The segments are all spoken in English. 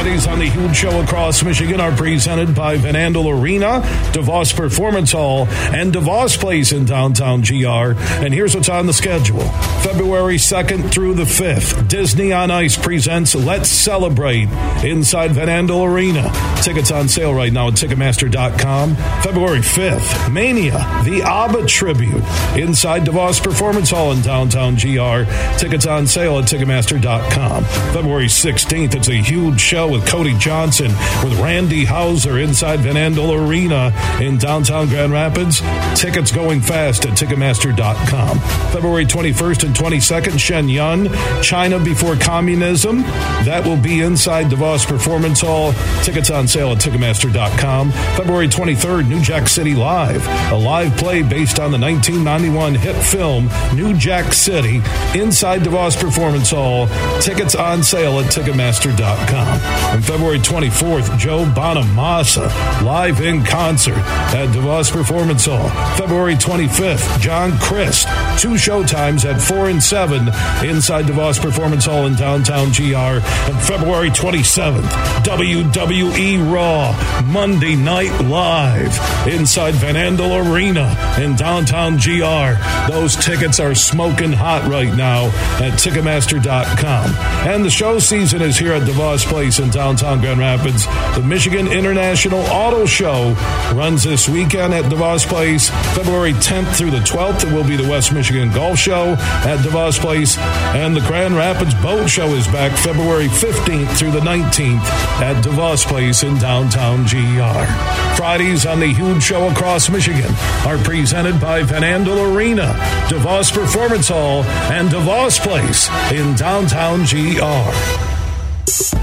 Fridays on the Huge Show across Michigan are presented by Van Andel Arena, DeVos Performance Hall, and DeVos Place in downtown GR. And here's what's on the schedule. February 2nd through the 5th, Disney on Ice presents Let's Celebrate inside Van Andel Arena. Tickets on sale right now at Ticketmaster.com. February 5th, Mania, the ABBA Tribute inside DeVos Performance Hall in downtown GR. Tickets on sale at Ticketmaster.com. February 16th, it's a huge show with Cody Johnson with Randy Houser inside Van Andel Arena in downtown Grand Rapids. Tickets going fast at Ticketmaster.com. February 21st and 22nd, Shen Yun, China Before Communism. That will be inside DeVos Performance Hall. Tickets on sale at Ticketmaster.com. February 23rd, New Jack City Live, a live play based on the 1991 hit film New Jack City inside DeVos Performance Hall. Tickets on sale at Ticketmaster.com. On February 24th, Joe Bonamassa live in concert at DeVos Performance Hall. February 25th, John Crist, two showtimes at 4 and 7 inside DeVos Performance Hall in downtown GR. And February 27th, WWE Raw, Monday Night Live inside Van Andel Arena in downtown GR. Those tickets are smoking hot right now at Ticketmaster.com. And the show season is here at DeVos Place in downtown Grand Rapids. The Michigan International Auto Show runs this weekend at DeVos Place. February 10th through the 12th, it will be the West Michigan Golf Show at DeVos Place. And the Grand Rapids Boat Show is back February 15th through the 19th at DeVos Place in downtown GR. Fridays on the Huge Show across Michigan are presented by Van Andel Arena, DeVos Performance Hall, and DeVos Place in downtown GR.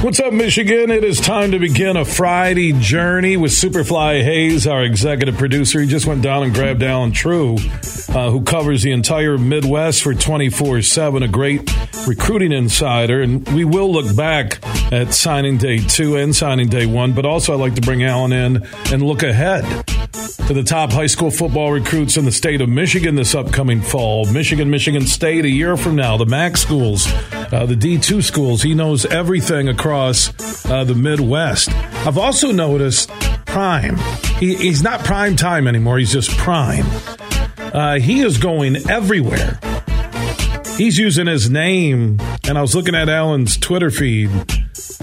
What's up, Michigan? It is time to begin a Friday journey with Superfly Hayes, our executive producer. He just went down and grabbed Allen Trieu, uh, who covers the entire Midwest for 24 7, a great recruiting insider. And we will look back at signing day two and signing day one, but also I'd like to bring Allen in and look ahead to the top high school football recruits in the state of Michigan this upcoming fall. Michigan, Michigan State a year from now, the MAC schools, uh, the D2 schools. He knows everything across uh, the Midwest. I've also noticed Prime. He, he's not prime time anymore, he's just Prime. Uh, he is going everywhere. He's using his name, and I was looking at Allen's Twitter feed.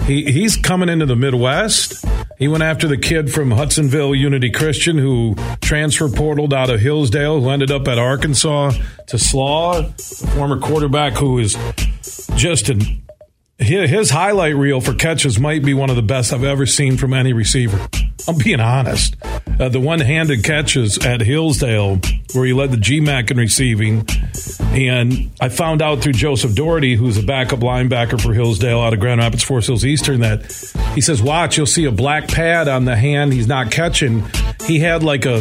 He, he's coming into the Midwest. He went after the kid from Hudsonville Unity Christian who transfer portaled out of Hillsdale, who ended up at Arkansas TeSlaa, former quarterback who is just an his highlight reel for catches might be one of the best I've ever seen from any receiver. I'm being honest. Uh, the one handed catches at Hillsdale, where he led the GMAC in receiving. And I found out through Joseph Doherty, who's a backup linebacker for Hillsdale out of Grand Rapids, Forest Hills Eastern, that he says, Watch, you'll see a black pad on the hand he's not catching. He had like a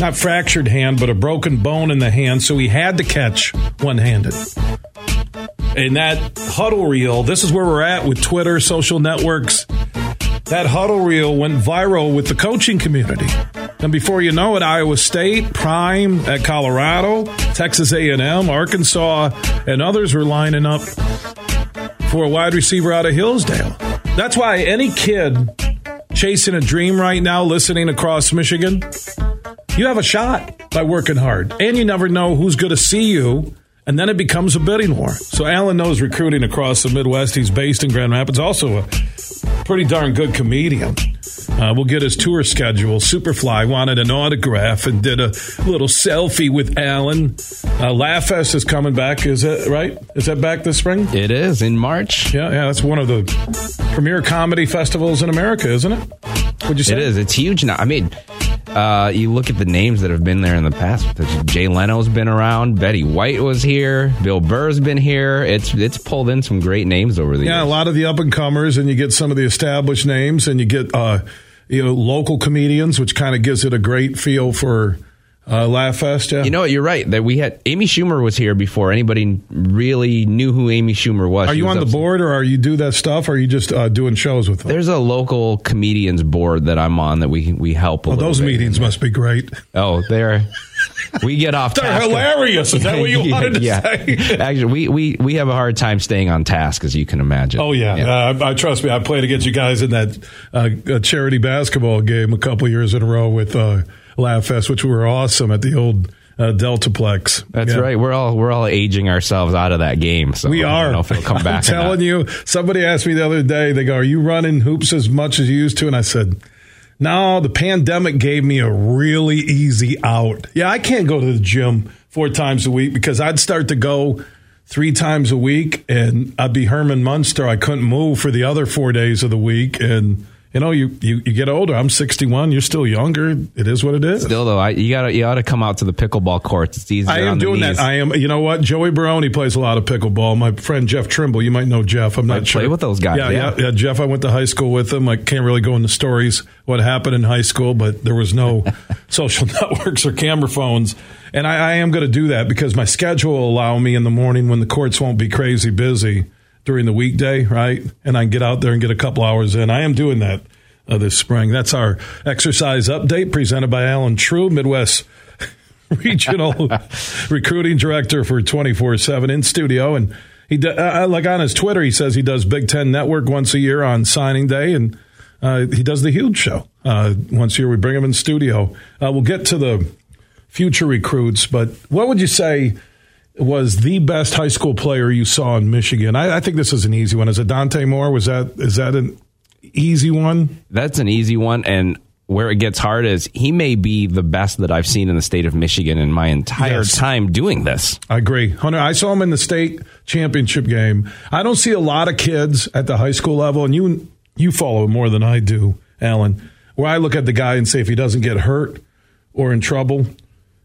not fractured hand, but a broken bone in the hand, so he had to catch one handed. And that Hudl reel, this is where we're at with Twitter, social networks. That Hudl reel went viral with the coaching community. And before you know it, Iowa State, Prime at Colorado, Texas A&M, Arkansas, and others were lining up for a wide receiver out of Hillsdale. That's why any kid chasing a dream right now, listening across Michigan, you have a shot by working hard. And you never know who's going to see you and then it becomes a bidding war. So Allen knows recruiting across the Midwest. He's based in Grand Rapids, also a pretty darn good comedian. Uh, we'll get his tour schedule. Superfly wanted an autograph and did a little selfie with Allen. Uh, Laugh Fest is coming back. Is that right? Is that back this spring? It is in March. Yeah, yeah. That's one of the premier comedy festivals in America, isn't it? Would you say it is? It's huge now. I mean, uh, you look at the names that have been there in the past. Jay Leno's been around. Betty White was here. Bill Burr's been here. It's it's pulled in some great names over the yeah, years. Yeah, a lot of the up and comers, and you get some of the established names, and you get uh, you know local comedians, which kind of gives it a great feel for uh, Laugh Fest, yeah. You know, what? you're right. That we had Amy Schumer was here before anybody really knew who Amy Schumer was. Are she you was on the board, or are you do that stuff, or are you just uh, doing shows with them? There's a local comedians board that I'm on that we we help. Oh, those meetings must be great. Oh, they're we get off. they're task. hilarious. Is that what you yeah, wanted to yeah. say? Actually, we, we we have a hard time staying on task, as you can imagine. Oh yeah, yeah. Uh, I trust me. I played against you guys in that uh, charity basketball game a couple years in a row with. Laugh Fest, which were awesome at the old uh, Deltaplex. That's yeah. right. We're all we're all aging ourselves out of that game. So we I are. don't know if it'll come back. I'm telling you. Somebody asked me the other day. They go, "Are you running hoops as much as you used to?" And I said. No, the pandemic gave me a really easy out. Yeah, I can't go to the gym four times a week because I'd start to go three times a week and I'd be Herman Munster. I couldn't move for the other four days of the week. And you know, you, you, you get older. I'm 61. You're still younger. It is what it is. Still though, I, you got you ought to come out to the pickleball courts. It's easier. I am doing knees. that. I am. You know what? Joey Baroni plays a lot of pickleball. My friend Jeff Trimble. You might know Jeff. I'm not I sure. play with those guys, Yeah, yeah. yeah, yeah. Jeff. I went to high school with him. I can't really go into stories what happened in high school, but there was no social networks or camera phones. And I, I am going to do that because my schedule will allow me in the morning when the courts won't be crazy busy during the weekday, right? And I can get out there and get a couple hours in. I am doing that uh, this spring. That's our exercise update presented by Allen Trieu, Midwest Regional Recruiting Director for 24 7 in studio. And he, do, uh, like on his Twitter, he says he does Big Ten Network once a year on signing day. And uh, he does the huge show uh, once a year. We bring him in studio. Uh, we'll get to the future recruits, but what would you say was the best high school player you saw in Michigan? I, I think this is an easy one. Is it Dante Moore? Was that is that an easy one? That's an easy one, and where it gets hard is he may be the best that I've seen in the state of Michigan in my entire Yes. time doing this. I agree. Hunter, I saw him in the state championship game. I don't see a lot of kids at the high school level, and you you follow more than I do, Allen, where I look at the guy and say if he doesn't get hurt or in trouble,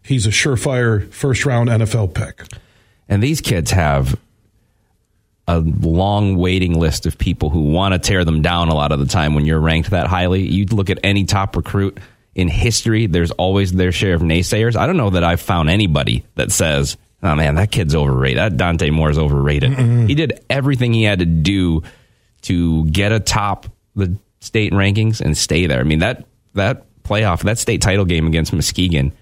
he's a surefire first round NFL pick. And these kids have a long waiting list of people who want to tear them down a lot of the time when you're ranked that highly. You look at any top recruit in history, there's always their share of naysayers. I don't know that I've found anybody that says, oh man, that kid's overrated. That Dante Moore's overrated. He did everything he had to do to get atop the state rankings and stay there. I mean, that, that playoff, that state title game against Muskegon,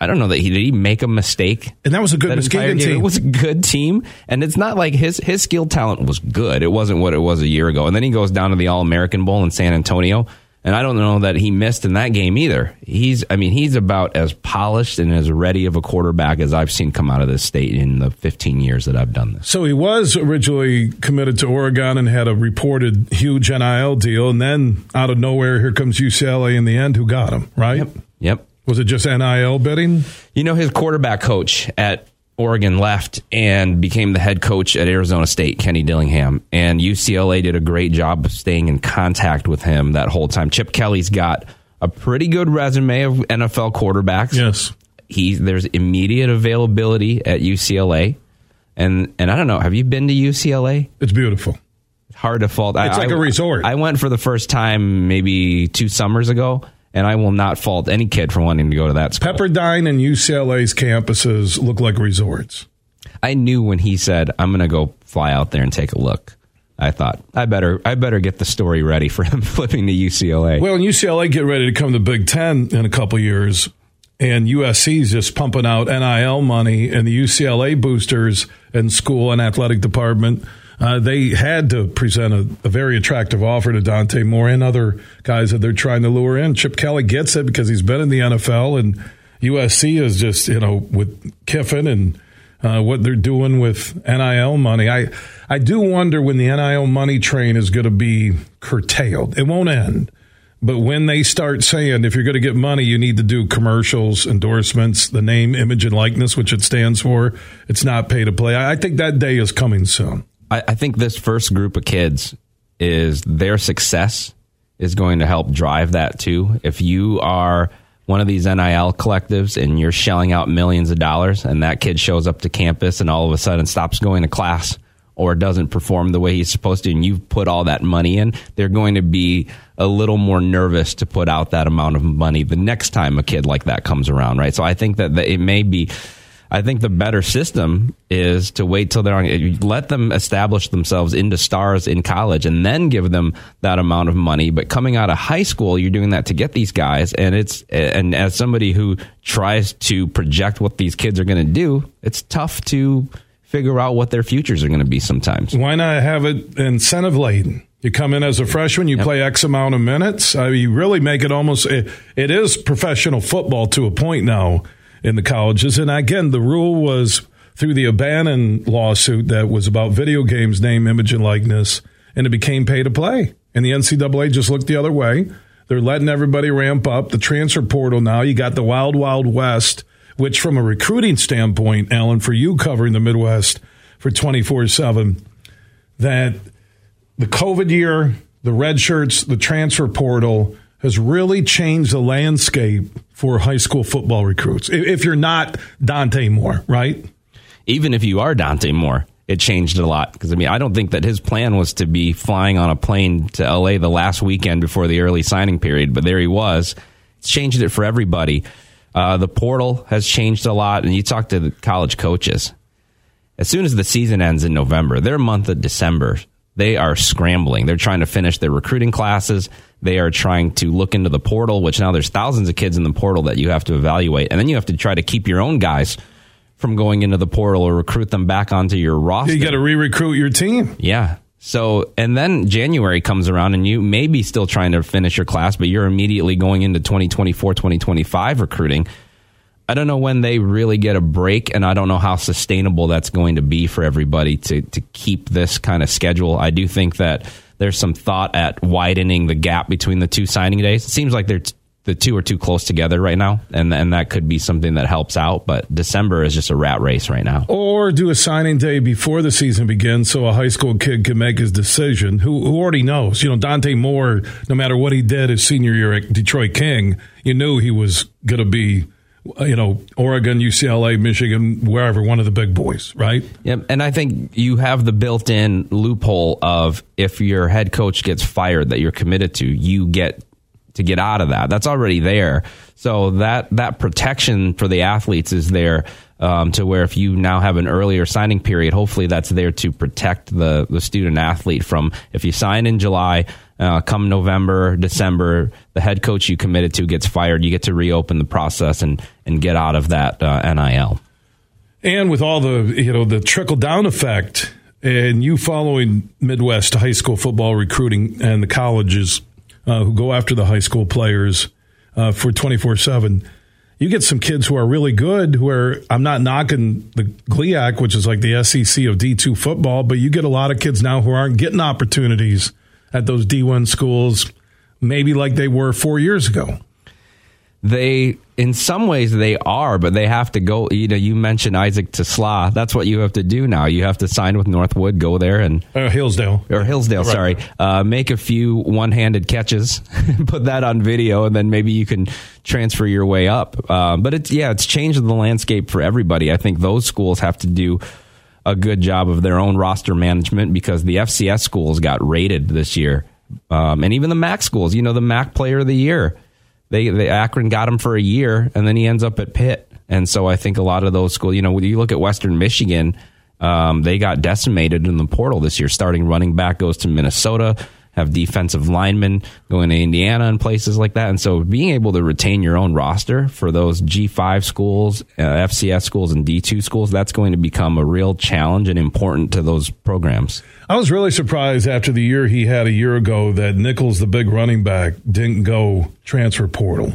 I don't know that he did he make a mistake. And that was a good Muskegon team. It was a good team, and it's not like his his skill talent was good. It wasn't what it was a year ago. And then he goes down to the All American Bowl in San Antonio, and I don't know that he missed in that game either. He's I mean he's about as polished and as ready of a quarterback as I've seen come out of this state in the 15 years that I've done this. So he was originally committed to Oregon and had a reported huge NIL deal, and then out of nowhere, here comes UCLA in the end, who got him, right? Yep. Was it just NIL betting? You know, his quarterback coach at Oregon left and became the head coach at Arizona State, Kenny Dillingham. And UCLA did a great job of staying in contact with him that whole time. Chip Kelly's got a pretty good resume of NFL quarterbacks. Yes. He there's immediate availability at UCLA. And and I don't know, have you been to UCLA? It's beautiful. Hard to fault. It's I, like I- a resort. I went for the first time maybe two summers ago, and I will not fault any kid for wanting to go to that school. Pepperdine and UCLA's campuses look like resorts. I knew when he said, "I'm going to go fly out there and take a look." I thought I better I better get the story ready for him flipping to UCLA. Well, and UCLA get ready to come to Big Ten in a couple years, and USC's just pumping out NIL money, and the UCLA boosters and school and athletic department. Uh, they had to present a, a very attractive offer to Dante Moore and other guys that they're trying to lure in. Chip Kelly gets it because he's been in the NFL, and USC is just you know with Kiffin and uh, what they're doing with NIL money. I I do wonder when the NIL money train is going to be curtailed. It won't end, But when they start saying if you're going to get money, you need to do commercials, endorsements, the name, image, and likeness, which it stands for, it's not pay to play. I think that day is coming soon. I, I think this first group of kids is their success is going to help drive that too. If you are one of these NIL collectives and you're shelling out millions of dollars and that kid shows up to campus and all of a sudden stops going to class or doesn't perform the way he's supposed to and you've put all that money in, they're going to be a little more nervous to put out that amount of money the next time a kid like that comes around, right? So I think that it may be I think the better system is to wait till they're on, let them establish themselves into stars in college and then give them that amount of money. But coming out of high school, you're doing that to get these guys. And it's, and as somebody who tries to project what these kids are going to do, it's tough to figure out what their futures are going to be sometimes. Why not have it incentive laden? You come in as a freshman, you yep. play X amount of minutes. I mean, you really make it almost, it, it is professional football to a point now in the colleges. And again, the rule was through the O'Bannon lawsuit that was about video games, name, image, and likeness, and it became pay to play. And the NCAA just looked the other way. They're letting everybody ramp up. The transfer portal now, you got the wild, wild west, which from a recruiting standpoint, Allen, for you covering the Midwest for 24 7, that the COVID year, the red shirts, the transfer portal has really changed the landscape for high school football recruits. If you're not Dante Moore, right? Even if you are Dante Moore, it changed a lot because I mean I don't think that his plan was to be flying on a plane to LA the last weekend before the early signing period, but there he was. It's changed it for everybody. Uh, the portal has changed a lot, and you talk to the college coaches. As soon as the season ends in November, their month of December, they are scrambling. They're trying to finish their recruiting classes. They are trying to look into the portal, which now there's thousands of kids in the portal that you have to evaluate. And then you have to try to keep your own guys from going into the portal or recruit them back onto your roster. You got to re recruit your team. Yeah. So, and then January comes around and you may be still trying to finish your class, but you're immediately going into 2024, 2025 recruiting. I don't know when they really get a break, and I don't know how sustainable that's going to be for everybody to, to keep this kind of schedule. I do think that there's some thought at widening the gap between the two signing days. It seems like they're t- the two are too close together right now, and and that could be something that helps out. But December is just a rat race right now. Or do a signing day before the season begins, so a high school kid can make his decision. Who who already knows? You know, Dante Moore. No matter what he did his senior year at Detroit King, you knew he was going to be you know, Oregon, UCLA, Michigan, wherever, one of the big boys, right? Yep. And I think you have the built in loophole of if your head coach gets fired that you're committed to, you get to get out of that. That's already there. So that, that protection for the athletes is there um, to where if you now have an earlier signing period, hopefully that's there to protect the, the student athlete from if you sign in July, uh, come November, December, the head coach you committed to gets fired. You get to reopen the process and and get out of that uh, NIL. And with all the you know the trickle down effect, and you following Midwest high school football recruiting and the colleges uh, who go after the high school players uh, for twenty four seven. You get some kids who are really good. Who are I'm not knocking the GLIAC, which is like the SEC of D2 football, but you get a lot of kids now who aren't getting opportunities at those D1 schools, maybe like they were four years ago? They, in some ways, they are, but they have to go. You know, you mentioned Isaac TeSlaa. That's what you have to do now. You have to sign with Northwood, go there and uh, Hillsdale or Hillsdale. Right. Sorry, uh, make a few one-handed catches, put that on video, and then maybe you can transfer your way up. Uh, but it's yeah, it's changed the landscape for everybody. I think those schools have to do a good job of their own roster management because the FCS schools got rated this year, um, and even the MAC schools. You know, the MAC Player of the Year, they, they Akron got him for a year, and then he ends up at Pitt. And so I think a lot of those schools, you know, when you look at Western Michigan, um, they got decimated in the portal this year. Starting running back goes to Minnesota have defensive linemen going to Indiana and places like that. And so being able to retain your own roster for those G5 schools, uh, FCS schools, and D2 schools, that's going to become a real challenge and important to those programs. I was really surprised after the year he had a year ago that Nichols, the big running back, didn't go transfer portal.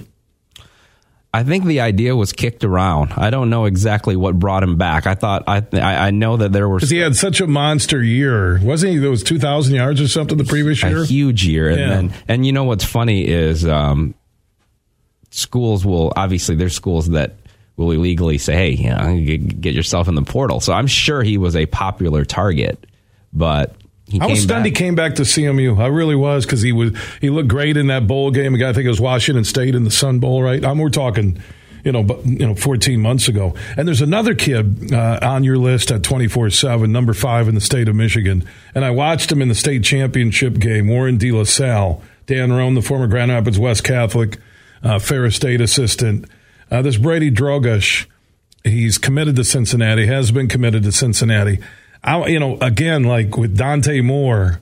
I think the idea was kicked around. I don't know exactly what brought him back. I thought I I know that there were because he had such a monster year, wasn't he? Was two thousand yards or something the previous year. A huge year, and then and you know what's funny is um, schools will obviously there's schools that will illegally say, hey, you know, get yourself in the portal. So I'm sure he was a popular target, but he I was came stunned back. he came back to CMU. I really was because he was he looked great in that bowl game. I think it was Washington State in the Sun Bowl, right? I'm, we're talking, you know, but you know, 14 months ago. And there's another kid uh, on your list at 24 seven, number five in the state of Michigan. And I watched him in the state championship game. Warren De La Salle, Dan Rohn, the former Grand Rapids West Catholic uh, Ferris State assistant. Uh, this Brady Drogosh, he's committed to Cincinnati, has been committed to Cincinnati. I, you know, again, like with Dante Moore,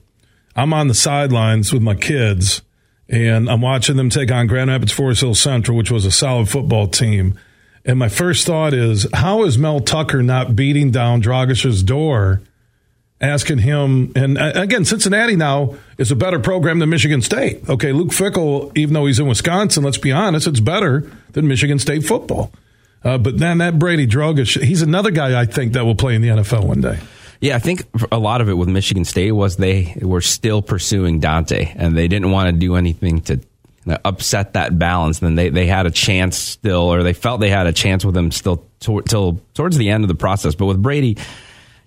I'm on the sidelines with my kids, and I'm watching them take on Grand Rapids Forest Hill Central, which was a solid football team. And my first thought is, how is Mel Tucker not beating down Drogosh's door, asking him? And uh, again, Cincinnati now is a better program than Michigan State. Okay, Luke Fickell, even though he's in Wisconsin, let's be honest, it's better than Michigan State football. Uh, but then that Brady Drogosh, he's another guy I think that will play in the NFL one day. Yeah, I think a lot of it with Michigan State was they were still pursuing Dante, and they didn't want to do anything to upset that balance. Then they, they had a chance still, or they felt they had a chance with him still to, till towards the end of the process. But with Brady,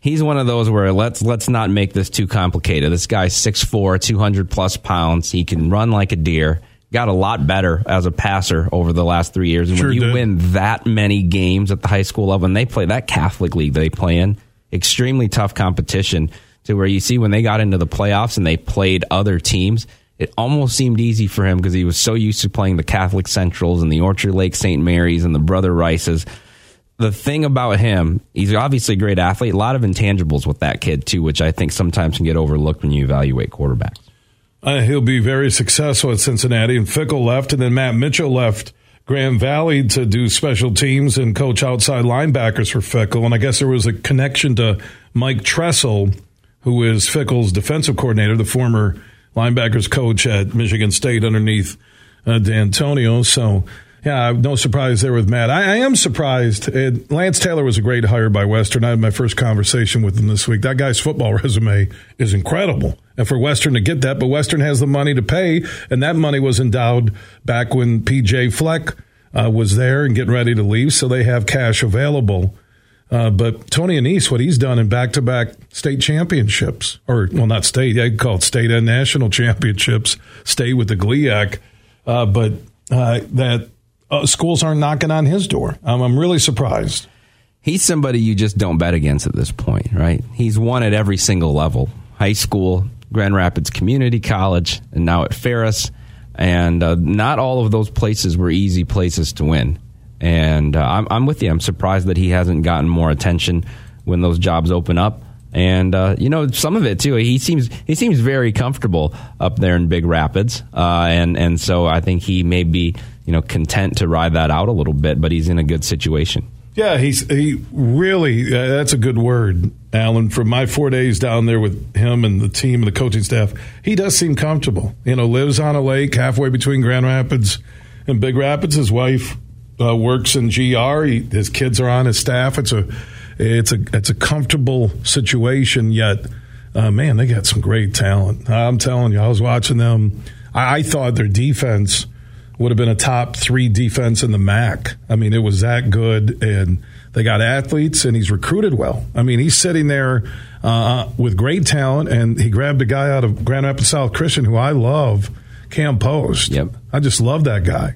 he's one of those where let's let's not make this too complicated. This guy's 6'4", 200 plus pounds. He can run like a deer. Got a lot better as a passer over the last three years. And Sure when you did. win that many games at the high school level, and they play that Catholic league they play in, extremely tough competition to where you see when they got into the playoffs and they played other teams, it almost seemed easy for him because he was so used to playing the Catholic Centrals and the Orchard Lake St. Mary's and the Brother Rices. The thing about him, he's obviously a great athlete, a lot of intangibles with that kid too, which I think sometimes can get overlooked when you evaluate quarterbacks. Uh, he'll be very successful at Cincinnati. And Fickell left, and then Matt Mitchell left Grand Valley to do special teams and coach outside linebackers for Fickell. And I guess there was a connection to Mike Tressel, who is Fickell's defensive coordinator, the former linebackers coach at Michigan State underneath uh, D'Antonio. So, yeah, no surprise there with Matt. I, I am surprised. It, Lance Taylor was a great hire by Western. I had my first conversation with him this week. That guy's football resume is incredible. And for Western to get that, but Western has the money to pay, and that money was endowed back when PJ Fleck uh, was there and getting ready to leave, so they have cash available. Uh, but Tony Annese, what he's done in back-to-back state championships, or well, not state, I call it state and national championships, state with the GLIAC, uh, but uh, that uh, schools aren't knocking on his door. Um, I'm really surprised. He's somebody you just don't bet against at this point, right? He's won at every single level high school, Grand Rapids Community College, and now at Ferris. And uh, not all of those places were easy places to win. And uh, I'm, I'm with you. I'm surprised that he hasn't gotten more attention when those jobs open up. And uh, you know, some of it too. He seems he seems very comfortable up there in Big Rapids, uh, and and so I think he may be you know content to ride that out a little bit. But he's in a good situation. Yeah, he's he really. Uh, that's a good word, Allen. From my four days down there with him and the team and the coaching staff, he does seem comfortable. You know, lives on a lake halfway between Grand Rapids and Big Rapids. His wife uh, works in GR. He, his kids are on his staff. It's a it's a it's a comfortable situation. Yet, uh, man, they got some great talent. I'm telling you, I was watching them. I, I thought their defense would have been a top three defense in the MAC. I mean, it was that good, and they got athletes, and he's recruited well. I mean, he's sitting there uh, with great talent, and he grabbed a guy out of Grand Rapids South Christian who I love, Cam Post. Yep. I just love that guy.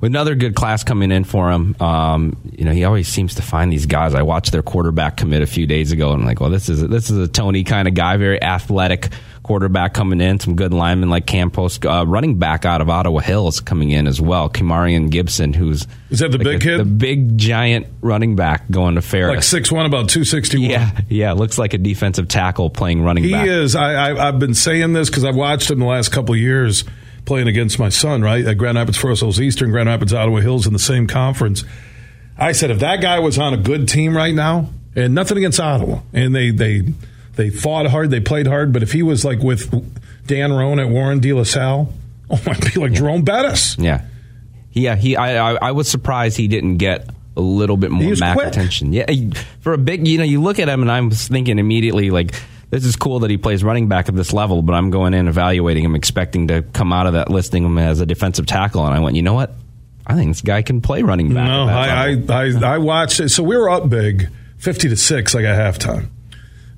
Another good class coming in for him. Um, you know, he always seems to find these guys. I watched their quarterback commit a few days ago, and I'm like, well, this is a, this is a Tony kind of guy, very athletic quarterback coming in. Some good linemen like Campos, uh, running back out of Ottawa Hills coming in as well. Kimarian Gibson, who's Is that the like big a- kid? the big giant running back going to Ferris. Like six one, about two sixty one. yeah, yeah, looks like a defensive tackle playing running He back. is. I, I, I've been saying this because I've watched him the last couple of years playing against my son, right? At Grand Rapids Forest Hills Eastern, Grand Rapids Ottawa Hills in the same conference. I said, if that guy was on a good team right now, and nothing against Ottawa, and they they they fought hard, they played hard, but if he was like with Dan Rohn at Warren De La Salle, oh, I'd be like Jerome Bettis. Yeah. Yeah, uh, he. I, I, I was surprised he didn't get a little bit more MAC quick. attention. Yeah, for a big, you know, you look at him and I'm thinking immediately like. This is cool that he plays running back at this level, but I'm going in evaluating him, expecting to come out of that listing him as a defensive tackle, and I went, you know what? I think this guy can play running back. No, I, I, I, I watched it. So we were up big, fifty to six, like at halftime,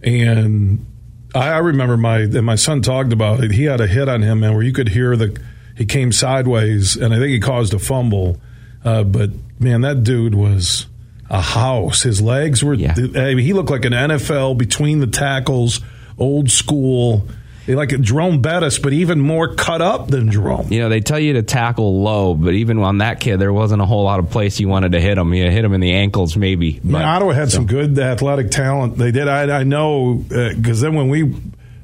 and I, I remember my and my son talked about it. He had a hit on him, man, where you could hear the he came sideways, and I think he caused a fumble. Uh, but man, that dude was a house. His legs were. Yeah. I mean, he looked like an NFL between the tackles, old school. Like Jerome Bettis, but even more cut up than Jerome. You know, they tell you to tackle low, but even on that kid, there wasn't a whole lot of place you wanted to hit him. You hit him in the ankles, maybe. But, Ottawa had so. some good athletic talent. They did. I, I know because uh, then when we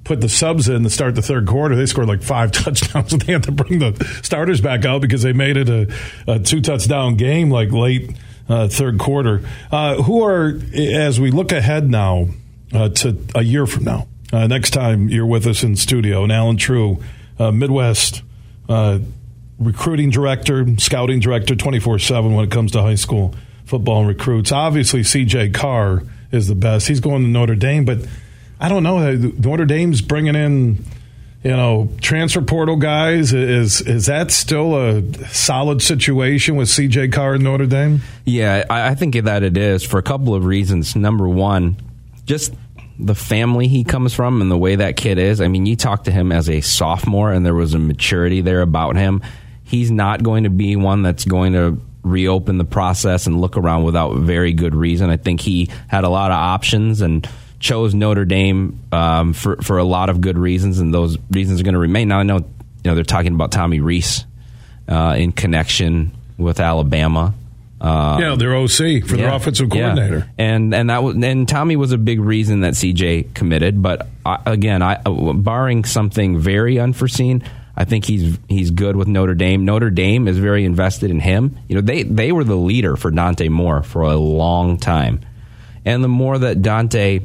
put the subs in to start the third quarter, they scored like five touchdowns. and they had to bring the starters back out because they made it a, a two touchdown game like late uh, third quarter. Uh, who are as we look ahead now uh, to a year from now? Uh, next time you're with us in studio, and Allen Trieu, uh, Midwest uh, recruiting director, scouting director, 24 7 when it comes to high school football and recruits. Obviously, CJ Carr is the best. He's going to Notre Dame, but I don't know. Notre Dame's bringing in, you know, transfer portal guys. Is is that still a solid situation with CJ Carr and Notre Dame? Yeah, I think that it is for a couple of reasons. Number one, just the family he comes from and the way that kid is. I mean, you talk to him as a sophomore, and there was a maturity there about him. He's not going to be one that's going to reopen the process and look around without very good reason. I think he had a lot of options and chose Notre Dame um, for for a lot of good reasons, and those reasons are going to remain. Now I know you know they're talking about Tommy Rees uh, in connection with Alabama. Uh, yeah, their OC for yeah, their offensive coordinator, yeah. and and that was and Tommy was a big reason that CJ committed. But I, again, I barring something very unforeseen, I think he's he's good with Notre Dame. Notre Dame is very invested in him. You know, they they were the leader for Dante Moore for a long time, and the more that Dante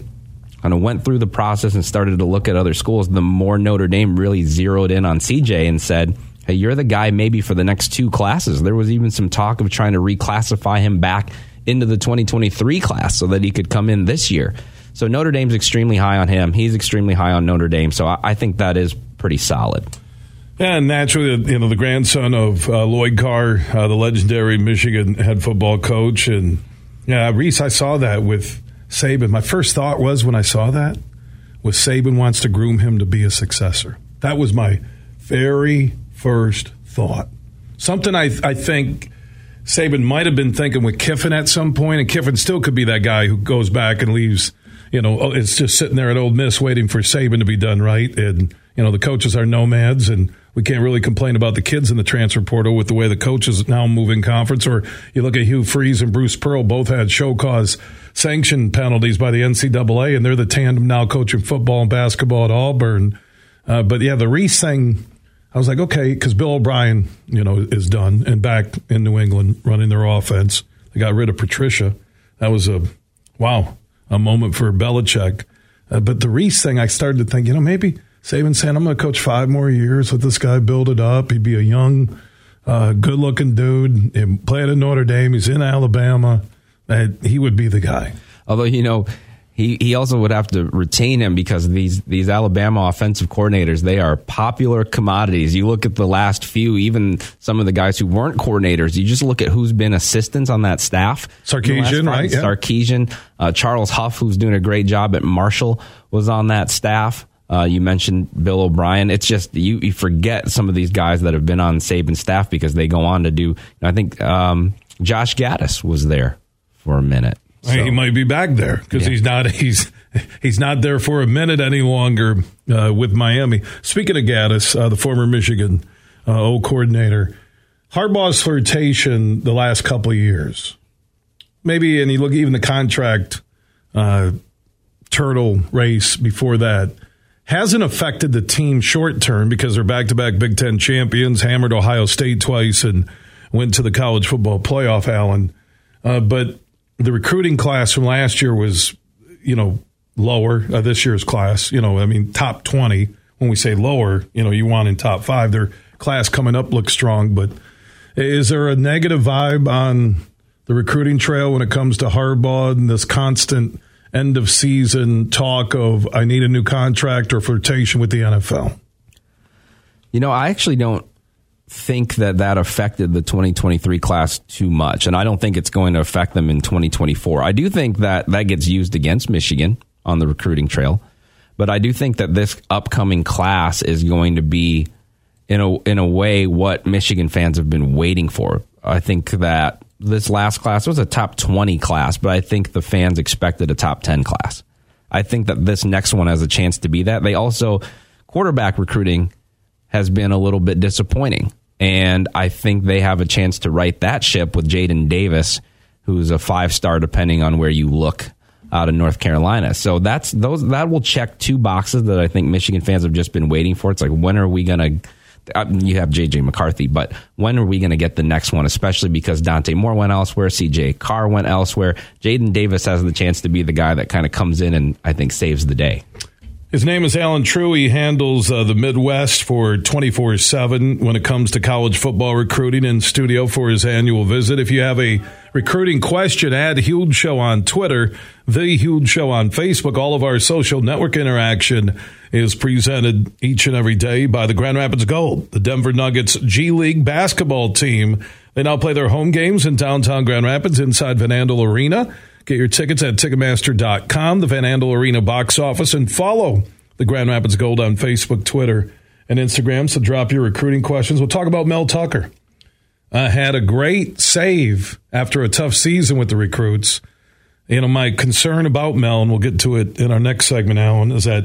kind of went through the process and started to look at other schools, the more Notre Dame really zeroed in on CJ and said hey, you're the guy maybe for the next two classes. There was even some talk of trying to reclassify him back into the 2023 class so that he could come in this year. So Notre Dame's extremely high on him. He's extremely high on Notre Dame. So I, I think that is pretty solid. And naturally, you know, the grandson of uh, Lloyd Carr, uh, the legendary Michigan head football coach. And yeah, Rees, I saw that with Saban. My first thought was when I saw that was Saban wants to groom him to be a successor. That was my very first thought. Something I, I think Saban might have been thinking with Kiffin at some point, and Kiffin still could be that guy who goes back and leaves. You know, oh, it's just sitting there at Ole Miss waiting for Saban to be done right, and you know the coaches are nomads, and we can't really complain about the kids in the transfer portal with the way the coaches now moving conference. Or you look at Hugh Freeze and Bruce Pearl, both had show cause sanction penalties by the NCAA, and they're the tandem now coaching football and basketball at Auburn. Uh, but yeah, the Rees thing I was like, okay, because Bill O'Brien, you know, is done and back in New England running their offense. They got rid of Patricia. That was a wow, a moment for Belichick. Uh, but the Rees thing, I started to think, you know, maybe Saban saying, I'm going to coach five more years with this guy, build it up. He'd be a young, uh, good looking dude. He played at Notre Dame. He's in Alabama. Uh, he would be the guy. Although, you know, he he also would have to retain him because these these Alabama offensive coordinators they are popular commodities. You look at the last few, even some of the guys who weren't coordinators. You just look at who's been assistants on that staff. Sarkisian, right? Yeah. Sarkisian, uh, Charles Huff, who's doing a great job at Marshall, was on that staff. Uh, you mentioned Bill O'Brien. It's just you, you forget some of these guys that have been on Saban's staff because they go on to do. I think um, Josh Gattis was there for a minute. So. He might be back there because yeah. he's not he's he's not there for a minute any longer uh, with Miami. Speaking of Gattis, uh, the former Michigan uh, O coordinator, Harbaugh's flirtation the last couple of years, maybe, and you look even the contract uh, turtle race before that hasn't affected the team short term because they're back to back Big Ten champions, hammered Ohio State twice, and went to the college football playoff. Allen, uh, but the recruiting class from last year was, you know, lower. Uh, this year's class, you know, I mean, top 20. When we say lower, you know, you want in top five. Their class coming up looks strong, but Is there a negative vibe on the recruiting trail when it comes to Harbaugh and this constant end of season talk of I need a new contract or flirtation with the NFL? You know, I actually don't think that that affected the 2023 class too much, and I don't think it's going to affect them in 2024. I do think that that gets used against Michigan on the recruiting trail, but I do think that this upcoming class is going to be in a in a way what Michigan fans have been waiting for. I think that this last class was a top 20 class, but I think the fans expected a top 10 class. I think that this next one has a chance to be that. They also quarterback recruiting has been a little bit disappointing. And I think they have a chance to right that ship with Jadyn Davis, who's a five star, depending on where you look out of North Carolina. So that's those that will check two boxes that I think Michigan fans have just been waiting for. It's like when are we going to? Uh, you have JJ McCarthy, but when are we going to get the next one? Especially because Dante Moore went elsewhere, CJ Carr went elsewhere. Jadyn Davis has the chance to be the guy that kind of comes in and I think saves the day. His name is Allen Trieu. He handles uh, the Midwest for 24 7 when it comes to college football recruiting in studio for his annual visit. If you have a recruiting question, add Huge Show on Twitter, The Huge Show on Facebook. All of our social network interaction is presented each and every day by the Grand Rapids Gold, the Denver Nuggets G League basketball team. They now play their home games in downtown Grand Rapids inside Van Andel Arena. Get your tickets at Ticketmaster.com, the Van Andel Arena box office, and follow the Grand Rapids Gold on Facebook, Twitter, and Instagram. So drop your recruiting questions. We'll talk about Mel Tucker. Uh, had a great save after a tough season with the recruits. You know, my concern about Mel, and we'll get to it in our next segment, Allen, is that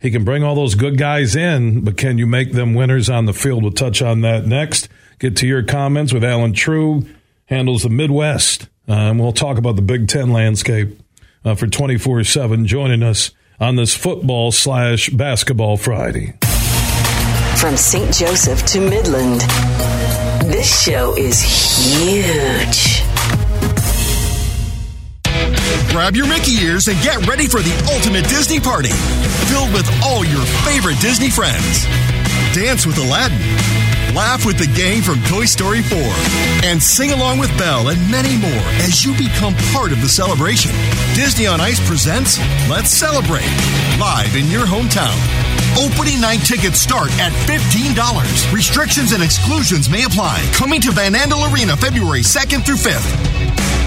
he can bring all those good guys in, but can you make them winners on the field? We'll touch on that next. Get to your comments with Allen Trieu, handles the Midwest uh, and we'll talk about the Big Ten landscape uh, for 24 7 joining us on this football slash basketball Friday. From St. Joseph to Midland, this show is huge. Grab your Mickey ears and get ready for the ultimate Disney party, filled with all your favorite Disney friends. Dance with Aladdin laugh with the gang from Toy Story 4, and sing along with Belle and many more as you become part of the celebration. Disney on Ice presents Let's Celebrate, live in your hometown. Opening night tickets start at $15. Restrictions and exclusions may apply. Coming to Van Andel Arena February 2nd through 5th.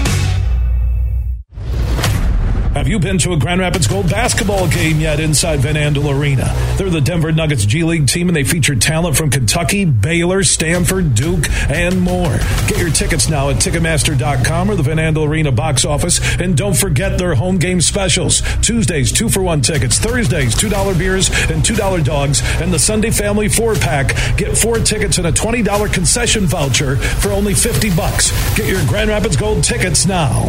Have you been to a Grand Rapids Gold basketball game yet inside Van Andel Arena? They're the Denver Nuggets G League team and they feature talent from Kentucky, Baylor, Stanford, Duke, and more. Get your tickets now at Ticketmaster.com or the Van Andel Arena box office. And don't forget their home game specials. Tuesdays, two for one tickets. Thursdays, $2 beers and $2 dogs. And the Sunday Family four pack. Get four tickets and a $20 concession voucher for only 50 bucks. Get your Grand Rapids Gold tickets now.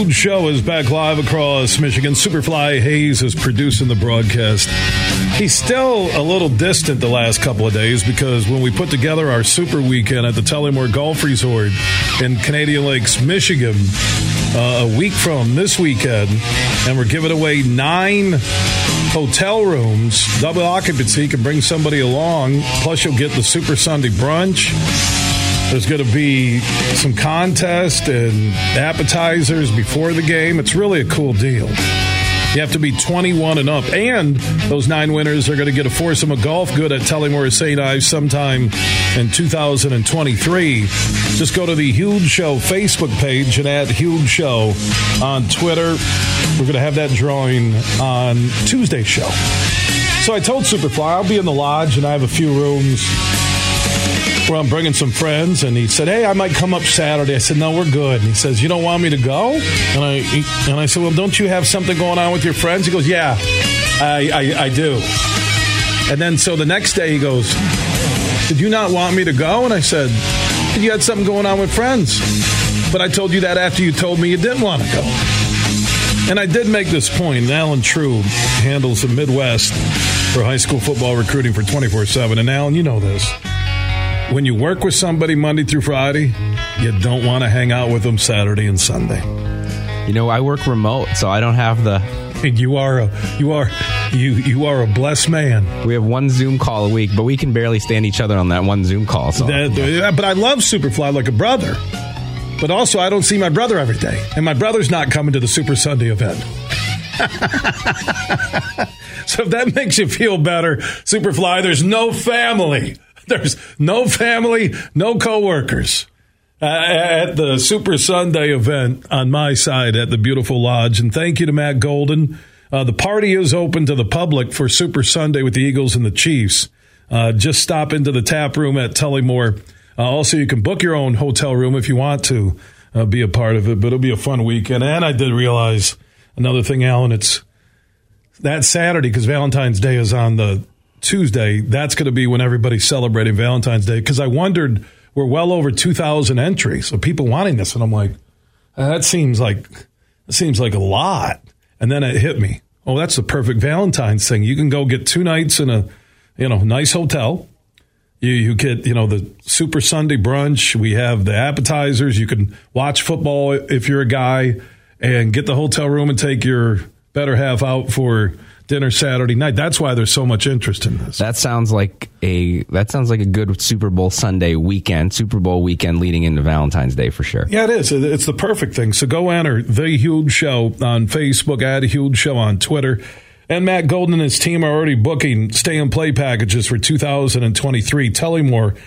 Huge show is back live across Michigan. Superfly Hayes is producing the broadcast. He's still a little distant the last couple of days because when we put together our super weekend at the Tullymore Golf Resort in Canadian Lakes, Michigan, uh, a week from this weekend, and we're giving away nine hotel rooms, double occupancy, you can bring somebody along. Plus, you'll get the Super Sunday brunch. There's going to be some contest and appetizers before the game. It's really a cool deal. You have to be 21 and up. And those nine winners are going to get a foursome of golf good at Tullymore St. Ives sometime in 2023. Just go to the Huge Show Facebook page and add Huge Show on Twitter. We're going to have that drawing on Tuesday's show. So I told Superfly I'll be in the lodge and I have a few rooms where I'm bringing some friends, and he said, "Hey, I might come up Saturday." I said, "No, we're good." And he says, "You don't want me to go?" And I and I said, "Well, don't you have something going on with your friends?" He goes, "Yeah, I I, I do." And then so the next day he goes, "Did you not want me to go?" And I said, "You had something going on with friends." But I told you that after you told me you didn't want to go. And I did make this point. Allen Trieu handles the Midwest for high school football recruiting for 24 7. And Allen, you know this when you work with somebody Monday through Friday, you don't want to hang out with them Saturday and Sunday. You know, I work remote, so I don't have the. And you are a you are you you are a blessed man. We have one Zoom call a week, but we can barely stand each other on that one Zoom call. So. That, yeah. But I love Superfly like a brother. But also, I don't see my brother every day, and my brother's not coming to the Super Sunday event. so if that makes you feel better, Superfly, there's no family. There's no family, no coworkers. Uh, at the Super Sunday event on my side at the beautiful lodge. And thank you to Matt Golden. Uh, the party is open to the public for Super Sunday with the Eagles and the Chiefs. Uh, just stop into the tap room at Tullymore. Uh, also, you can book your own hotel room if you want to uh, be a part of it, but it'll be a fun weekend. And I did realize another thing, Allen, it's that Saturday because Valentine's Day is on the Tuesday, that's going to be when everybody's celebrating Valentine's Day. Because I wondered, we're well over 2,000 entries of people wanting this. And I'm like, uh, that seems like, that seems like a lot. And then it hit me. Oh, that's the perfect Valentine's thing. You can go get two nights in a, you know, nice hotel. You, you get, you know, the Super Sunday brunch. We have the appetizers. You can watch football if you're a guy and get the hotel room and take your better half out for dinner Saturday night. That's why there's so much interest in this. That sounds like a that sounds like a good Super Bowl Sunday weekend, Super Bowl weekend leading into Valentine's Day for sure. Yeah, it is. It's the perfect thing. So go enter the Huge Show on Facebook, add a Huge Show on Twitter. And Matt Golden and his team are already booking stay and play packages for 2023. Tullymore,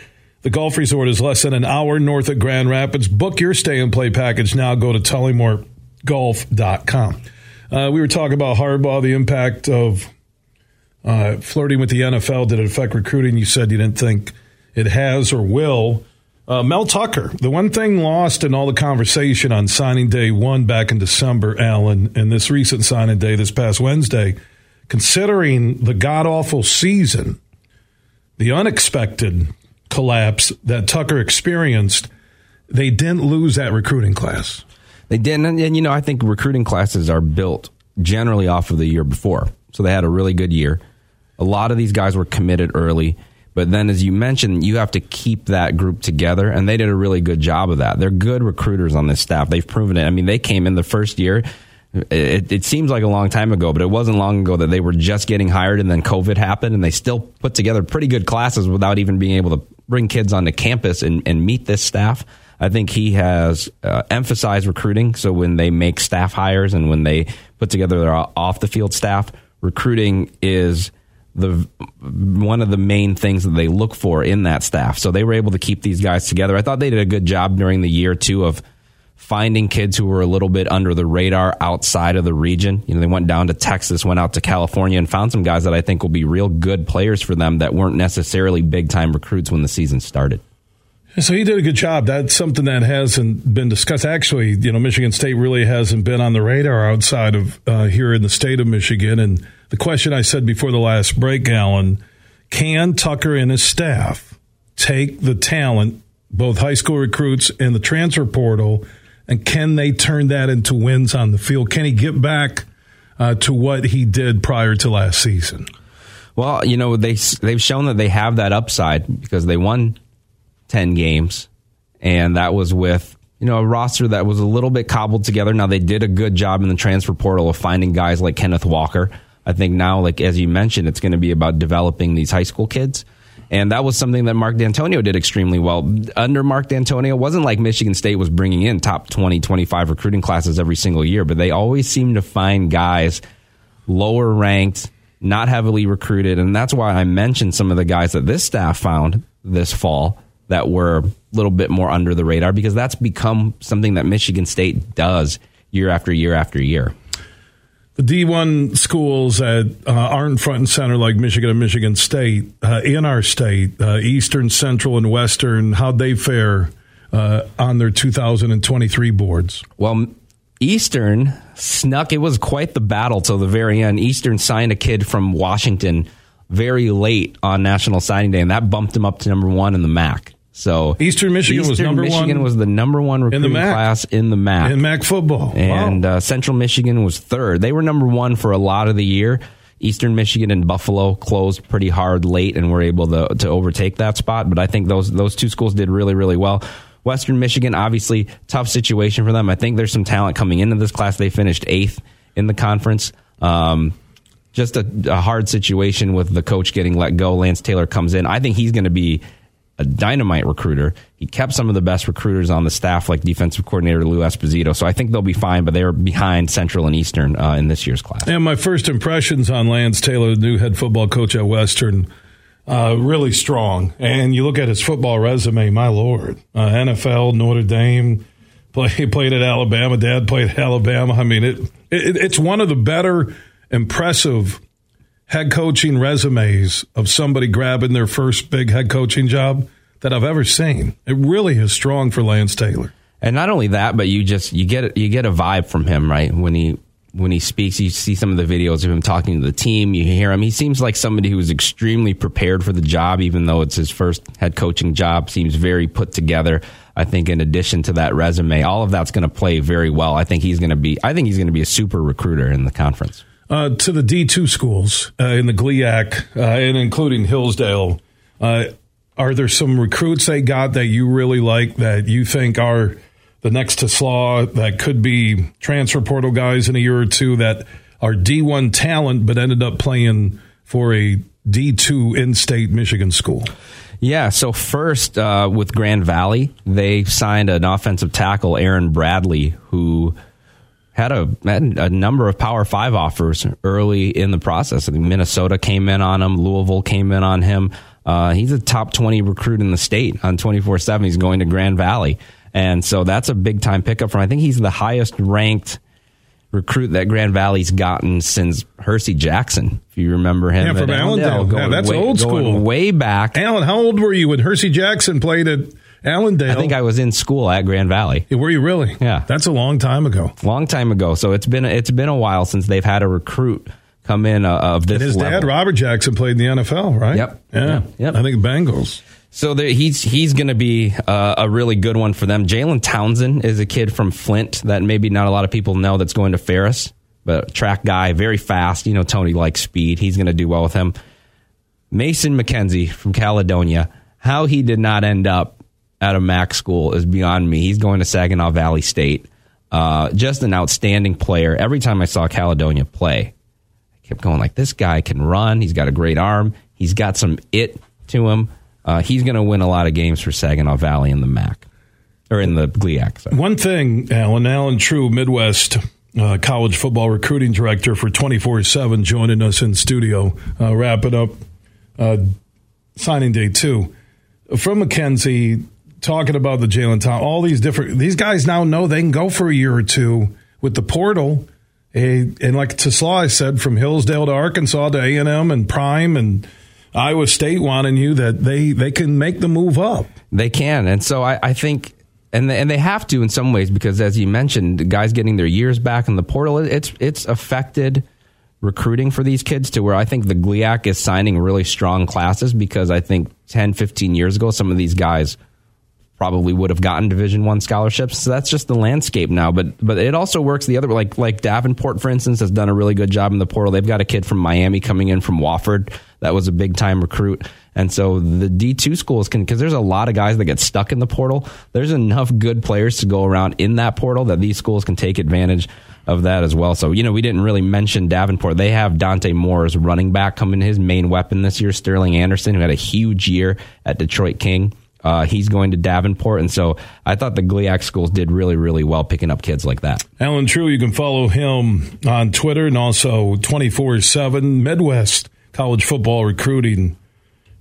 the golf resort is less than an hour north of Grand Rapids. Book your stay and play package now. Go to tullymoregolf.com. Uh, we were talking about Harbaugh, the impact of uh, flirting with the NFL. Did it affect recruiting? You said you didn't think it has or will. Uh, Mel Tucker, the one thing lost in all the conversation on signing day one back in December, Allen, and this recent signing day this past Wednesday, considering the god awful season, the unexpected collapse that Tucker experienced, they didn't lose that recruiting class. They didn't, and, and you know, I think recruiting classes are built generally off of the year before, so they had a really good year. A lot of these guys were committed early, but then, as you mentioned, you have to keep that group together, and they did a really good job of that. They're good recruiters on this staff. They've proven it. I mean, they came in the first year. It, it, seems like a long time ago, but it wasn't long ago that they were just getting hired and then COVID happened and they still put together pretty good classes without even being able to bring kids onto campus and, and meet this staff. I think he has uh, emphasized recruiting. So when they make staff hires and when they put together their off the field staff, recruiting is the one of the main things that they look for in that staff. So they were able to keep these guys together. I thought they did a good job during the year too of finding kids who were a little bit under the radar outside of the region. You know, they went down to Texas, went out to California and found some guys that I think will be real good players for them that weren't necessarily big time recruits when the season started. So he did a good job. That's something that hasn't been discussed. Actually, you know, Michigan State really hasn't been on the radar outside of uh, here in the state of Michigan. And the question I said before the last break, Allen, can Tucker and his staff take the talent, both high school recruits and the transfer portal, and can they turn that into wins on the field? Can he get back uh, to what he did prior to last season? Well, you know they they've shown that they have that upside because they won ten games, and that was with you know a roster that was a little bit cobbled together. Now they did a good job in the transfer portal of finding guys like Kenneth Walker. I think now, like as you mentioned, it's going to be about developing these high school kids. And that was something that Mark Dantonio did extremely well. Under Mark Dantonio, it wasn't like Michigan State was bringing in top 20, 25 recruiting classes every single year, but they always seemed to find guys lower ranked, not heavily recruited. And that's why I mentioned some of the guys that this staff found this fall that were a little bit more under the radar because that's become something that Michigan State does year after year after year the D1 schools that uh, aren't front and center like Michigan and Michigan State uh, in our state, uh, Eastern, Central, and Western, how'd they fare uh, on their 2023 boards? Well, Eastern snuck. It was quite the battle till the very end. Eastern signed a kid from Washington very late on National Signing Day, and that bumped him up to number one in the MAC. So Eastern Michigan Eastern was number Michigan one. Michigan was the number one recruiting in class in the MAC. In MAC football. And wow. uh, Central Michigan was third. They were number one for a lot of the year. Eastern Michigan and Buffalo closed pretty hard late and were able to, to overtake that spot. But I think those those two schools did really, really well. Western Michigan, obviously, tough situation for them. I think there's some talent coming into this class. They finished eighth in the conference. Um, just a, a hard situation with the coach getting let go. Lance Taylor comes in. I think he's going to be a dynamite recruiter. He kept some of the best recruiters on the staff, like defensive coordinator Lou Esposito. So I think they'll be fine, but they are behind Central and Eastern uh, in this year's class. And my first impressions on Lance Taylor, the new head football coach at Western, uh, really strong. And you look at his football resume, my lord, uh, NFL, Notre Dame, play, played at Alabama. Dad played at Alabama. I mean, it, it it's one of the better impressive head coaching resumes of somebody grabbing their first big head coaching job that I've ever seen. It really is strong for Lance Taylor. And not only that, but you just you get you get a vibe from him, right? When he when he speaks, you see some of the videos of him talking to the team. You hear him. He seems like somebody who is extremely prepared for the job, even though it's his first head coaching job. Seems very put together. I think in addition to that resume, all of that's going to play very well. I think he's going to be. I think he's going to be a super recruiter in the conference uh, to the D2 schools uh, in the GLIAC, uh, and including Hillsdale. Uh, are there some recruits they got that you really like that you think are the next TeSlaa that could be transfer portal guys in a year or two that are D1 talent but ended up playing for a D2 in state Michigan school? Yeah, so first uh, with Grand Valley, they signed an offensive tackle, Aaron Bradley, who had a, had a number of Power Five offers early in the process. I think Minnesota came in on him, Louisville came in on him. Uh, he's a top 20 recruit in the state on 24 7. He's going to Grand Valley. And so that's a big time pickup for him. I think he's the highest ranked recruit that Grand Valley's gotten since Hersey Jackson. If you remember him, yeah, from Allendale, Allendale yeah, that's way, old school, way back. Allen, how old were you when Hersey Jackson played at Allendale. I think I was in school at Grand Valley. Were you really? Yeah, that's a long time ago. Long time ago. So it's been it's been a while since they've had a recruit come in uh, of this. And his level. dad, Robert Jackson, played in the NFL, right? Yep. Yeah. Yep. I think Bengals. So he's he's going to be uh, a really good one for them. Jalen Townsend is a kid from Flint that maybe not a lot of people know that's going to Ferris, but track guy, very fast. You know, Tony likes speed. He's going to do well with him. Mason McKenzie from Caledonia. How he did not end up at a MAC school is beyond me. He's going to Saginaw Valley State. Uh, just an outstanding player. Every time I saw Caledonia play, I kept going like, this guy can run. He's got a great arm. He's got some it to him. Uh, he's going to win a lot of games for Saginaw Valley in the MAC or in the GLIAC. Sorry. One thing, Allen Allen Trieu, Midwest uh, college football recruiting director for twenty four seven, joining us in studio, uh, wrapping up uh, signing day two from McKenzie talking about the Jalen Tom, all these different these guys now know they can go for a year or two with the portal. And, and like TeSlaa said, from Hillsdale to Arkansas to A and M and Prime and Iowa State wanting you that they they can make the move up. They can, and so I, I think. And they, and they have to in some ways because, as you mentioned, the guys getting their years back in the portal, it's it's affected recruiting for these kids to where I think the GLIAC is signing really strong classes because I think 10, 15 years ago, some of these guys probably would have gotten Division One scholarships. So that's just the landscape now. But but it also works the other like like Davenport, for instance, has done a really good job in the portal. They've got a kid from Miami coming in from Wofford that was a big time recruit. And so the D2 schools can, because there's a lot of guys that get stuck in the portal. There's enough good players to go around in that portal that these schools can take advantage of that as well. So, you know, we didn't really mention Davenport. They have Dante Moore as running back coming his main weapon this year, Sterling Anderson, who had a huge year at Detroit King. Uh, he's going to Davenport. And so I thought the GLIAC schools did really, really well picking up kids like that. Allen Trieu, you can follow him on Twitter and also 24 7 Midwest College Football Recruiting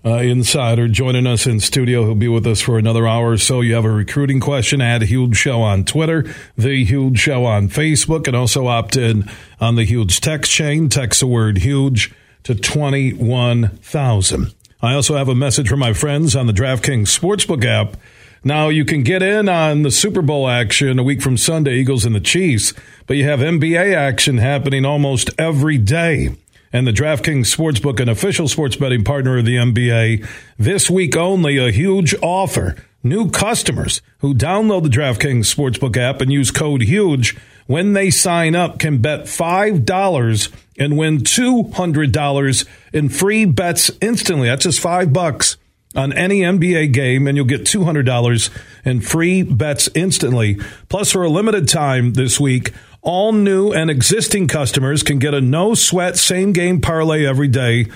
uh, Insider joining us in studio. He'll be with us for another hour or so. You have a recruiting question, add Huge Show on Twitter, The Huge Show on Facebook, and also opt in on the Huge text chain. Text the word huge to 21,000. I also have a message from my friends on the DraftKings Sportsbook app. Now you can get in on the Super Bowl action a week from Sunday, Eagles and the Chiefs, but you have NBA action happening almost every day. And the DraftKings Sportsbook, an official sports betting partner of the NBA, this week only a huge offer. New customers who download the DraftKings Sportsbook app and use code HUGE when they sign up can bet $5 and win $200 in free bets instantly. That's just five bucks on any NBA game, and you'll get $200 in free bets instantly. Plus, for a limited time this week, all new and existing customers can get a no sweat same game parlay every day.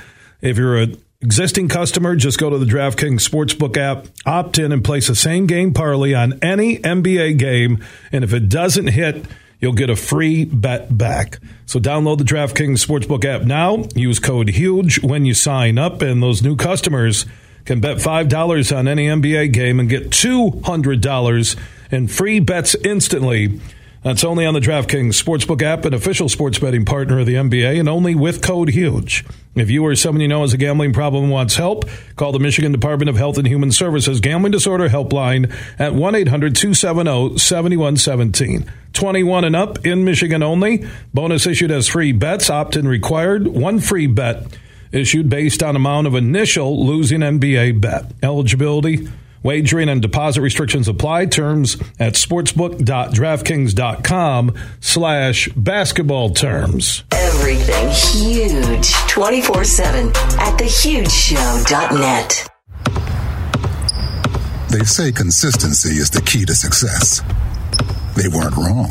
If you're an existing customer, just go to the DraftKings Sportsbook app, opt in, and place a same game parlay on any NBA game. And if it doesn't hit, you'll get a free bet back. So download the DraftKings Sportsbook app now. Use code HUGE when you sign up, and those new customers can bet $5 on any NBA game and get $200 in free bets instantly. That's only on the DraftKings Sportsbook app, an official sports betting partner of the NBA, and only with code HUGE. If you or someone you know has a gambling problem and wants help, call the Michigan Department of Health and Human Services Gambling Disorder Helpline at 1 800 270 7117. 21 and up in Michigan only. Bonus issued as free bets, opt in required. One free bet issued based on amount of initial losing NBA bet. Eligibility Wagering and deposit restrictions apply. Terms at sportsbook.draftkings.com slash basketball terms. Everything huge 24 7 at thehugeshow.net. They say consistency is the key to success. They weren't wrong.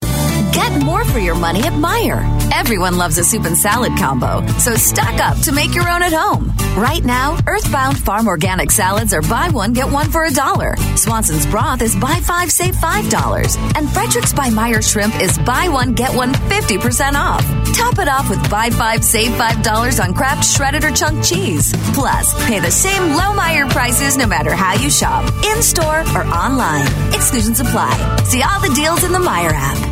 Get more for your money at Meijer. Everyone loves a soup and salad combo, so stock up to make your own at home. Right now, Earthbound Farm Organic Salads are buy one, get one for a dollar. Swanson's Broth is buy five, save five dollars. And Frederik's by Meijer Shrimp is buy one, get one 50% off. Top it off with buy five, save five dollars on Kraft shredded or chunk cheese. Plus, pay the same low Meijer prices no matter how you shop, in store or online. Exclusions apply. See all the deals in the Meijer app.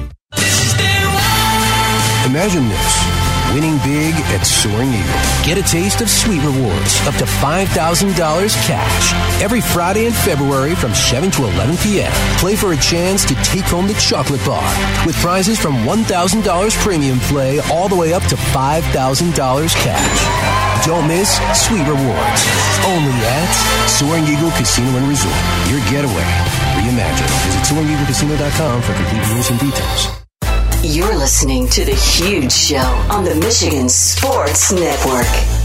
Imagine this. Winning big at Soaring Eagle. Get a taste of sweet rewards up to $5,000 cash every Friday in February from 7 to 11 p.m. Play for a chance to take home the chocolate bar with prizes from $1,000 premium play all the way up to $5,000 cash. Don't miss sweet rewards. Only at Soaring Eagle Casino and Resort. Your getaway. Reimagine. Visit SoaringEagleCasino.com for complete rules and details. You're listening to The Huge Show on the Michigan Sports Network.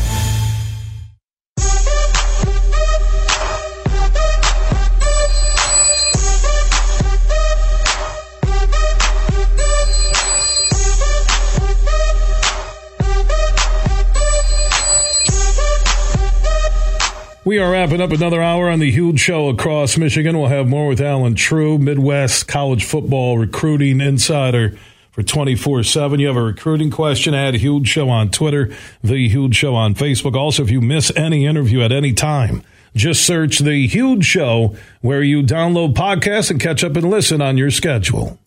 We are wrapping up another hour on the huge show across Michigan. We'll have more with Allen Trieu, Midwest college football recruiting insider for 24 7. You have a recruiting question, add Huge Show on Twitter, The Huge Show on Facebook. Also, if you miss any interview at any time, just search The Huge Show where you download podcasts and catch up and listen on your schedule.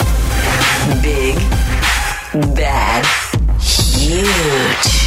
Big, bad, huge.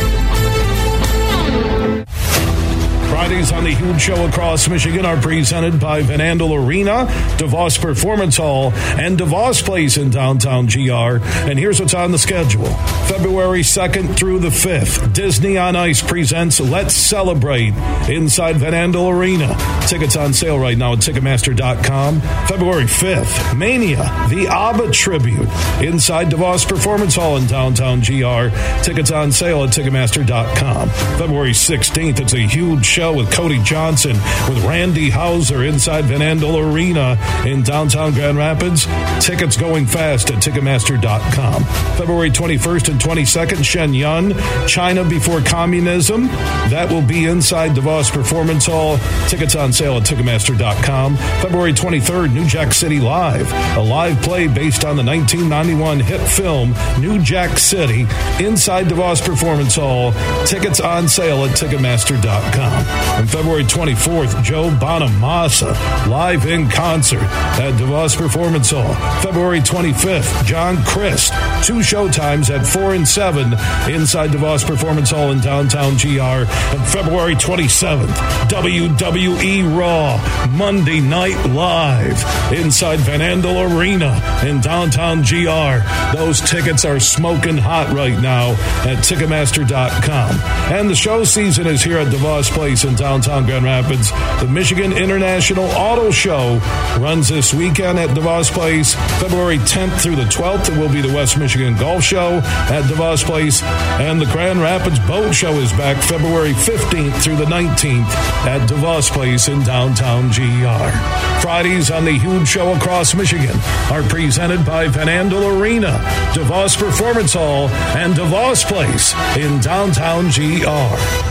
Fridays on the Huge Show across Michigan are presented by Van Andel Arena, DeVos Performance Hall, and DeVos Place in downtown GR. And here's what's on the schedule. February 2nd through the 5th, Disney on Ice presents Let's Celebrate inside Van Andel Arena. Tickets on sale right now at Ticketmaster.com. February 5th, Mania, the ABBA Tribute inside DeVos Performance Hall in downtown GR. Tickets on sale at Ticketmaster.com. February 16th, it's a huge show with Cody Johnson with Randy Houser inside Van Andel Arena in downtown Grand Rapids. Tickets going fast at Ticketmaster.com. February 21st and 22nd, Shen Yun, China Before Communism. That will be inside DeVos Performance Hall. Tickets on sale at Ticketmaster.com. February 23rd, New Jack City Live, a live play based on the 1991 hit film New Jack City inside DeVos Performance Hall. Tickets on sale at Ticketmaster.com. On February 24th, Joe Bonamassa live in concert at DeVos Performance Hall. February 25th, John Crist, two showtimes at 4 and 7 inside DeVos Performance Hall in downtown GR. And February 27th, WWE Raw, Monday Night Live inside Van Andel Arena in downtown GR. Those tickets are smoking hot right now at Ticketmaster.com. And the show season is here at DeVos Place in downtown Grand Rapids. The Michigan International Auto Show runs this weekend at DeVos Place. February 10th through the 12th, it will be the West Michigan Golf Show at DeVos Place. And the Grand Rapids Boat Show is back February 15th through the 19th at DeVos Place in downtown GR. Fridays on the Huge Show across Michigan are presented by Van Andel Arena, DeVos Performance Hall, and DeVos Place in downtown GR.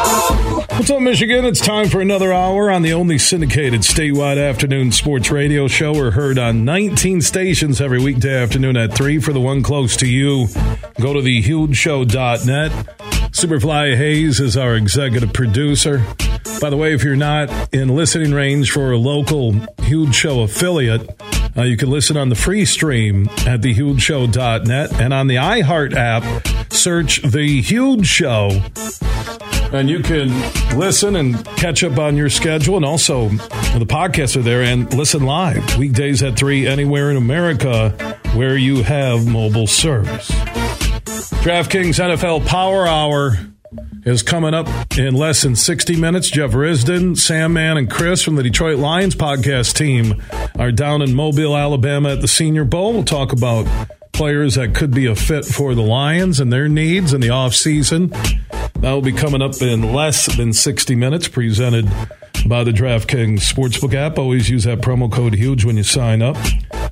What's up, Michigan? It's time for another hour on the only syndicated statewide afternoon sports radio show. We're heard on 19 stations every weekday afternoon at 3 for the one close to you. Go to thehugeshow.net. Superfly Hayes is our executive producer. By the way, if you're not in listening range for a local Huge Show affiliate, uh, you can listen on the free stream at thehugeshow.net and on the iHeart app, search The Huge Show and you can listen and catch up on your schedule. And also, the podcasts are there and listen live weekdays at 3 anywhere in America where you have mobile service. DraftKings NFL Power Hour is coming up in less than 60 minutes. Jeff Risdon, Sam Mann, and Chris from the Detroit Lions podcast team are down in Mobile, Alabama at the Senior Bowl. We'll talk about players that could be a fit for the Lions and their needs in the offseason. That will be coming up in less than 60 minutes, presented by the DraftKings Sportsbook app. Always use that promo code HUGE when you sign up.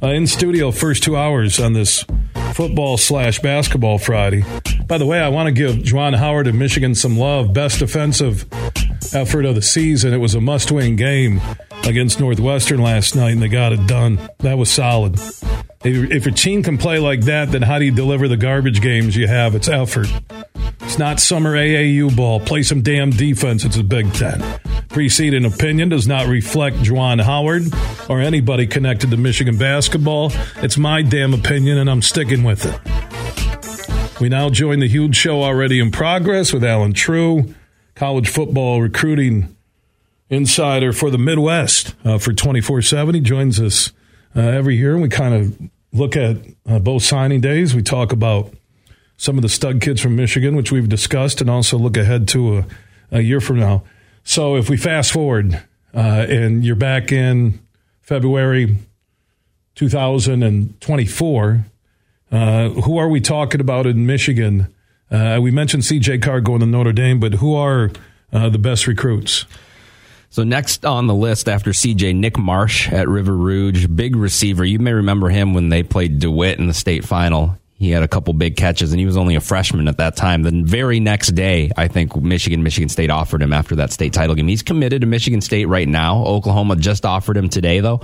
Uh, in studio, first two hours on this football slash basketball Friday. By the way, I want to give Juwan Howard of Michigan some love. Best defensive effort of the season. It was a must win game against Northwestern last night, and they got it done. That was solid. If, if team can play like that, then how do you deliver the garbage games you have? It's effort. It's not summer AAU ball. Play some damn defense. It's a Big Ten. Preceding opinion does not reflect Juwan Howard or anybody connected to Michigan basketball. It's my damn opinion, and I'm sticking with it. We now join the huge show already in progress with Allen Trieu college football recruiting insider for the Midwest uh, for 24 7. He joins us uh, every year, and we kind of look at uh, both signing days. We talk about some of the stud kids from Michigan, which we've discussed, and also look ahead to a, a year from now. So if we fast forward uh, and you're back in February 2024, uh, who are we talking about in Michigan? Uh, we mentioned CJ Carr going to Notre Dame, but who are uh, the best recruits? So next on the list after CJ, Nick Marsh at River Rouge, big receiver. You may remember him when they played DeWitt in the state final. He had a couple big catches, and he was only a freshman at that time. The very next day, I think Michigan, Michigan State offered him after that state title game. He's committed to Michigan State right now. Oklahoma just offered him today, though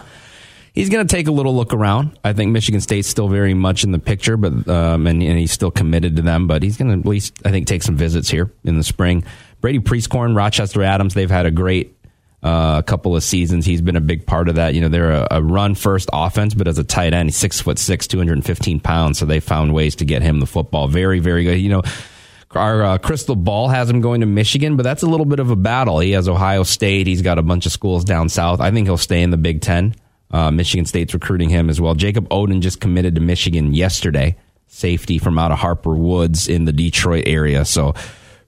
he's going to take a little look around. I think Michigan State's still very much in the picture, but um, and, and, he's still committed to them. But he's going to at least, I think, take some visits here in the spring. Brady Prieskorn, Rochester Adams, they've had a great uh, couple of seasons. He's been a big part of that. You know, they're a, a run first offense, but as a tight end, he's six foot six, two hundred and fifteen pounds. So they found ways to get him the football. Very, very good. You know. Our uh, crystal ball has him going to Michigan, but that's a little bit of a battle. He has Ohio State. He's got a bunch of schools down south. I think he'll stay in the Big Ten. Uh, Michigan State's recruiting him as well. Jacob Oden just committed to Michigan yesterday. Safety from out of Harper Woods in the Detroit area. So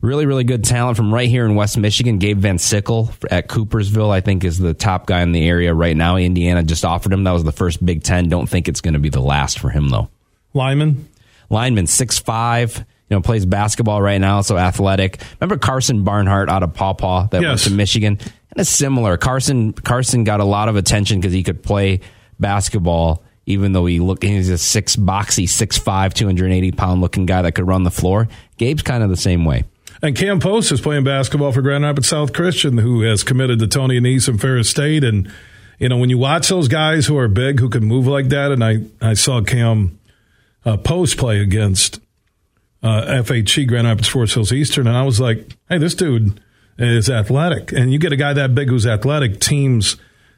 really, really good talent from right here in West Michigan. Gabe Van Sickle at Coopersville, I think, is the top guy in the area right now. Indiana just offered him. That was the first Big Ten. Don't think it's going to be the last for him, though. Lyman? Lineman, six five. You know, plays basketball right now, so athletic. Remember Karsen Barnhart out of Paw Paw that yes. went to Michigan? Of similar. Karsen Karsen got a lot of attention because he could play basketball, even though he looked he's a six boxy, six five, two hundred eighty pound looking guy that could run the floor. Gabe's kind of the same way. And Cam Post is playing basketball for Grand Rapids South Christian, who has committed to Tony Annese and Ferris State. And you know, when you watch those guys who are big, who can move like that, and I I saw Cam uh, Post play against uh, FHE Grand Rapids Forest Hills Eastern, and I was like, hey, this dude is athletic, and you get a guy that big who's athletic, teams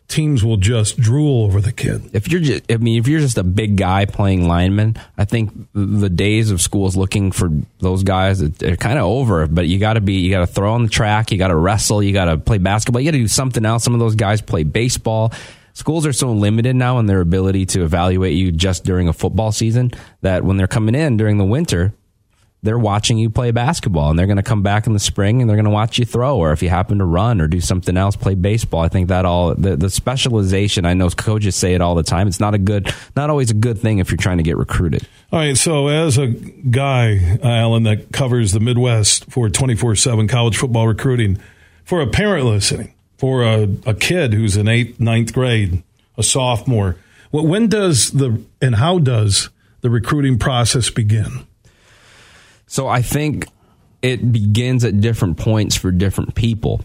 teams will just drool over the kid. If you're just, I mean, if you're just a big guy playing lineman, I think the days of schools looking for those guys are kind of over. But you got to be, you got to throw on the track, you got to wrestle, you got to play basketball, you got to do something else. Some of those guys play baseball. Schools are so limited now in their ability to evaluate you just during a football season that when they're coming in during the winter, they're watching you play basketball and they're going to come back in the spring and they're going to watch you throw or if you happen to run or do something else play baseball. I think that all the, the specialization i know coaches say it all the time it's not a good not always a good thing if you're trying to get recruited. All right so as a guy allen that covers the midwest for 24-7 college football recruiting for a parent listening for a, a kid who's in eighth ninth grade a sophomore when does the and how does the recruiting process begin so I think it begins at different points for different people.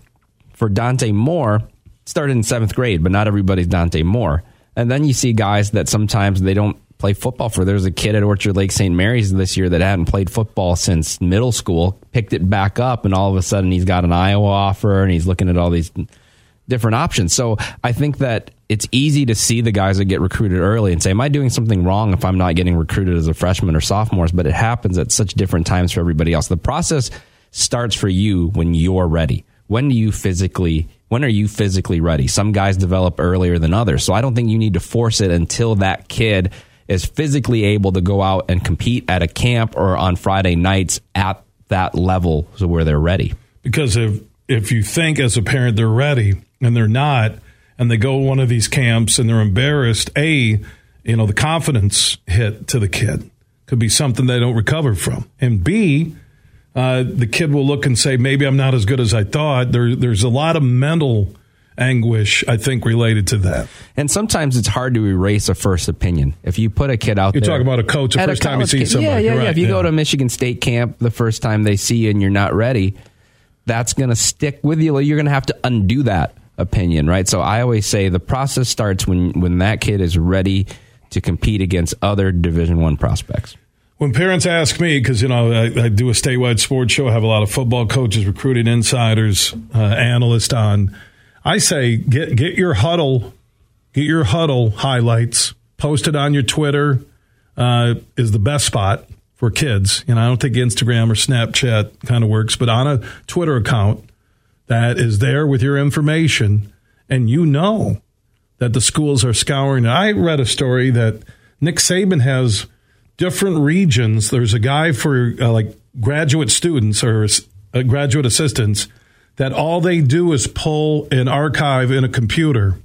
For Dante Moore, started in seventh grade, but not everybody's Dante Moore. And then you see guys that sometimes they don't play football for. There's a kid at Orchard Lake St. Mary's this year that hadn't played football since middle school, picked it back up, and all of a sudden he's got an Iowa offer and he's looking at all these different options. So I think that it's easy to see the guys that get recruited early and say, Am I doing something wrong if I'm not getting recruited as a freshman or sophomores? But it happens at such different times for everybody else. The process starts for you when you're ready. When do you physically when are you physically ready? Some guys develop earlier than others. So I don't think you need to force it until that kid is physically able to go out and compete at a camp or on Friday nights at that level so where they're ready. Because if if you think as a parent they're ready and they're not, and they go to one of these camps and they're embarrassed, A, you know, the confidence hit to the kid could be something they don't recover from. And B, uh, the kid will look and say, maybe I'm not as good as I thought. There, there's a lot of mental anguish, I think, related to that. And sometimes it's hard to erase a first opinion. If you put a kid out there, You're talking about a coach the first time you see somebody. Yeah, yeah, right, yeah. If you yeah. go to a Michigan State camp the first time they see you and you're not ready, that's going to stick with you. You're going to have to undo that opinion, right? So I always say the process starts when when that kid is ready to compete against other Division One prospects. When parents ask me, because you know I, I, do a statewide sports show, I have a lot of football coaches, recruiting insiders, uh, analysts on. I say get get your Hudl, get your Hudl highlights, post it on your Twitter. Uh, is the best spot for kids. You know, I don't think Instagram or Snapchat kind of works, but on a Twitter account, that is there with your information, and you know that the schools are scouring. I read a story that Nick Saban has different regions. There's a guy for uh, like graduate students or uh, graduate assistants that all they do is pull an archive in a computer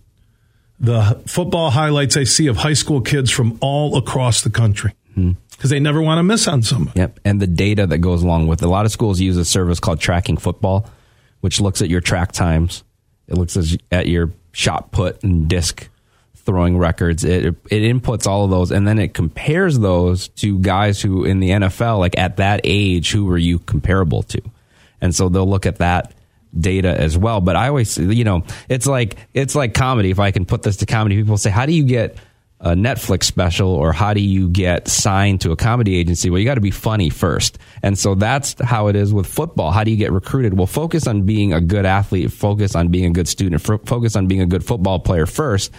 the football highlights they see of high school kids from all across the country because hmm. they never want to miss on someone. Yep, and the data that goes along with it. A lot of schools use a service called Tracking Football, which looks at your track times. It looks at your shot put and disc throwing records. It it inputs all of those, and then it compares those to guys who in the NFL, like at that age, who were you comparable to? And so they'll look at that data as well. But I always, you know, it's like it's like comedy. If I can put this to comedy, people say, "How do you get a Netflix special or how do you get signed to a comedy agency?" Well, you got to be funny first, and so that's how it is with football. How do you get recruited? Well, focus on being a good athlete, focus on being a good student, focus on being a good football player first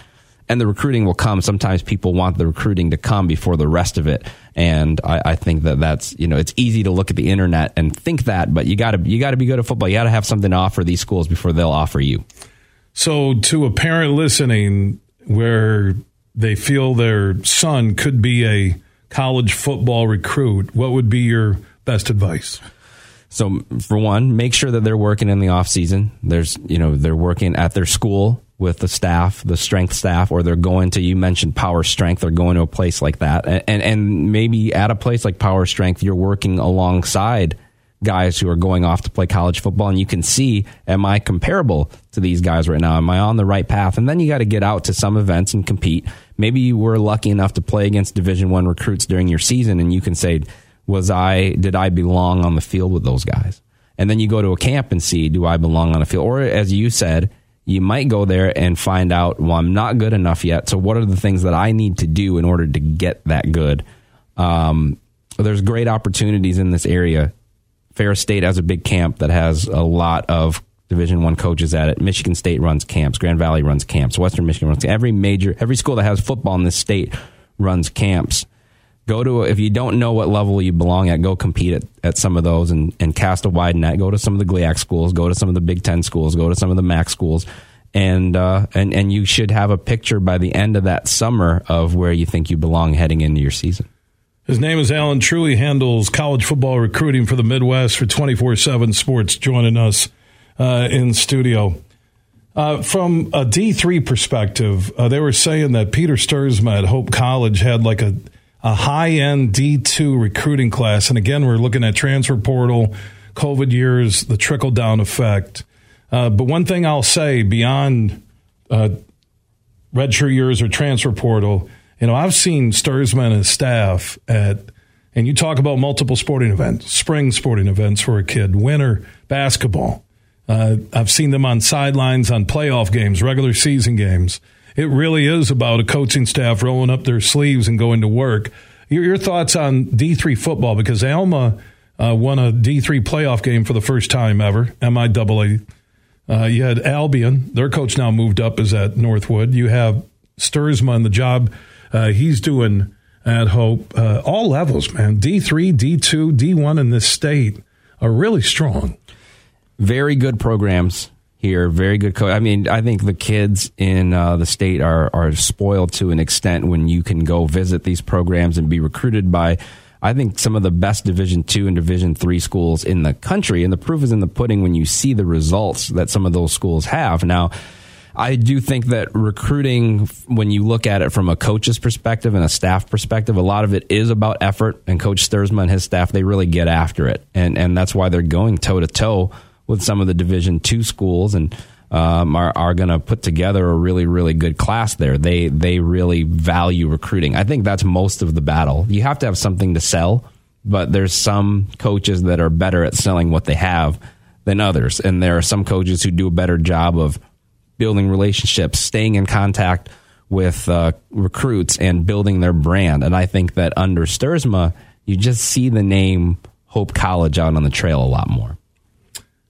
and the recruiting will come. Sometimes people want the recruiting to come before the rest of it, and I, I think that that's you know it's easy to look at the internet and think that, but you got to you got to be good at football. You got to have something to offer these schools before they'll offer you. So, to a parent listening, where they feel their son could be a college football recruit, what would be your best advice? So, for one, make sure that they're working in the off season. There's, you know, they're working at their school with the staff, the strength staff, or they're going to, you mentioned power strength, they're going to a place like that. And, and maybe at a place like power strength, you're working alongside guys who are going off to play college football and you can see, am I comparable to these guys right now? Am I on the right path? And then you got to get out to some events and compete. Maybe you were lucky enough to play against division one recruits during your season and you can say, was I, did I belong on the field with those guys? And then you go to a camp and see, do I belong on a field? Or as you said, you might go there and find out, well, I'm not good enough yet. So, what are the things that I need to do in order to get that good? Um, there's great opportunities in this area. Ferris State has a big camp that has a lot of Division One coaches at it. Michigan State runs camps. Grand Valley runs camps. Western Michigan runs. Every major, every school that has football in this state runs camps. Go to if you don't know what level you belong at, go compete at, at some of those and, and cast a wide net. Go to some of the GLIAC schools, go to some of the Big Ten schools, go to some of the MAC schools, and uh, and and you should have a picture by the end of that summer of where you think you belong heading into your season. His name is Allen Trieu. He handles college football recruiting for the Midwest for 24 7 Sports, joining us uh, in studio. Uh, from a D3 perspective, uh, they were saying that Peter Stuursma at Hope College had like a a high end D2 recruiting class. And again, we're looking at transfer portal, COVID years, the trickle down effect. Uh, but one thing I'll say beyond uh, redshirt years or transfer portal, you know, I've seen Stuursma and staff at, and you talk about multiple sporting events, spring sporting events for a kid, winter basketball. Uh, I've seen them on sidelines on playoff games, regular season games it really is about a coaching staff rolling up their sleeves and going to work. Your, your thoughts on D3 football? Because Alma uh, won a D3 playoff game for the first time ever, MIAA. Uh, you had Albion, their coach now moved up, is at Northwood. You have Stuursma and the job uh, he's doing at Hope. Uh, all levels, man. D3, D2, D1 in this state are really strong. Very good programs here. Very good coach. I mean, I think the kids in uh, the state are are spoiled to an extent when you can go visit these programs and be recruited by. I think some of the best Division two and Division three schools in the country, and the proof is in the pudding when you see the results that some of those schools have. Now, I do think that recruiting, when you look at it from a coach's perspective and a staff perspective, a lot of it is about effort. And Coach Stuursma and his staff, they really get after it, and and that's why they're going toe to toe with some of the Division two schools and um, are, are going to put together a really really good class there. They they really value recruiting. I think that's most of the battle. You have to have something to sell, but there's some coaches that are better at selling what they have than others, and there are some coaches who do a better job of building relationships, staying in contact with uh, recruits, and building their brand. And I think that under Stuursma, you just see the name Hope College out on the trail a lot more.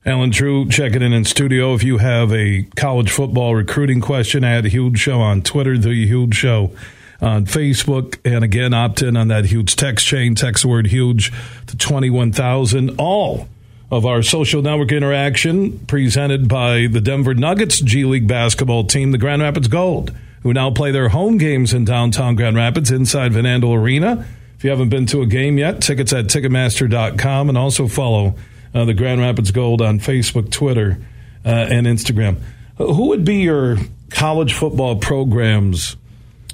Allen Trieu checking in in studio. If you have a college football recruiting question, add Huge Show on Twitter, The Huge Show on Facebook, and again, opt in on that huge text chain. Text the word huge to 21,000. All of our social network interaction presented by the Denver Nuggets G League basketball team, the Grand Rapids Gold, who now play their home games in downtown Grand Rapids inside Van Andel Arena. If you haven't been to a game yet, tickets at Ticketmaster.com and also follow uh, the Grand Rapids Gold on Facebook, Twitter, uh, and Instagram. Who would be your college football programs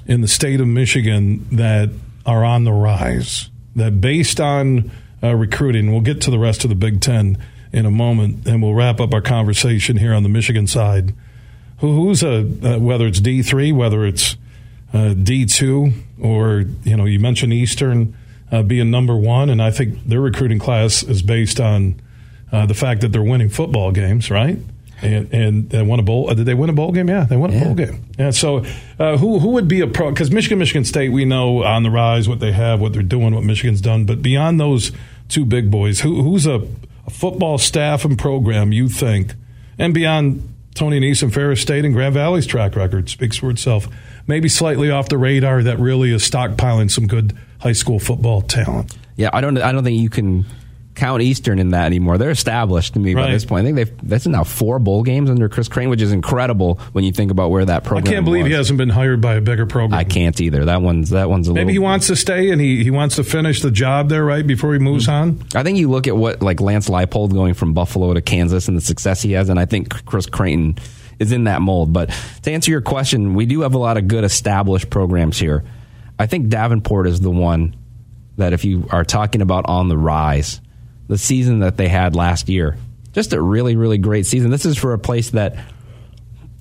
in the state of Michigan that are on the rise? That based on uh, recruiting, we'll get to the rest of the Big Ten in a moment, and we'll wrap up our conversation here on the Michigan side. Who, who's a uh, whether it's D three, whether it's uh, D two, or you know you mentioned Eastern uh, being number one, and I think their recruiting class is based on uh, the fact that they're winning football games, right? And, and they won a bowl. Uh, did they win a bowl game? Yeah, they won a yeah. bowl game. Yeah. So, uh, who who would be a pro? Because Michigan, Michigan State, we know on the rise what they have, what they're doing, what Michigan's done. But beyond those two big boys, who, who's a, a football staff and program you think, and beyond Tony Annese, Ferris State, and Grand Valley's track record speaks for itself. Maybe slightly off the radar that really is stockpiling some good high school football talent. Yeah, I don't. I don't think you can count Eastern in that anymore. They're established to me right. by this point. I think they've that's now four bowl games under Chris Creighton, which is incredible when you think about where that program. I can't believe was. he hasn't been hired by a bigger program. I can't either. That one's that one's a maybe little, he wants to stay and he, he wants to finish the job there right before he moves mm-hmm. on. I think you look at what like Lance Leipold going from Buffalo to Kansas and the success he has, and I think Chris Creighton is in that mold. But to answer your question, we do have a lot of good established programs here. I think Davenport is the one that if you are talking about on the rise the season that they had last year. Just a really, really great season. This is for a place that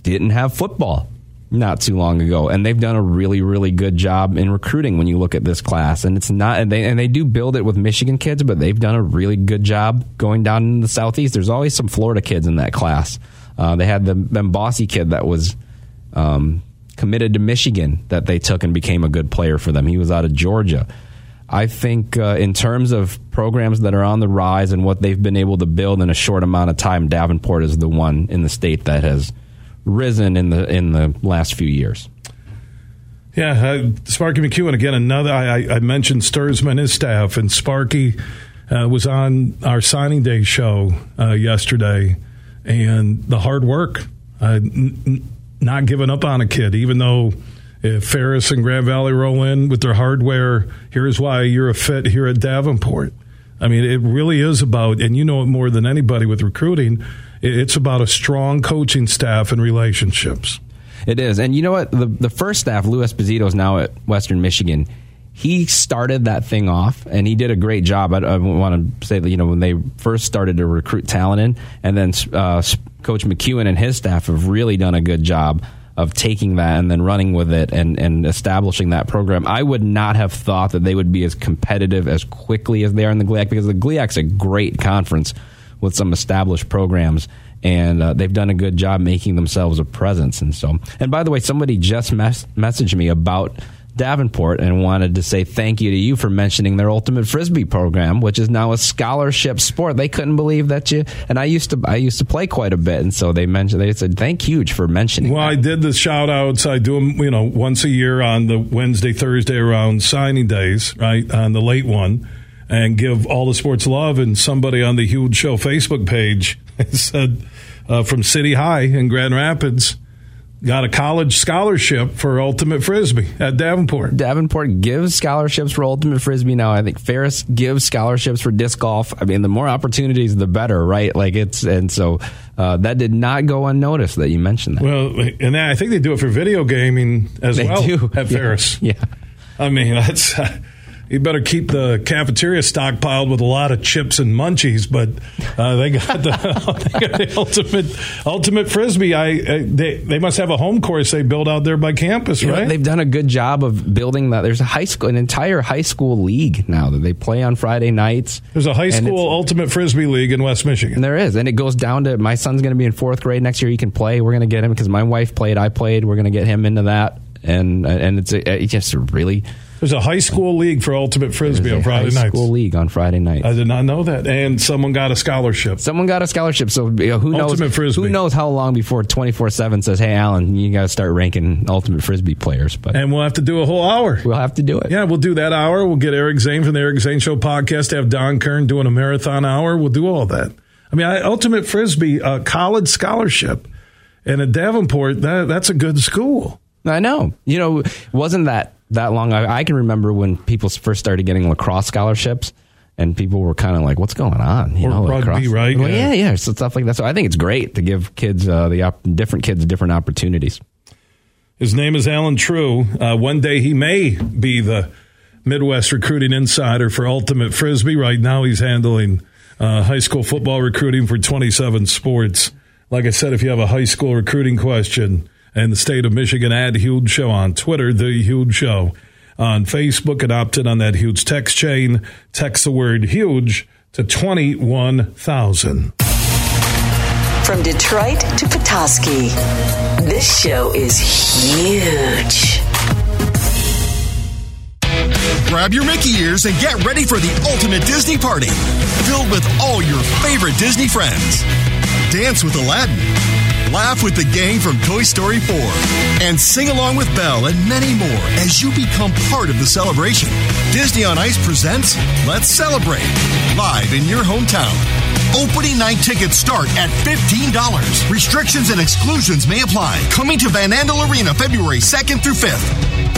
didn't have football not too long ago, and they've done a really, really good job in recruiting when you look at this class. And it's not, and they and they do build it with Michigan kids, but they've done a really good job going down in the southeast. There's always some Florida kids in that class. Uh, they had the Bossy kid that was um, committed to Michigan that they took and became a good player for them. He was out of Georgia. I think uh, in terms of programs that are on the rise and what they've been able to build in a short amount of time, Davenport is the one in the state that has risen in the in the last few years. Yeah, uh, Sparky McEwen again. Another I, I mentioned Stuursma, his staff, and Sparky uh, was on our signing day show uh, yesterday, and the hard work, uh, n- not giving up on a kid, even though if Ferris and Grand Valley roll in with their hardware, here's why you're a fit here at Davenport. I mean, it really is about, and you know it more than anybody with recruiting, it's about a strong coaching staff and relationships. It is. And you know what? The, the first staff, Lou Esposito, is now at Western Michigan. He started that thing off, and he did a great job. I, I want to say that, you know, when they first started to recruit talent in, and then uh, Coach McEwen and his staff have really done a good job of taking that and then running with it and, and establishing that program. I would not have thought that they would be as competitive as quickly as they are in the GLIAC because the GLIAC's a great conference with some established programs and uh, they've done a good job making themselves a presence. And so, and by the way, somebody just mes- messaged me about Davenport and wanted to say thank you to you for mentioning their ultimate frisbee program, which is now a scholarship sport. They couldn't believe that you and I used to I used to play quite a bit, and so they mentioned they said thank huge for mentioning. Well, that. I did the shout outs. I do them, you know, once a year on the Wednesday, Thursday around signing days, right on the late one, and give all the sports love. And somebody on the Huge Show Facebook page said uh, from City High in Grand Rapids got a college scholarship for ultimate frisbee at Davenport. Davenport gives scholarships for ultimate frisbee now. I think Ferris gives scholarships for disc golf. I mean, the more opportunities, the better, right? Like it's and so uh, that did not go unnoticed that you mentioned that. Well, and I think they do it for video gaming as they well do. at Ferris. Yeah. yeah. I mean, that's. Uh, you better keep the cafeteria stockpiled with a lot of chips and munchies. But uh, they got the, they got the ultimate ultimate frisbee. I, I, they they must have a home course they build out there by campus, you right? Know, they've done a good job of building that. There's a high school, an entire high school league now that they play on Friday nights. There's a high school ultimate frisbee league in West Michigan. There is, and it goes down to my son's going to be in fourth grade next year. He can play. We're going to get him because my wife played. I played. We're going to get him into that, and and it's, a, it's just a really there's a high school league for ultimate frisbee on Friday high. School league on Friday nights. I did not know that, and someone got a scholarship. Someone got a scholarship. So you know, who ultimate knows? Frisbee. Who knows how long before twenty four seven says, "Hey, Allen, you got to start ranking ultimate frisbee players." But and we'll have to do a whole hour. We'll have to do it. Yeah, we'll do that hour. We'll get Eric Zane from the Eric Zane Show podcast. Have Don Kern doing a marathon hour. We'll do all that. I mean, I, Ultimate Frisbee, a college scholarship, and at Davenport, that, that's a good school. I know. You know, wasn't that that long? I, I can remember when people first started getting lacrosse scholarships and people were kind of like, "What's going on?" You or know, rugby, across. right? Yeah. yeah, yeah, so stuff like that. So I think it's great to give kids uh, the op- different kids different opportunities. His name is Allen Trieu. Uh, one day he may be the Midwest recruiting insider for Ultimate Frisbee. Right now, he's handling uh, high school football recruiting for 27 Sports. Like I said, if you have a high school recruiting question in the state of Michigan, add Huge Show on Twitter, The Huge Show on Facebook and opt in on that huge text chain. Text the word huge to 21,000. From Detroit to Petoskey, this show is huge. Grab your Mickey ears and get ready for the ultimate Disney party, filled with all your favorite Disney friends. Dance with Aladdin Laugh with the gang from Toy Story 4 and sing along with Belle and many more as you become part of the celebration. Disney on Ice presents Let's Celebrate live in your hometown. Opening night tickets start at $15. Restrictions and exclusions may apply. Coming to Van Andel Arena February 2nd through 5th.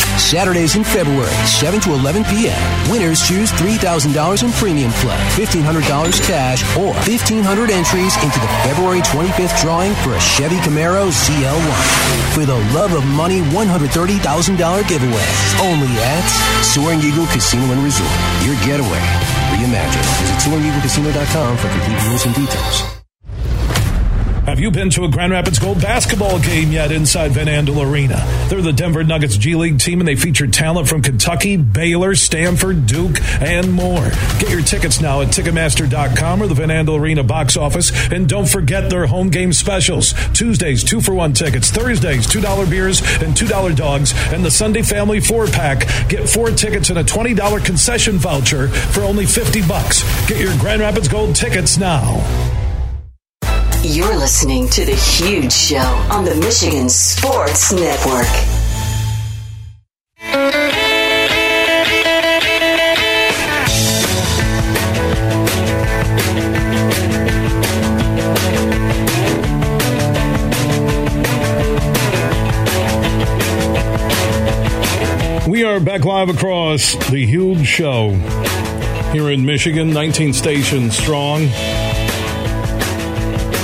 Saturdays in February, 7 to 11 p.m. Winners choose $3,000 in premium play, $1,500 cash, or 1,500 entries into the February 25th drawing for a Chevy Camaro ZL1. For the love of money, $130,000 giveaway. Only at Soaring Eagle Casino and Resort. Your getaway. Reimagine. Visit SoaringEagleCasino.com for complete rules and details. Have you been to a Grand Rapids Gold basketball game yet inside Van Andel Arena? They're the Denver Nuggets G League team and they feature talent from Kentucky, Baylor, Stanford, Duke, and more. Get your tickets now at Ticketmaster.com or the Van Andel Arena box office. And don't forget their home game specials. Tuesdays, two for one tickets. Thursdays, $2 beers and $2 dogs. And the Sunday Family four pack. Get four tickets and a $20 concession voucher for only 50 bucks. Get your Grand Rapids Gold tickets now. You're listening to The Huge Show on the Michigan Sports Network. We are back live across The Huge Show here in Michigan, 19 stations strong.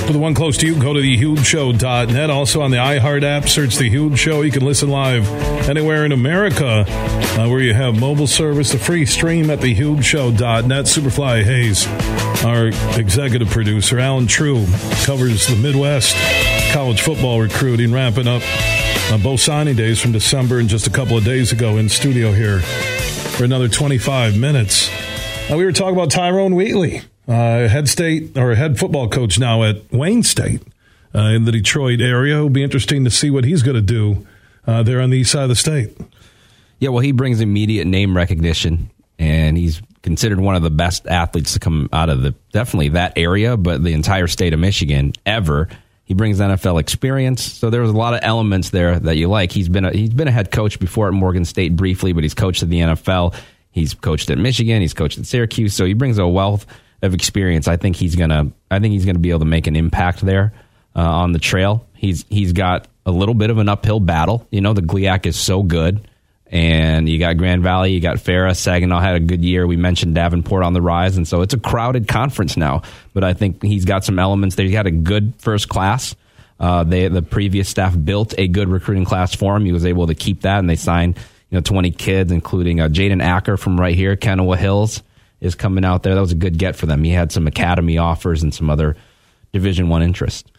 For the one close to you, go to thehugeshow.net. Also on the iHeart app, search The Huge Show. You can listen live anywhere in America uh, where you have mobile service. The free stream at thehugeshow.net. Superfly Hayes, our executive producer. Allen Trieu covers the Midwest college football recruiting, wrapping up uh, both signing days from December and just a couple of days ago in studio here for another 25 minutes. Uh, we were talking about Tyrone Wheatley uh, head state or head football coach now at Wayne State uh, in the Detroit area. It'll be interesting to see what he's going to do uh, there on the east side of the state. Yeah, well, he brings immediate name recognition, and he's considered one of the best athletes to come out of the definitely that area, but the entire state of Michigan ever. He brings NFL experience, so there was a lot of elements there that you like. He's been a, he's been a head coach before at Morgan State briefly, but he's coached at the NFL. He's coached at Michigan. He's coached at Syracuse, so he brings a wealth of experience, I think he's gonna I think he's gonna be able to make an impact there uh, on the trail. He's he's got a little bit of an uphill battle. You know, the GLIAC is so good. And you got Grand Valley, you got Ferris, Saginaw had a good year. We mentioned Davenport on the rise, and so it's a crowded conference now. But I think he's got some elements there. He had a good first class. Uh, they, the previous staff built a good recruiting class for him. He was able to keep that, and they signed you know 20 kids, including uh, Jaden Acker from right here, Kenowa Hills is coming out there. That was a good get for them. He had some academy offers and some other Division One interest.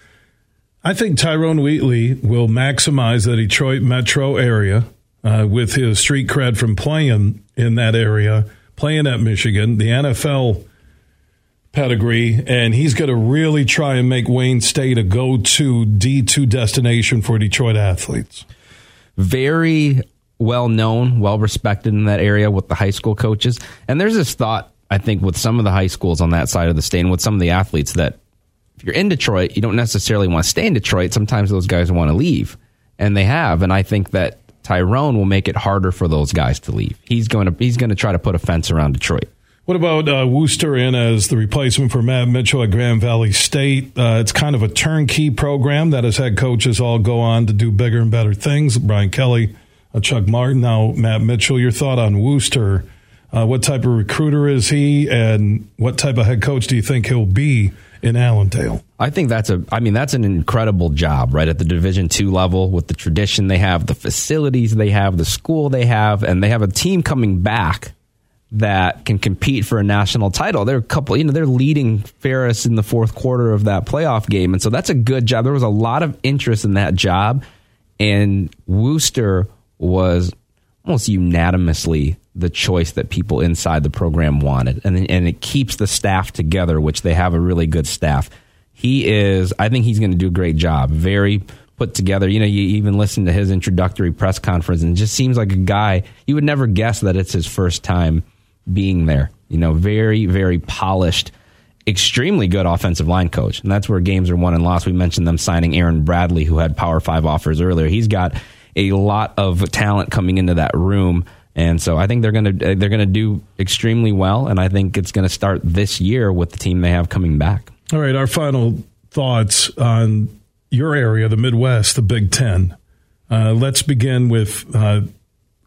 I think Tyrone Wheatley will maximize the Detroit metro area uh, with his street cred from playing in that area, playing at Michigan, the NFL pedigree, and he's going to really try and make Wayne State a go to D2 destination for Detroit athletes. Very well known, well respected in that area with the high school coaches. And there's this thought, I think, with some of the high schools on that side of the state and with some of the athletes that if you're in Detroit, you don't necessarily want to stay in Detroit. Sometimes those guys want to leave, and they have. And I think that Tyrone will make it harder for those guys to leave. He's going to he's going to try to put a fence around Detroit. What about uh, Wooster in as the replacement for Matt Mitchell at Grand Valley State? Uh, it's kind of a turnkey program that has had coaches all go on to do bigger and better things. Brian Kelly, Chuck Martin, now Matt Mitchell. Your thought on Wooster? Uh, what type of recruiter is he, and what type of head coach do you think he'll be in Allendale? I think that's a. I mean, that's an incredible job, right at the Division two level with the tradition they have, the facilities they have, the school they have, and they have a team coming back that can compete for a national title. They're a couple, you know, they're leading Ferris in the fourth quarter of that playoff game, and so that's a good job. There was a lot of interest in that job, and Wooster was almost unanimously the choice that people inside the program wanted, and and it keeps the staff together, which they have a really good staff. He is, I think he's going to do a great job. Very put together. You know, you even listen to his introductory press conference, and just seems like a guy you would never guess that it's his first time being there. You know, very very polished. Extremely good offensive line coach, and that's where games are won and lost. We mentioned them signing Aaron Bradley, who had Power Five offers earlier. He's got a lot of talent coming into that room and so I think they're going to they're going to do extremely well, and I think it's going to start this year with the team they have coming back. All right, our final thoughts on your area, the Midwest, the Big Ten. Uh, let's begin with uh,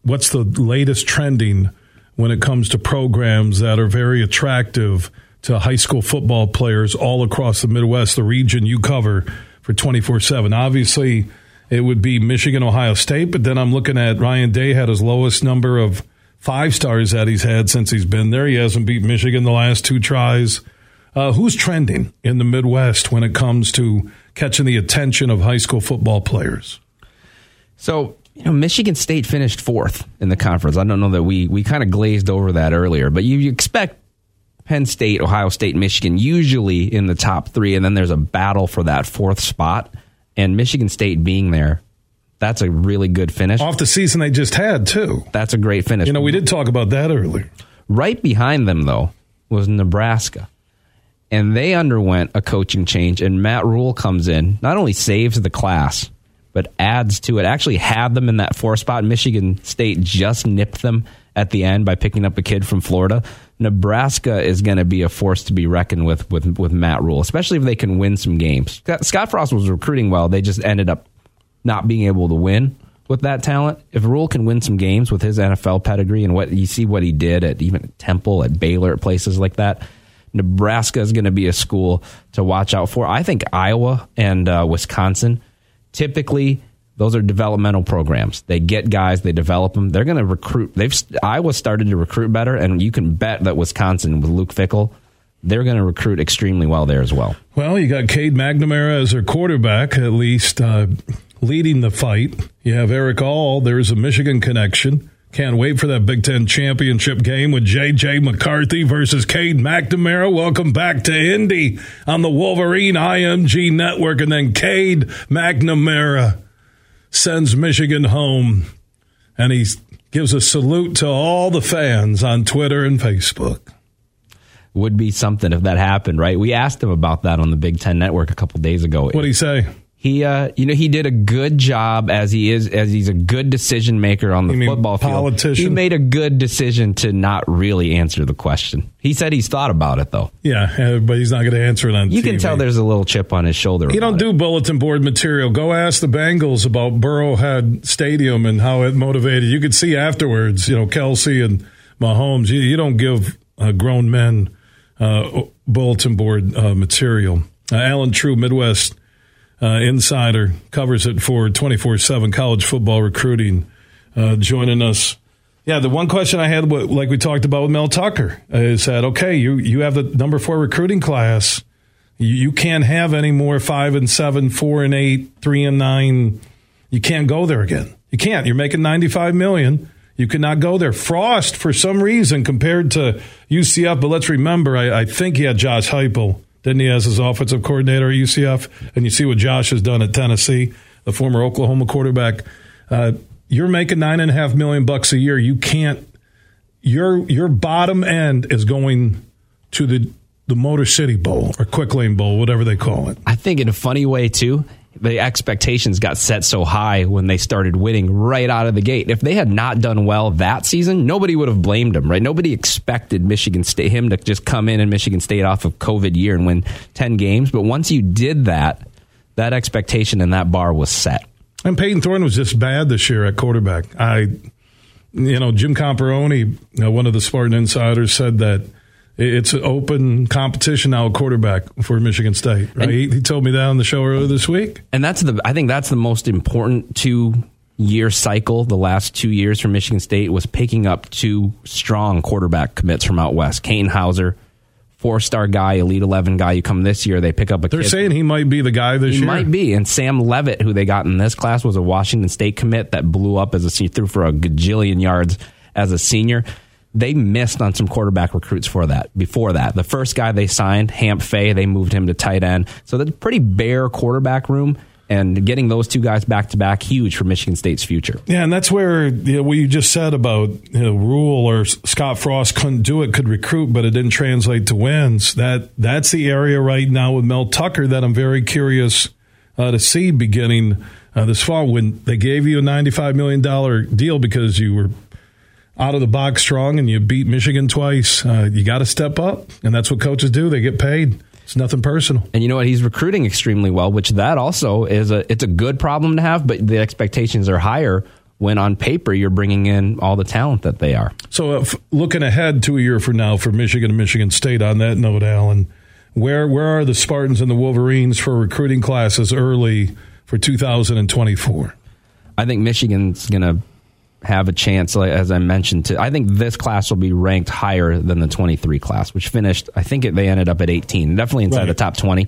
what's the latest trending when it comes to programs that are very attractive to high school football players all across the Midwest, the region you cover for 24 7. Obviously, it would be Michigan, Ohio State. But then I'm looking at Ryan Day had his lowest number of five stars that he's had since he's been there. He hasn't beat Michigan the last two tries. Uh, who's trending in the Midwest when it comes to catching the attention of high school football players? So, you know, Michigan State finished fourth in the conference. I don't know that we we kind of glazed over that earlier, but you, you expect Penn State, Ohio State, Michigan usually in the top three, and then there's a battle for that fourth spot and Michigan State being there, that's a really good finish. Off the season they just had, too. That's a great finish. You know, we did talk about that earlier. Right behind them, though, was Nebraska. And they underwent a coaching change, and Matt Rhule comes in, not only saves the class, but adds to it. Actually, had them in that four spot. Michigan State just nipped them at the end by picking up a kid from Florida. Nebraska is going to be a force to be reckoned with, with with Matt Rhule, especially if they can win some games. Scott Frost was recruiting well; they just ended up not being able to win with that talent. If Rhule can win some games with his NFL pedigree and what you see what he did at even Temple, at Baylor, at places like that, Nebraska is going to be a school to watch out for. I think Iowa and uh, Wisconsin typically those are developmental programs. They get guys, they develop them. They're going to recruit. They've Iowa started to recruit better, and you can bet that Wisconsin with Luke Fickell, they're going to recruit extremely well there as well. Well, you got Cade McNamara as their quarterback, at least uh, leading the fight. You have Erik All. There's a Michigan connection. Can't wait for that Big Ten championship game with J.J. McCarthy versus Cade McNamara. Welcome back to Indy on the Wolverine IMG Network. And then Cade McNamara sends Michigan home. And he gives a salute to all the fans on Twitter and Facebook. Would be something if that happened, right? We asked him about that on the Big Ten Network a couple days ago. What did he say? He, uh, you know, he did a good job as he is, as he's a good decision maker on the football field. politician? He made a good decision to not really answer the question. He said he's thought about it though. Yeah, but he's not going to answer it on You TV. can tell there's a little chip on his shoulder. You don't about it. do bulletin board material. Go ask the Bengals about Burrowhead Stadium and how it motivated. You could see afterwards, you know, Kelce and Mahomes. You, you don't give uh, grown men uh, bulletin board uh, material. Uh, Allen Trieu, Midwest uh, insider, covers it for 24 7 college football recruiting, uh, joining us. Yeah, the one question I had, like we talked about with Mel Tucker, is that okay? You you have the number four recruiting class. You, you can't have any more five and seven, four and eight, three and nine. You can't go there again. You can't. You're making ninety five million. You cannot go there. Frost, for some reason, compared to UCF, but let's remember, I, I think he had Josh Heupel, didn't he, as his offensive coordinator at UCF? And you see what Josh has done at Tennessee, the former Oklahoma quarterback. Uh, you're making nine and a half million bucks a year. You can't. Your your bottom end is going to the the Motor City Bowl or Quick Lane Bowl, whatever they call it. I think in a funny way too. The expectations got set so high when they started winning right out of the gate. If they had not done well that season, nobody would have blamed them, right? Nobody expected Michigan State him to just come in and Michigan State off of COVID year and win ten games. But once you did that, that expectation and that bar was set. And Payton Thorne was just bad this year at quarterback. I, you know, Jim Comparoni, uh, one of the Spartan insiders, said that it's an open competition now at quarterback for Michigan State. Right? He, he told me that on the show earlier this week. And that's the I think that's the most important two year cycle the last two years for Michigan State was picking up two strong quarterback commits from out west. Katin Houser, four star guy, elite eleven guy. You come this year, they pick up a They're kid saying he might be the guy this he year. might be. And Sam Leavitt, who they got in this class, was a Washington State commit that blew up as a senior, threw for a gajillion yards as a senior. They missed on some quarterback recruits for that. Before that, the first guy they signed, Hamp Fay, they moved him to tight end. So that's pretty bare quarterback room. And getting those two guys back to back, huge for Michigan State's future. Yeah, and that's where you know, what you just said about you know, Rhule or Scott Frost couldn't do it, could recruit, but it didn't translate to wins. That that's the area right now with Mel Tucker that I'm very curious uh, to see beginning uh, this fall when they gave you a 95 million dollar deal because you were out of the box strong and you beat Michigan twice. Uh, you got to step up, and that's what coaches do. They get paid. It's nothing personal. And you know what? He's recruiting extremely well, which that also is a it's a good problem to have, but the expectations are higher when on paper you're bringing in all the talent that they are. So, uh, f- looking ahead to a year from now for Michigan and Michigan State, on that note, Allen, where where are the Spartans and the Wolverines for recruiting classes early for 2024? I think Michigan's going to have a chance, as I mentioned. To I think this class will be ranked higher than the 23 class, which finished. I think it, they ended up at 18, definitely inside Right. the top 20.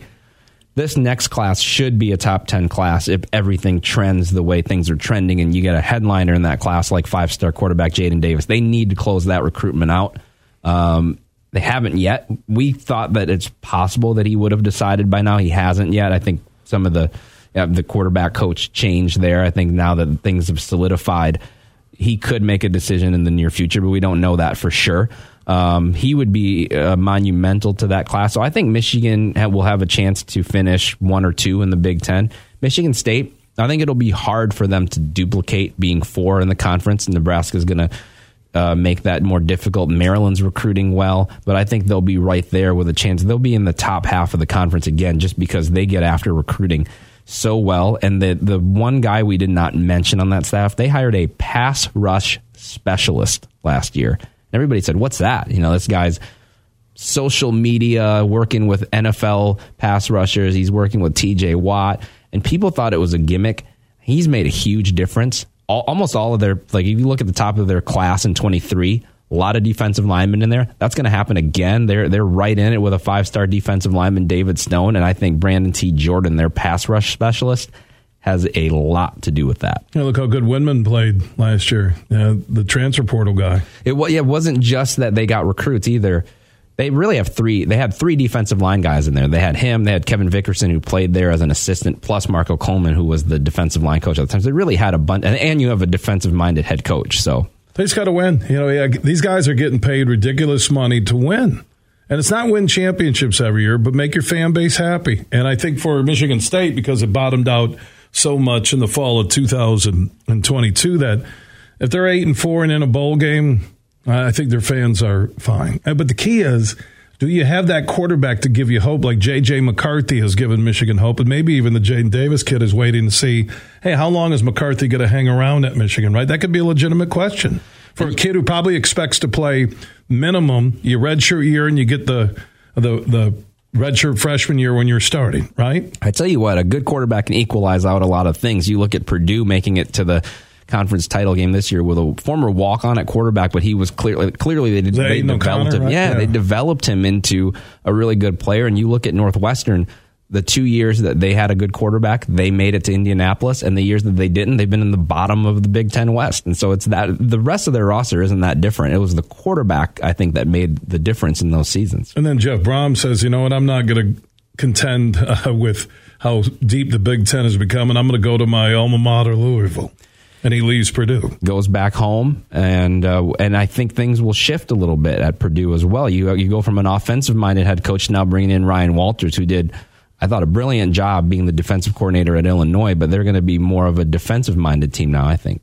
This next class should be a top 10 class if everything trends the way things are trending, and you get a headliner in that class like five star quarterback Jadyn Davis. They need to close that recruitment out. Um, they haven't yet. We thought that it's possible that he would have decided by now. He hasn't yet. I think some of the uh, the quarterback coach changed there. I think now that things have solidified, he could make a decision in the near future, but we don't know that for sure. Um, he would be uh, monumental to that class. So I think Michigan will have a chance to finish one or two in the Big Ten. Michigan State, I think it'll be hard for them to duplicate being four in the conference. And Nebraska's going to uh, make that more difficult. Maryland's recruiting well, but I think they'll be right there with a chance. They'll be in the top half of the conference again, just because they get after recruiting so well. And the the one guy we did not mention on that staff, they hired a pass rush specialist last year. And everybody said, "What's that?" You know, this guy's social media, working with NFL pass rushers. He's working with TJ Watt. And people thought it was a gimmick. He's made a huge difference. All, almost all of their, like, if you look at the top of their class in 23, a lot of defensive linemen in there. That's going to happen again. They're they're right in it with a five star defensive lineman, David Stone, and I think Brandon T. Jordan, their pass rush specialist, has a lot to do with that. Yeah, look how good Windmon played last year. Uh, the transfer portal guy. It, yeah, it wasn't just that they got recruits either. They really have three. They had three defensive line guys in there. They had him. They had Kevin Vickerson, who played there as an assistant, plus Marco Coleman, who was the defensive line coach at the time. So they really had a bunch. And, and you have a defensive minded head coach. So They just got to win. You know, yeah, these guys are getting paid ridiculous money to win. And it's not win championships every year, but make your fan base happy. And I think for Michigan State, because it bottomed out so much in the fall of 2022, that if they're eight and four and in a bowl game, I think their fans are fine. Uh, But the key is, do you have that quarterback to give you hope, like J.J. McCarthy has given Michigan hope, and maybe even the Jadyn Davis kid is waiting to see, hey, how long is McCarthy going to hang around at Michigan? Right? That could be a legitimate question for a kid who probably expects to play minimum your redshirt year, and you get the the the redshirt freshman year when you're starting. Right? I tell you what, a good quarterback can equalize out a lot of things. You look at Purdue making it to the conference title game this year with a former walk on at quarterback, but he was clearly clearly they, did, they developed him. right? Yeah, Yeah. they developed him into a really good player. And you look at Northwestern, the two years that they had a good quarterback, they made it to Indianapolis, and the years that they didn't, they've been in the bottom of the Big Ten West. And so it's that the rest of their roster isn't that different. It was the quarterback I think that made the difference in those seasons. And then Jeff Brohm says, you know what, I'm not going to contend uh, with how deep the Big Ten has become, and I'm going to go to my alma mater, Louisville. And he leaves Purdue. goes back home, and uh, and I think things will shift a little bit at Purdue as well. You you go from an offensive minded head coach now bringing in Ryan Walters, who did. I thought a brilliant job being the defensive coordinator at Illinois, but they're going to be more of a defensive minded team now, I think.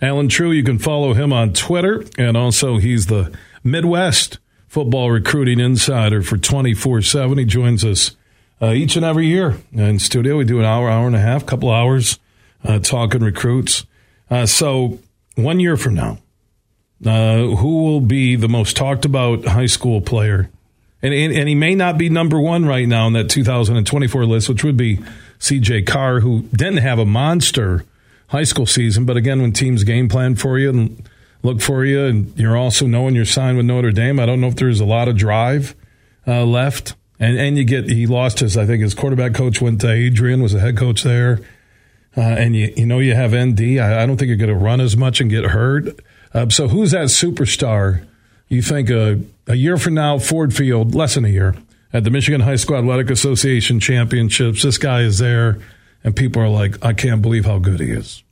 Allen Trieu, you can follow him on Twitter, and also he's the Midwest football recruiting insider for 24 7. He joins us uh, each and every year in studio. We do an hour, hour and a half, couple hours uh, talking recruits. Uh, so, one year from now, uh, who will be the most talked about high school player? And, and, and he may not be number one right now in that 2024 list, which would be CJ Carr, who didn't have a monster high school season. But again, when teams game plan for you and look for you, and you're also knowing you're signed with Notre Dame, I don't know if there's a lot of drive uh, left. And and you get he lost his I think his quarterback coach went to Adrian was the head coach there, uh, and you you know you have ND. I, I don't think you're going to run as much and get hurt. Uh, so who's that superstar? You think a a year from now, Ford Field, less than a year at the Michigan High School Athletic Association Championships. This guy is there, and people are like, I can't believe how good he is.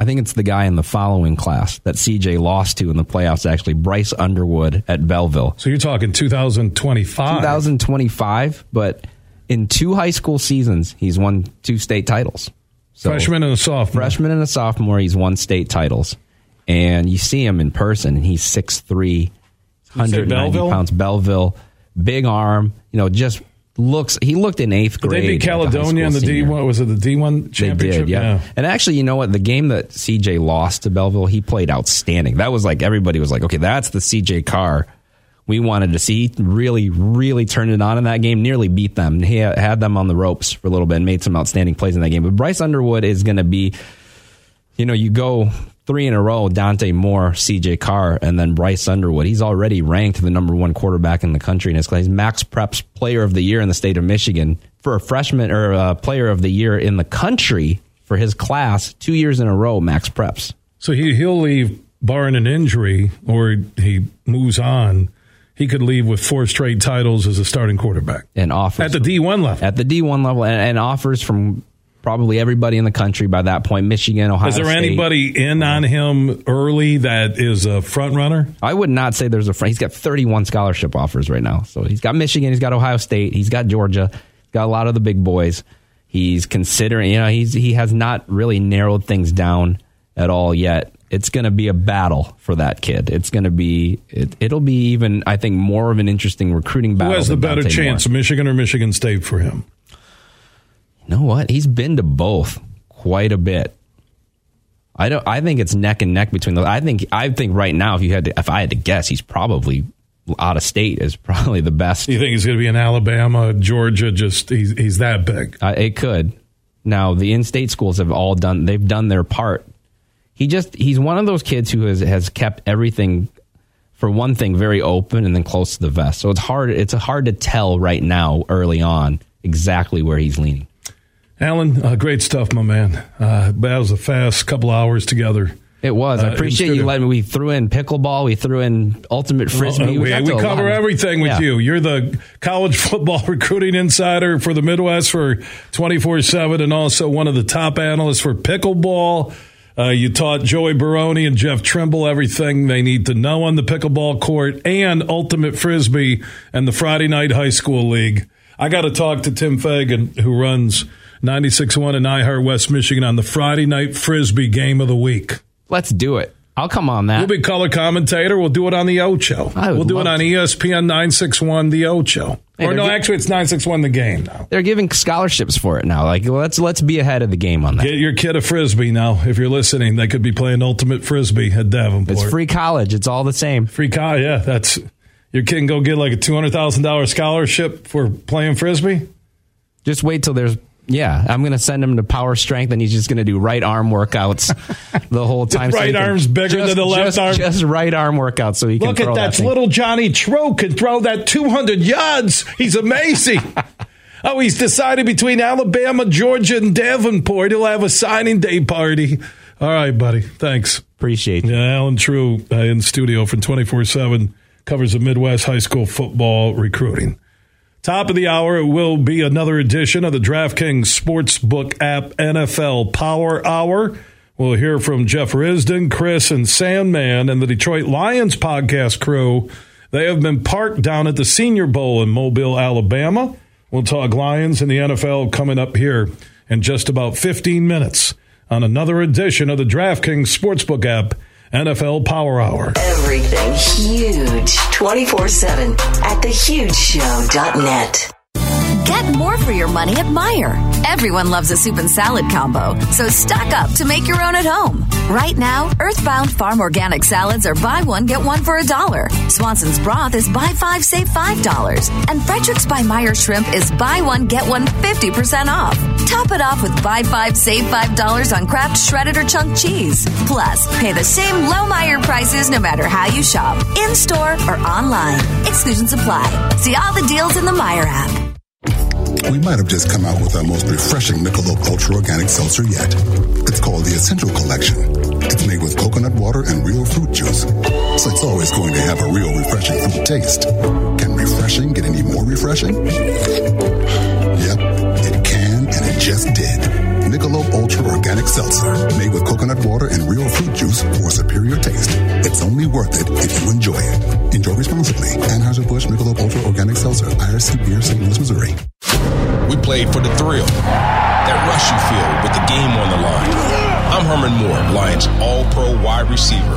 I think it's the guy in the following class that CJ lost to in the playoffs, actually, Bryce Underwood at Belleville. So you're talking 2025. 2025, but in two high school seasons, he's won two state titles. So freshman and a sophomore. freshman and a sophomore, he's won state titles. And you see him in person, and he's 6'3, 190 Belleville? pounds. Belleville, big arm, you know, just looks, he looked in eighth Did grade. they beat like a high Caledonia in the D one. Was it the D one They championship? did, yeah. And actually, you know what? The game that CJ lost to Belleville, he played outstanding. That was like everybody was like, okay, that's the CJ Carr we wanted to see. Really, really turned it on in that game. Nearly beat them. He had them on the ropes for a little bit and made some outstanding plays in that game. But Bryce Underwood is going to be, you know, you go three in a row: Dante Moore, CJ Carr, and then Bryce Underwood. He's already ranked the number one quarterback in the country in his class. He's MaxPreps Player of the Year in the state of Michigan for a freshman or a Player of the Year in the country for his class two years in a row. MaxPreps. So he he'll leave barring an injury or he moves on. He could leave with four straight titles as a starting quarterback and offers at the D one level. At the D one level, and, and offers from probably everybody in the country by that point. Michigan, Ohio. Is there State. anybody in on him early that is a front runner? I would not say there's a front. He's got 31 scholarship offers right now. So he's got Michigan, he's got Ohio State, he's got Georgia, he's got a lot of the big boys. He's considering, you know, he's he has not really narrowed things down at all yet. It's going to be a battle for that kid. It's going to be it, it'll be even I think more of an interesting recruiting battle. Who has the better Dante chance, Moore. Michigan or Michigan State for him? You know what? He's been to both quite a bit. I don't. I think it's neck and neck between those. I think. I think right now, if you had, to, if I had to guess, he's probably out of state is probably the best. You think he's going to be in Alabama, Georgia? Just he's he's that big. Uh, it could. Now the in-state schools have all done. They've done their part. He just. He's one of those kids who has has kept everything. For one thing, very open and then close to the vest. So it's hard. It's hard to tell right now, early on, exactly where he's leaning. Allen, uh, great stuff, my man. Uh, that was a fast couple hours together. It was. Uh, I in appreciate you letting me. We threw in pickleball. We threw in ultimate frisbee. Uh, we got we cover everything with Yeah. you. You're the college football recruiting insider for the Midwest for 24 7 and also one of the top analysts for pickleball. Uh, you taught Joey Baroni and Jeff Trimble everything they need to know on the pickleball court and Ultimate Frisbee and the Friday Night High School League. I got to talk to Tim Fagan, who runs 96.1 and iHeart West Michigan on the Friday Night Frisbee game of the week. Let's do it. I'll come on that. We'll be color commentator. We'll do it on the Ocho. We'll do it on to. ESPN 961 The Ocho. Hey, or no, gi- actually, it's 961 The Game now. They're giving scholarships for it now. Like let's let's be ahead of the game on that. Get your kid a frisbee now. If you're listening, they could be playing ultimate frisbee at Davenport. It's free college. It's all the same. Free college, yeah. That's your kid can go get like a two hundred thousand dollars scholarship for playing frisbee. Just wait till there's yeah. I'm gonna send him to power strength, and he's just gonna do right arm workouts the whole time. right he can- arm's bigger just- than the left just- arm. Just right arm workouts, so he can Look at throw that, little Johnny Tro can throw that two hundred yards. He's amazing. oh, he's decided between Alabama, Georgia, and Davenport. He'll have a signing day party. All right, buddy. Thanks. Appreciate it. Yeah, Allen Trieu uh, in studio from 24 7 covers the Midwest high school football recruiting. Top of the hour it will be another edition of the DraftKings Sportsbook app NFL Power Hour. We'll hear from Jeff Risdon, Chris, and Sandman and the Detroit Lions podcast crew. They have been parked down at the Senior Bowl in Mobile, Alabama. We'll talk Lions and the NFL coming up here in just about 15 minutes on another edition of the DraftKings Sportsbook app NFL Power Hour. Everything huge 24 7 at thehugeshow.net. Get more for your money at Meijer. Everyone loves a soup and salad combo, so stock up to make your own at home. Right now, Earthbound Farm Organic Salads are buy one, get one for a dollar. Swanson's Broth is buy five, save five dollars. And Frederik's by Meijer Shrimp is buy one, get one 50% off. Top it off with buy five, save five dollars on Kraft shredded or chunk cheese. Plus, pay the same low Meijer prices no matter how you shop, in store or online. Exclusions apply. See all the deals in the Meijer app. We might have just come out with our most refreshing Michelob Ultra Organic Seltzer yet. It's called the Essential Collection. It's made with coconut water and real fruit juice, so it's always going to have a real refreshing fruit taste. Can refreshing get any more refreshing? Yep, it can, and it just did. Michelob Ultra Organic Seltzer, made with coconut water and real fruit juice for superior taste. It's only worth it if you enjoy it. Enjoy responsibly. Anheuser-Busch Michelob Ultra Organic Seltzer, IRC Beer, St. Louis, Missouri. We played for the thrill, that rush you feel with the game on the line. I'm Herman Moore, Lions All Pro wide receiver.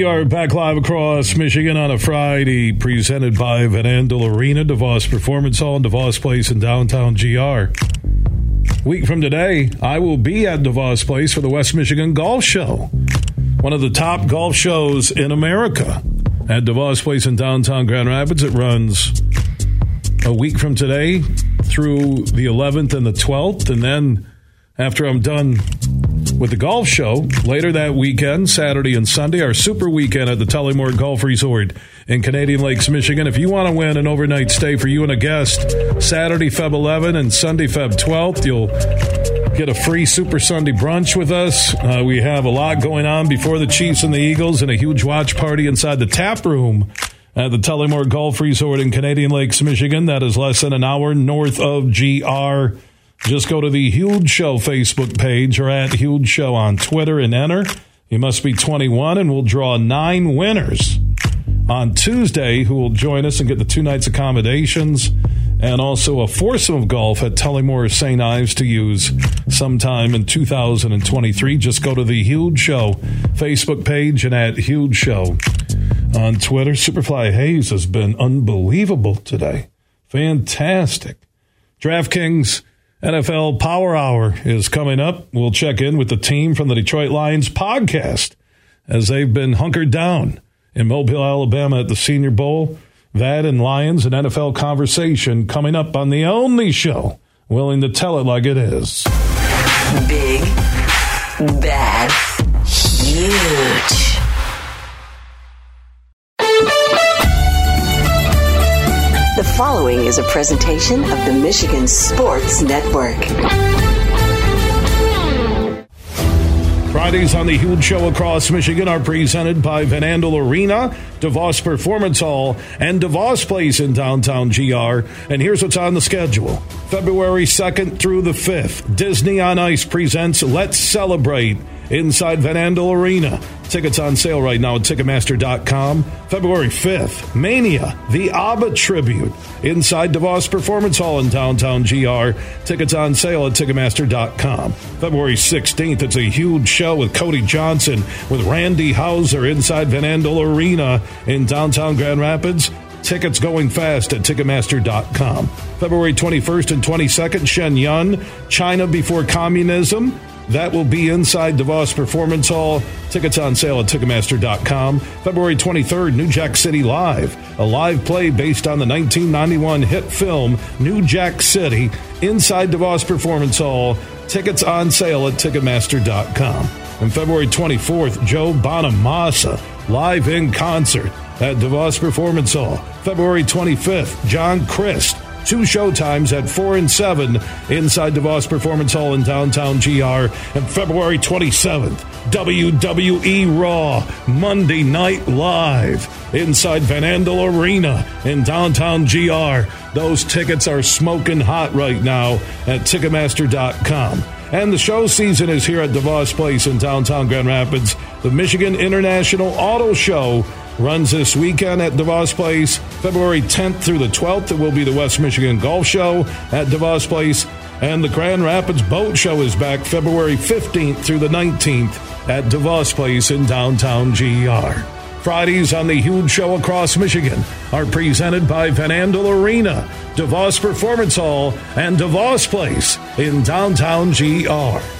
We are back live across Michigan on a Friday, presented by Van Andel Arena, DeVos Performance Hall, and DeVos Place in downtown GR. Week from today, I will be at DeVos Place for the West Michigan Golf Show, one of the top golf shows in America. At DeVos Place in downtown Grand Rapids, it runs a week from today through the 11th and the 12th, and then after I'm done with the golf show later that weekend, Saturday and Sunday, our super weekend at the Tullymore Golf Resort in Canadian Lakes, Michigan. If you want to win an overnight stay for you and a guest, Saturday, Feb 11 and Sunday, Feb 12th, you'll get a free Super Sunday brunch with us. Uh, we have a lot going on before the Chiefs and the Eagles and a huge watch party inside the tap room at the Tullymore Golf Resort in Canadian Lakes, Michigan. That is less than an hour north of GR. Just go to the Huge Show Facebook page or at Huge Show on Twitter and enter. You must be 21, and we'll draw nine winners on Tuesday who will join us and get the two nights accommodations and also a foursome of golf at Tullymore St. Ives to use sometime in 2023. Just go to the Huge Show Facebook page and at Huge Show on Twitter. Superfly Hayes has been unbelievable today. Fantastic. DraftKings NFL Power Hour is coming up. We'll check in with the team from the Detroit Lions podcast as they've been hunkered down in Mobile, Alabama at the Senior Bowl. That and Lions and NFL conversation coming up on the only show willing to tell it like it is. Big, bad, huge. Following is a presentation of the Michigan Sports Network. Fridays on the Huge Show across Michigan are presented by Van Andel Arena, DeVos Performance Hall, and DeVos Place in downtown GR. And here's what's on the schedule. February 2nd through the 5th, Disney on Ice presents Let's Celebrate inside Van Andel Arena. Tickets on sale right now at Ticketmaster.com. February 5th, Mania, the ABBA Tribute inside DeVos Performance Hall in downtown GR. Tickets on sale at Ticketmaster.com. February 16th, it's a huge show with Cody Johnson with Randy Houser inside Van Andel Arena in downtown Grand Rapids. Tickets going fast at Ticketmaster.com. February 21st and 22nd, Shen Yun, China Before Communism. That will be inside DeVos Performance Hall. Tickets on sale at Ticketmaster.com. February 23rd, New Jack City Live. A live play based on the 1991 hit film New Jack City inside DeVos Performance Hall. Tickets on sale at Ticketmaster.com. And February 24th, Joe Bonamassa live in concert at DeVos Performance Hall. February 25th, John Crist two showtimes at 4 and 7 inside DeVos Performance Hall in downtown GR. And February 27th, WWE Raw, Monday Night Live inside Van Andel Arena in downtown GR. Those tickets are smoking hot right now at Ticketmaster.com. And the show season is here at DeVos Place in downtown Grand Rapids. The Michigan International Auto Show runs this weekend at DeVos Place. February 10th through the 12th, it will be the West Michigan Golf Show at DeVos Place. And the Grand Rapids Boat Show is back February 15th through the 19th at DeVos Place in downtown GR. Fridays on the Huge Show across Michigan are presented by Van Andel Arena, DeVos Performance Hall, and DeVos Place in downtown GR.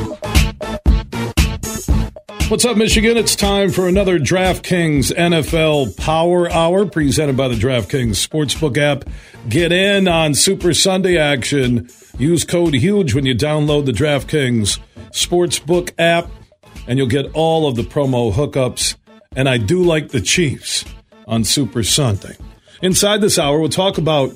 What's up, Michigan? It's time for another DraftKings NFL Power Hour presented by the DraftKings Sportsbook app. Get in on Super Sunday action. Use code HUGE when you download the DraftKings Sportsbook app, and you'll get all of the promo hookups. And I do like the Chiefs on Super Sunday. Inside this hour, we'll talk about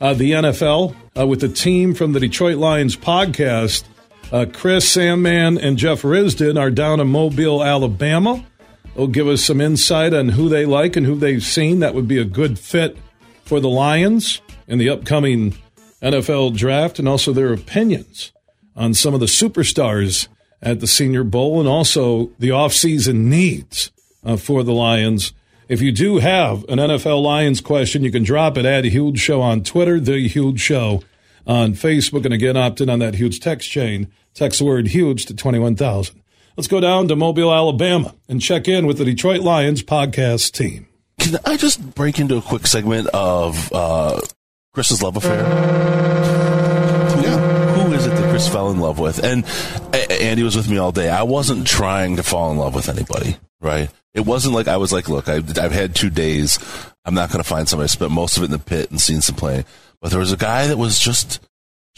uh, the NFL uh, with the team from the Detroit Lions podcast. Uh, Chris Sandman and Jeff Risdon are down in Mobile, Alabama. They'll give us some insight on who they like and who they've seen that would be a good fit for the Lions in the upcoming NFL draft and also their opinions on some of the superstars at the Senior Bowl and also the offseason needs uh, for the Lions. If you do have an NFL Lions question, you can drop it at Huge Show on Twitter, The Huge Show on Facebook, and again, opt in on that huge text chain. Text the word huge to 21,000. Let's go down to Mobile, Alabama, and check in with the Detroit Lions podcast team. Can I just break into a quick segment of uh, Chris's love affair? Yeah. who is it that Chris fell in love with, and Andy was with me all day. I wasn't trying to fall in love with anybody, right? It wasn't like I was like, look, I've, I've had two days. I'm not going to find somebody. I spent most of it in the pit and seen some play. But there was a guy that was just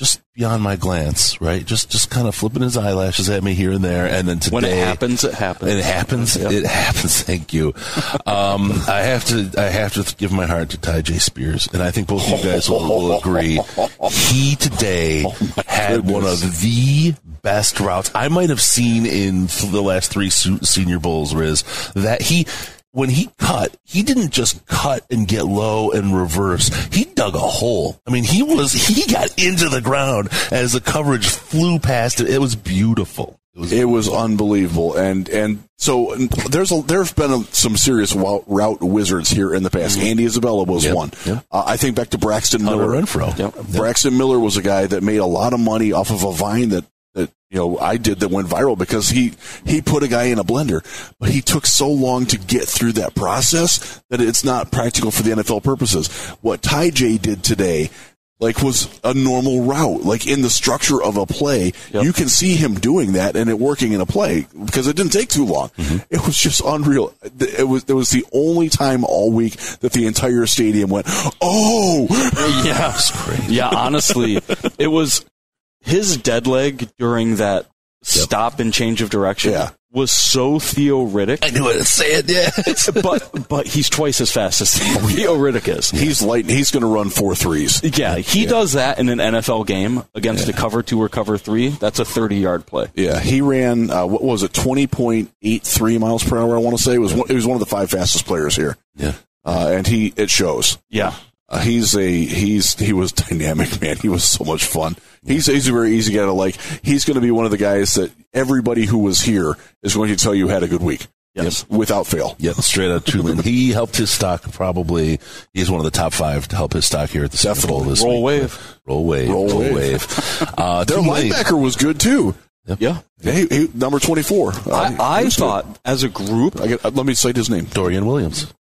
just beyond my glance, right? Just just kind of flipping his eyelashes at me here and there, and then today when it happens, it happens. It happens. Yep. It happens. Thank you. Um, I have to. I have to give my heart to Tyjae Spears, and I think both of you guys will, will agree. He today oh had goodness. one of the best routes I might have seen in the last three Senior Bowls. Riz that he when he cut, he didn't just cut and get low and reverse. He dug a hole. I mean, he was, he got into the ground as the coverage flew past it. It was beautiful. It was, it was unbelievable. And, and so there's a, there's been a, some serious route wizards here in the past. Mm-hmm. Andy Isabella was yep. one. Yep. Uh, I think back to Braxton Miller. Renfro. Yep. Braxton Miller was a guy that made a lot of money off of a vine that you know I did that went viral because he he put a guy in a blender, but he took so long to get through that process that it's not practical for the NFL purposes. What Tyjae did today like was a normal route like in the structure of a play yep. you can see him doing that and it working in a play because it didn't take too long mm-hmm. it was just unreal it was it was the only time all week that the entire stadium went oh yeah yeah honestly it was his dead leg during that stop and change of direction yeah. was so Theo Riddick. I knew what to say it, yeah. but but he's twice as fast as Theo Riddick is. He's light. He's going to run four threes. Yeah, he yeah. does that in an NFL game against yeah. a cover two or cover three. That's a thirty yard play. Yeah, he ran uh, what was it, twenty point eight three miles per hour? I want to say it was. One, it was one of the five fastest players here. Yeah. Uh, and he it shows. Yeah, uh, he's a he's he was dynamic, man. He was so much fun. He's he's a very easy guy to like. He's going to be one of the guys that everybody who was here is going to tell you had a good week. Yes, yep. without fail. Yep, straight out Truman. he helped his stock probably. He's one of the top five to help his stock here at the Super Bowl this week. roll week. Wave. Roll wave, roll, roll wave, wave. Uh, Their linebacker was good too. Yep. Yeah, he, he, number twenty four. Uh, I, I thought good. as a group. Get, uh, let me cite his name. Dorian Williams.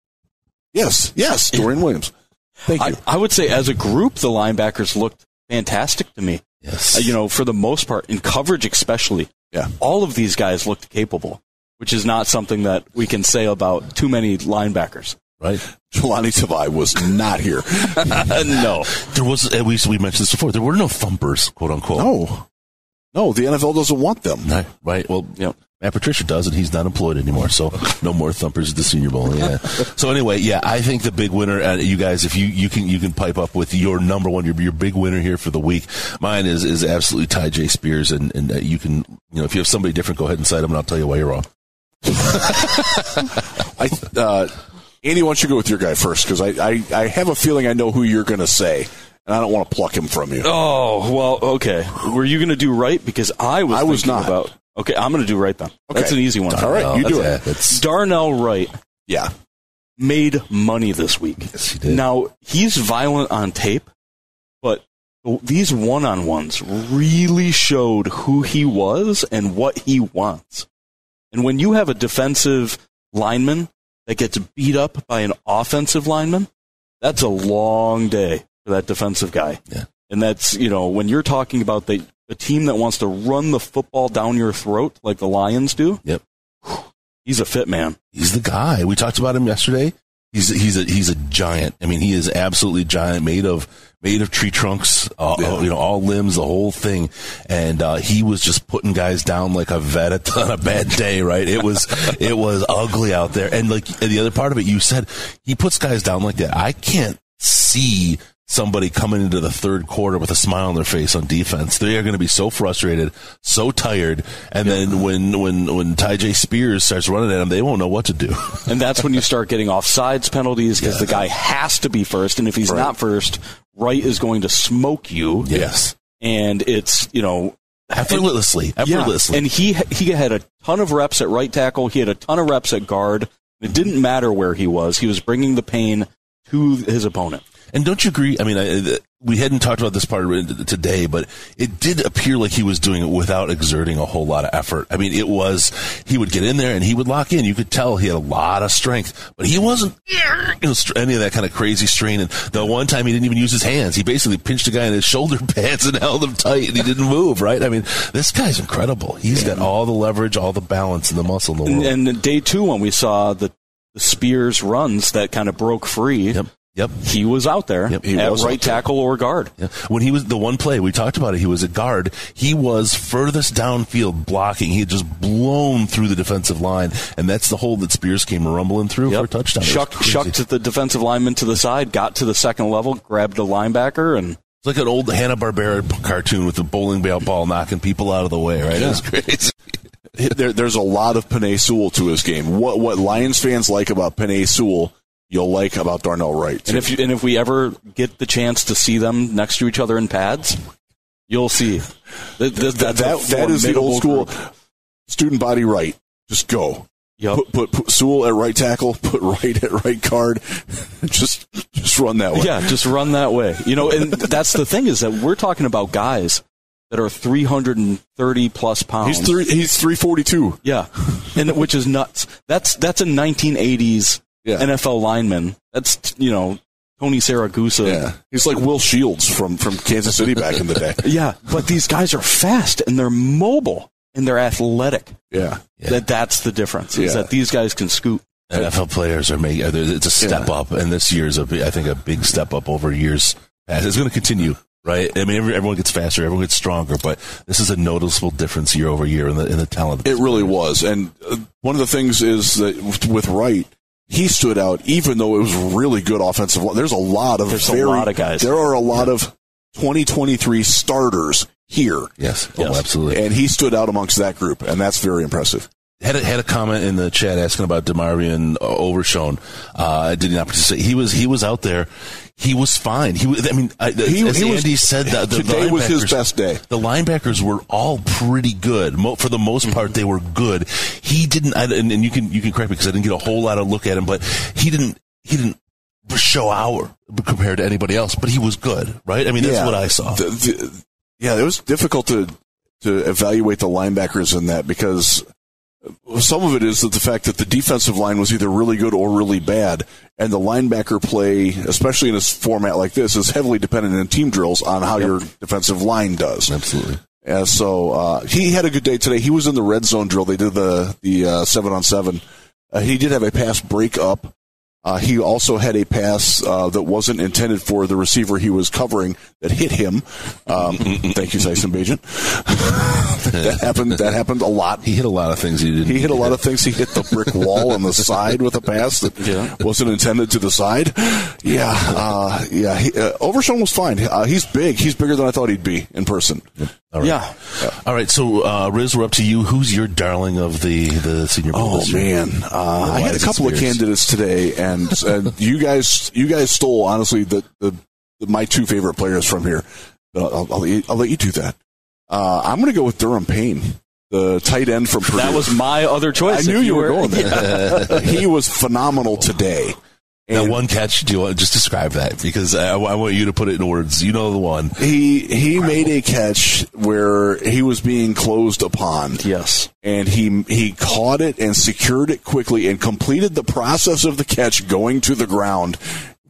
Yes, yes, Dorian Williams. Thank you. I, I, would say as a group, the linebackers looked fantastic to me. Yes. Uh, you know, for the most part, in coverage especially. Yeah. All of these guys looked capable, which is not something that we can say about too many linebackers. Right. Jahlani Tavai was not here. no. There was, at least we mentioned this before, there were no thumpers, quote unquote. No. No, the NFL doesn't want them. Right. right. Well, know, Matt Patricia does, and he's not employed anymore, so no more thumpers at the Senior Bowl. Yeah. so anyway, yeah, I think the big winner, uh, you guys, if you, you can you can pipe up with your number one, your your big winner here for the week. Mine is is absolutely Tyjae Spears, and and uh, you can you know if you have somebody different, go ahead and cite them, and I'll tell you why you're wrong. I. Uh, Andy, why don't you go with your guy first? Because I, I, I have a feeling I know who you're going to say and I don't want to pluck him from you. Oh well, okay. Were you going to do right? Because I was. I was not. About, Okay, I'm going to do right then. Okay. That's an easy one. All right, you do it. Darnell Wright. Yeah. Made money this week. Yes, he did. Now, he's violent on tape, but these one on ones really showed who he was and what he wants. And when you have a defensive lineman that gets beat up by an offensive lineman, that's a long day for that defensive guy. Yeah. And that's, you know, when you're talking about the a team that wants to run the football down your throat like the Lions do. Yep. He's a fit man. He's the guy. We talked about him yesterday. He's he's a he's a giant. I mean, he is absolutely giant, made of made of tree trunks, uh, yeah. you know, all limbs, the whole thing. And uh, he was just putting guys down like a vet on a bad day, right? It was it was ugly out there. And like the other part of it, you said he puts guys down like that. I can't see somebody coming into the third quarter with a smile on their face on defense. They are going to be so frustrated, so tired, and yeah. then when when when Tyjae Spears starts running at them, they won't know what to do. and that's when you start getting offsides penalties because yeah. the guy has to be first, and if he's right. not first, Wright is going to smoke you. Yes, and it's you know. Effortlessly, effortlessly, yeah. and he he had a ton of reps at right tackle. He had a ton of reps at guard. It didn't matter where he was; he was bringing the pain to his opponent. And don't you agree? I mean, I, uh, we hadn't talked about this part today, but it did appear like he was doing it without exerting a whole lot of effort. I mean, it was, he would get in there and he would lock in. You could tell he had a lot of strength, but he wasn't you know, any of that kind of crazy strain. And the one time he didn't even use his hands. He basically pinched a guy in his shoulder pads and held him tight and he didn't move, right? I mean, this guy's incredible. He's got all the leverage, all the balance and the muscle in the world. And, and day two, when we saw the, the Spears runs that kind of broke free. Yep. Yep. He was out there Yep, at right tackle or guard. Yeah. When he was the one play we talked about it, he was a guard. He was furthest downfield blocking. He had just blown through the defensive line, and that's the hole that Spears came rumbling through for a touchdown. Was shucked the defensive lineman to the side, got to the second level, grabbed a linebacker, and It's like an old Hanna Barbera cartoon with the bowling ball ball knocking people out of the way. Right? It was crazy. there, there's a lot of Penei Sewell to his game. What what Lions fans like about Penei Sewell, you'll like about Darnell Wright. and if you, and if we ever get the chance to see them next to each other in pads, you'll see. That, that, that, that, is the old school group. student body right. Just go. Yep. Put, put, put Sewell at right tackle, put Wright at right guard. just just run that way. Yeah, just run that way. You know, and that's the thing is that we're talking about guys that are 330 plus pounds. He's three he's three forty two. Yeah, and which is nuts. That's that's a 1980s Yeah. NFL lineman. That's you know Tony Siragusa. Yeah. He's like Will Shields from, from Kansas City back in the day. Yeah, but these guys are fast and they're mobile and they're athletic. Yeah. That that's the difference. Is Yeah. that these guys can scoot. NFL players are making. It's a step Yeah. up, and this year's a big, I think a big step up over years past. It's going to continue. Right, I mean, every, everyone gets faster, everyone gets stronger, but this is a noticeable difference year over year in the in the talent. It really was. And uh, one of the things is that with- with Wright, he stood out even though it was really good offensive line. There's a lot of There's a very, lot of guys. There are a lot of 2023 starters here. Yes, oh, Yes. oh, absolutely. And he stood out amongst that group, and that's very impressive. Had a, had a comment in the chat asking about DeMarvion uh, Overshown. Uh, I did not participate. He was he was out there. He was fine. He was. I mean, I, He- as he was- said that the today was his best day. The linebackers were all pretty good. For the most Mm-hmm. part, they were good. He didn't. I, and, and you can you can correct me because I didn't get a whole lot of look at him, but he didn't he didn't show out compared to anybody else. But he was good, right? I mean, that's Yeah. what I saw. The- the- yeah, it was difficult to to evaluate the linebackers in that because some of it is that the fact that the defensive line was either really good or really bad, and the linebacker play, especially in a format like this, is heavily dependent in team drills on how your defensive line does. Absolutely. And so uh, he had a good day today. He was in the red zone drill. They did the the uh, seven on seven. Uh, he did have a pass break up. Uh, he also had a pass uh, that wasn't intended for the receiver he was covering that hit him. Um, thank you, Tyson Bagent. that happened. That happened a lot. He hit a lot of things he didn't. He hit a lot of things. He hit the brick wall on the side with a pass that Yeah. wasn't intended to the side. Yeah, uh, yeah. He, uh, Overshown was fine. Uh, he's big. He's bigger than I thought he'd be in person. All right. Yeah. All right. So, uh, Riz, we're up to you. Who's your darling of the the senior bowl? Oh man, uh, I had a Isaac couple of candidates today, and and you guys, you guys stole honestly the, the, the my two favorite players from here. I'll, I'll, let you- I'll let you do that. Uh, I'm going to go with Durham Payne, the tight end from Purdue. That was my other choice. I knew you were going there. he was phenomenal today. That one catch, do you want just describe that? Because I, I want you to put it in words. You know the one. he he made a catch where he was being closed upon. Yes. and he he caught it and secured it quickly and completed the process of the catch going to the ground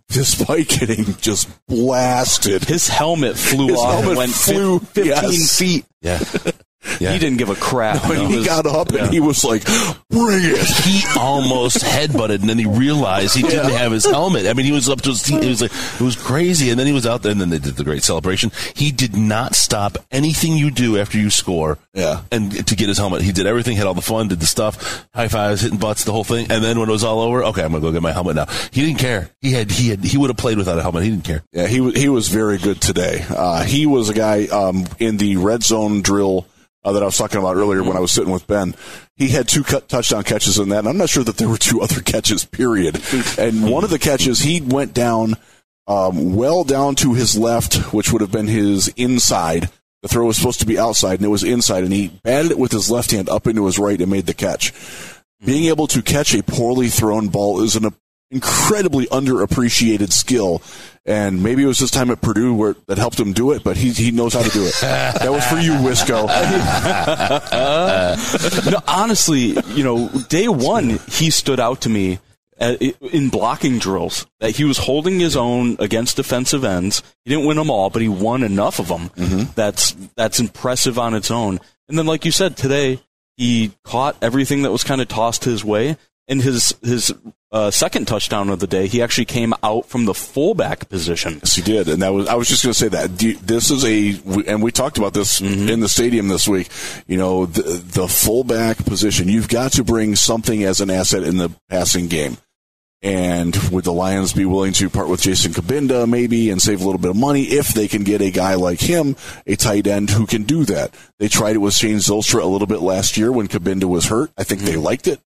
despite getting just blasted. His helmet flew His off helmet and went flew, 15 yes. feet. Yeah. Yeah. He didn't give a crap. It he was- got up yeah. and he was like, "Bring it!" He almost headbutted, and then he realized he didn't have his helmet. I mean, he was up to his. He was like, it was crazy, and then he was out there, and then they did the great celebration. He did not stop anything you do after you score. Yeah. and to get his helmet, he did everything. Had all the fun, did the stuff, high fives, hitting butts, the whole thing. And then when it was all over, okay, I'm gonna go get my helmet now. He didn't care. He had he had he would have played without a helmet. He didn't care. Yeah, he was he was very good today. Uh, he was a guy um, in the red zone drill uh, that I was talking about earlier when I was sitting with Ben. He had two cut touchdown catches in that. And I'm not sure that there were two other catches. Period. And one of the catches, he went down um, well down to his left, which would have been his inside. The throw was supposed to be outside, and it was inside. And he batted it with his left hand up into his right and made the catch. Being able to catch a poorly thrown ball is an incredibly underappreciated skill. And maybe it was his time at Purdue where that helped him do it, but he he knows how to do it. that was for you, Wisco. no, honestly, you know, day one he stood out to me uh, in blocking drills that he was holding his own against defensive ends. He didn't win them all, but he won enough of them. Mm-hmm. That's that's impressive on its own. And then, like you said today, he caught everything that was kind of tossed his way. and his his uh, second touchdown of the day, he actually came out from the fullback position. Yes, he did, and that was I was just going to say that you- this is a, and we talked about this in the stadium this week. You know, the, the fullback position. You've got to bring something as an asset in the passing game. And would the Lions be willing to part with Jason Cabinda maybe and save a little bit of money if they can get a guy like him, a tight end who can do that? They tried it with Shane Zylstra a little bit last year when Kabinda was hurt. I think they liked it.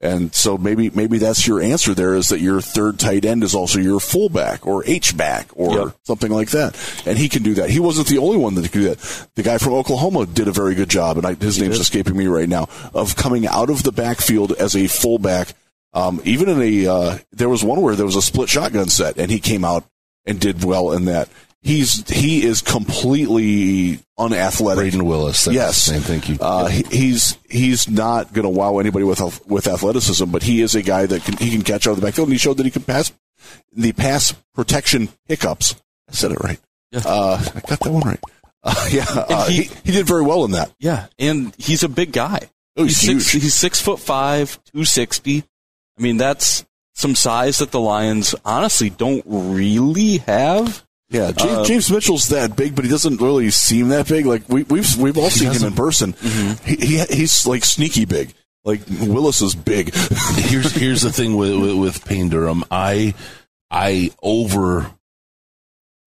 And so maybe maybe that's your answer there is that your third tight end is also your fullback or H back or something like that. And he can do that. He wasn't the only one that could do that. The guy from Oklahoma did a very good job, and I, his name's escaping me right now, of coming out of the backfield as a fullback. Um, even in a uh, there was one where there was a split shotgun set, and he came out and did well in that. He's he is completely unathletic. Brayden Willis. That's yes, his name. Thank you. uh, he, he's he's not going to wow anybody with with athleticism, but he is a guy that can, he can catch out of the backfield, and he showed that he can pass the pass protection pickups. I said it right. Uh, I got that one right. Uh, yeah, uh, he, he did very well in that. Yeah, and he's a big guy. Oh, he's six, huge. he's six foot five, two sixty. I mean, that's some size that the Lions honestly don't really have. Yeah, James, Uh, James Mitchell's that big, but he doesn't really seem that big. Like we, we've we've all seen him in person. He, he he's like sneaky big. Like Willis is big. here's here's the thing with, with with Payne Durham. I I over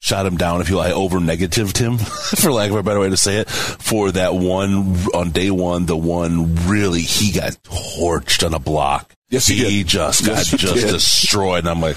shot him down. If you will. I over negatived him, for lack of a better way to say it, for that one on day one. The one really he got torched on a block. Yes, he did. just got Yes, he just did. destroyed. And I'm like,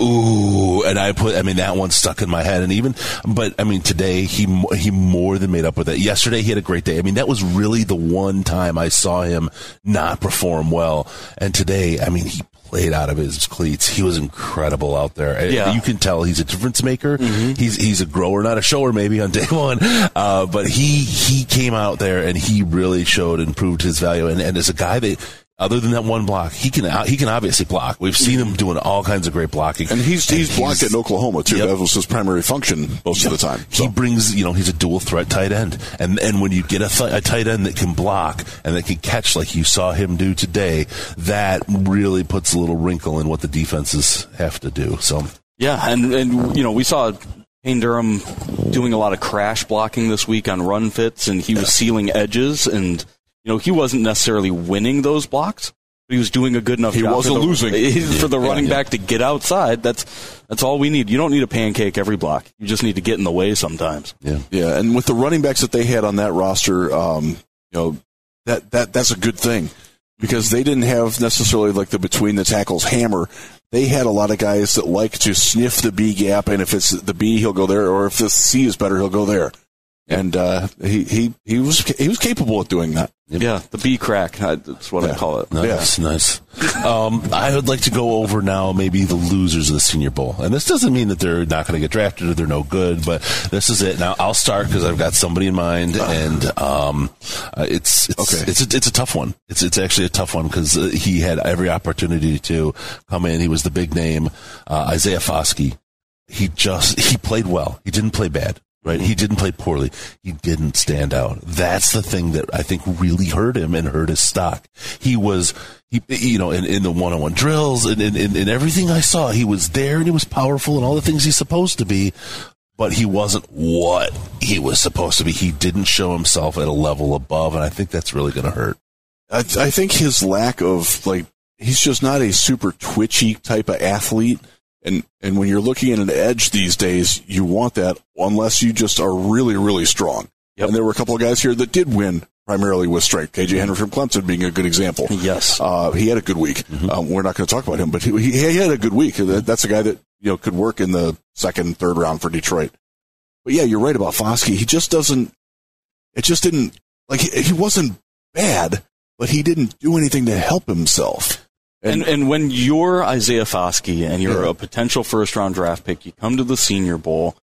ooh. And I put, I mean, that one stuck in my head. And even, but I mean, today he he more than made up with it. Yesterday he had a great day. I mean, that was really the one time I saw him not perform well. And today, I mean, he played out of his cleats. He was incredible out there. Yeah. You can tell he's a difference maker. He's he's a grower, not a shower, maybe on day one. Uh, but he he came out there and he really showed and proved his value. And and as a guy that. Other than that one block, he can he can obviously block. We've seen him doing all kinds of great blocking, And he's he's blocked it in Oklahoma too. Yep. That was his primary function most of the time. So. He brings, you know, he's a dual threat tight end, and and when you get a, th- a tight end that can block and that can catch like you saw him do today, that really puts a little wrinkle in what the defenses have to do. So Yeah, and and you know we saw Payne Durham doing a lot of crash blocking this week on run fits, and he was sealing edges, and you know he wasn't necessarily winning those blocks, but he was doing a good enough. He job wasn't for the, losing. for the Yeah, running yeah. back to get outside. That's that's all we need. You don't need a pancake every block. You just need to get in the way sometimes. yeah, Yeah, and with the running backs that they had on that roster, um, you know, that that that's a good thing because they didn't have necessarily like the between the tackles hammer. They had a lot of guys that like to sniff the B gap, and if it's the B, he'll go there, or if the C is better, he'll go there. And uh, he he he was he was capable of doing that. Yeah, the B crack. That's what I call it. Nice, nice. Um, I would like to go over now maybe the losers of the Senior Bowl, and this doesn't mean that they're not going to get drafted or they're no good, but this is it. Now I'll start because I've got somebody in mind, and um, uh, it's it's Okay. it's a, it's a tough one. It's it's actually a tough one because uh, he had every opportunity to come in. He was the big name, uh, Isaiah Foskey. He just he played well. He didn't play bad. Right, he didn't play poorly. He didn't stand out. That's the thing that I think really hurt him and hurt his stock. He was, he, you know, in, in the one-on-one drills and in, in, in everything I saw, he was there and he was powerful and all the things he's supposed to be, but he wasn't what he was supposed to be. He didn't show himself at a level above, and I think that's really going to hurt. I, I think his lack of like he's just not a super twitchy type of athlete. And and when you're looking at an edge these days, you want that unless you just are really really strong. And there were a couple of guys here that did win primarily with strength. KJ Henry from Clemson being a good example. Yes, uh, he had a good week. Um, we're not going to talk about him, but he, he, he had a good week. That's a guy that you know could work in the second, third round for Detroit. But yeah, you're right about Foskey. He just doesn't. It just didn't like he, he wasn't bad, but he didn't do anything to help himself. And, and when you're Isaiah Foskey and you're a potential first round draft pick, you come to the Senior Bowl,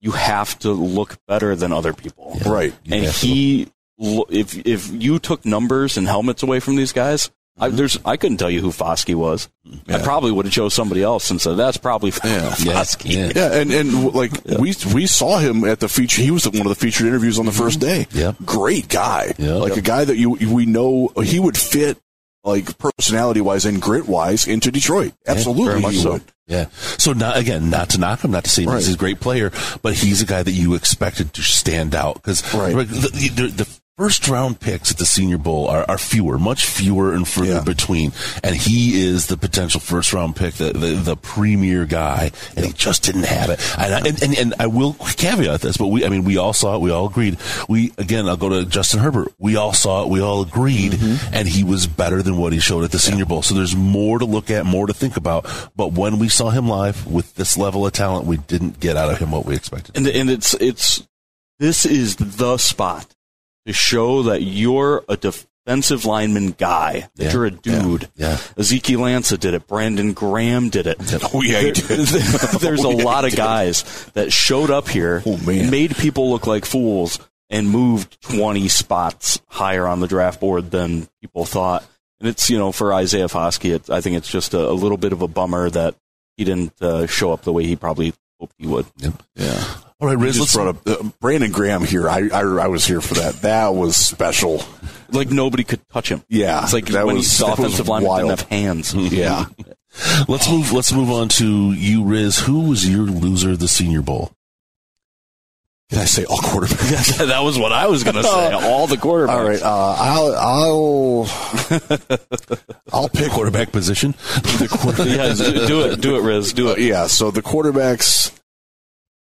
you have to look better than other people. Right. And he, if if you took numbers and helmets away from these guys, I, mm-hmm. there's I couldn't tell you who Foskey was. I probably would have chose somebody else and said that's probably Foskey. Yeah, and and like we we saw him at the feature. He was one of the featured interviews on the mm-hmm. first day. Yeah, great guy. Yeah. Like a guy that you we know he would fit like personality wise and grit wise into Detroit. Absolutely, he so. would. Yeah. So not again, not to knock him, not to say Right. he's a great player, but he's a guy that you expected to stand out because the, the, the first round picks at the Senior Bowl are, are fewer, much fewer and further between, and he is the potential first round pick, the the, the premier guy, and he just didn't have it. And I, and, and and I will caveat this, but we, I mean, we all saw it, we all agreed. We again, I'll go to Justin Herbert. We all saw it, we all agreed, mm-hmm. and he was better than what he showed at the Senior Bowl. So there's more to look at, more to think about. But when we saw him live with this level of talent, we didn't get out of him what we expected. And and it's it's this is the spot to show that you're a defensive lineman guy. That Yeah. you're a dude. Yeah. Ezekiel Ansah did it. Brandon Graham did it. Oh yeah, he did. There's Oh, a yeah, lot of guys that showed up here, Oh, made people look like fools, and moved 20 spots higher on the draft board than people thought. And it's you know for Isaiah Foskey, I think it's just a, a little bit of a bummer that he didn't uh, show up the way he probably hoped he would. Yeah. All right, Riz, just let's brought up uh, Brandon Graham here. I, I I was here for that. That was special. Like nobody could touch him. Yeah, It's like that when was- he's the that was offensive lineman wild. didn't have hands. Yeah. let's move. Let's move on to you, Riz. Who was your loser of the Senior Bowl? Can I say all quarterbacks? that was what I was going to say. All the quarterbacks. All right, uh, I'll I'll I'll pick Quarterback position. the quarterback. Yeah, do it, do it, Riz, do Uh, it. yeah, so the quarterbacks.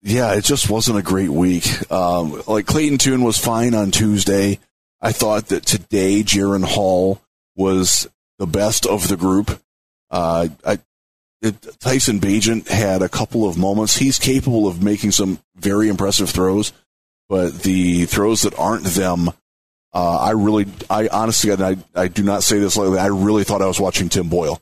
Yeah, it just wasn't a great week. Um, like Clayton Tune was fine on Tuesday. I thought that today Jaren Hall was the best of the group. Uh, I, it, Tyson Bagent had a couple of moments. He's capable of making some very impressive throws, but the throws that aren't them, uh, I really, I honestly, I, I do not say this lightly. I really thought I was watching Tim Boyle.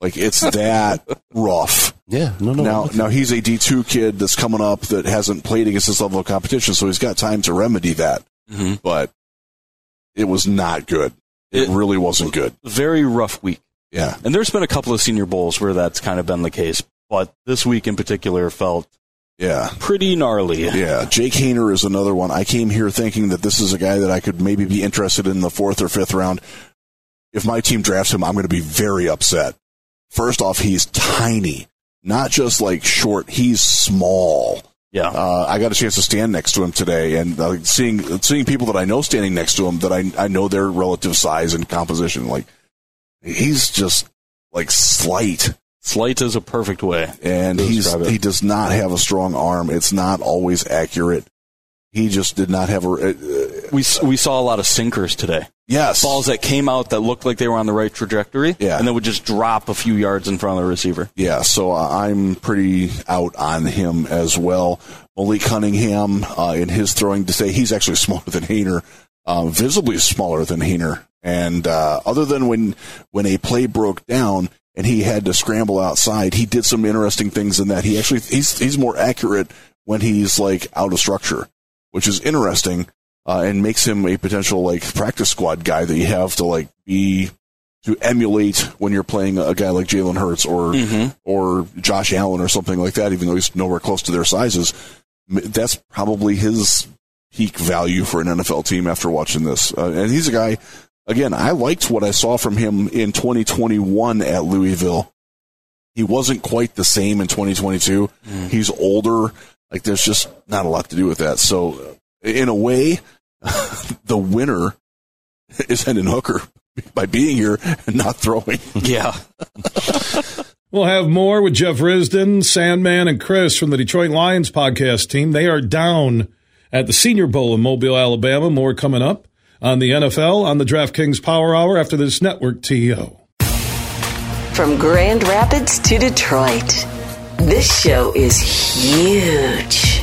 Like it's that rough. Yeah, no, no. Now, now he's a D two kid that's coming up that hasn't played against this level of competition, so he's got time to remedy that. Mhm. But it was not good. It, It- really wasn't good. Very rough week. Yeah, And there's been a couple of senior bowls where that's kind of been the case, but this week in particular felt yeah, pretty gnarly. yeah. Jake Haener is another one. I came here thinking that this is a guy that I could maybe be interested in the fourth or fifth round. If my team drafts him, I'm going to be very upset. First off, he's tiny, not just like short. He's small. Yeah. Uh, I got a chance to stand next to him today, and uh, seeing seeing people that I know standing next to him that I I know their relative size and composition. Like he's just like slight, Slight is a perfect way. and he's he does not have a strong arm. It's not always accurate. He just did not have a. Uh, We we saw a lot of sinkers today. yes, Balls that came out that looked like they were on the right trajectory, Yeah. and then would just drop a few yards in front of the receiver. Yeah, so uh, I'm pretty out on him as well. Malik Cunningham, uh, in his throwing to say he's actually smaller than Haener, uh, visibly smaller than Haener. And uh, other than when when a play broke down and he had to scramble outside, he did some interesting things in that. He actually he's he's more accurate when he's like out of structure, which is interesting uh, and makes him a potential like practice squad guy that you have to like be to emulate when you're playing a guy like Jalen Hurts or or Josh Allen or something like that, even though he's nowhere close to their sizes. That's probably his peak value for an NFL team after watching this. Uh, and he's a guy, again, I liked what I saw from him in 2021 at Louisville. He wasn't quite the same in 2022. He's older. Like there's just not a lot to do with that. So uh, in a way, the winner is Hendon Hooker by being here and not throwing. Yeah. We'll have more with Jeff Risdon, Sandman, and Chris from the Detroit Lions podcast team. They are down at the Senior Bowl in Mobile, Alabama. More coming up on the NFL on the DraftKings Power Hour after this network TO. From Grand Rapids to Detroit, this show is huge.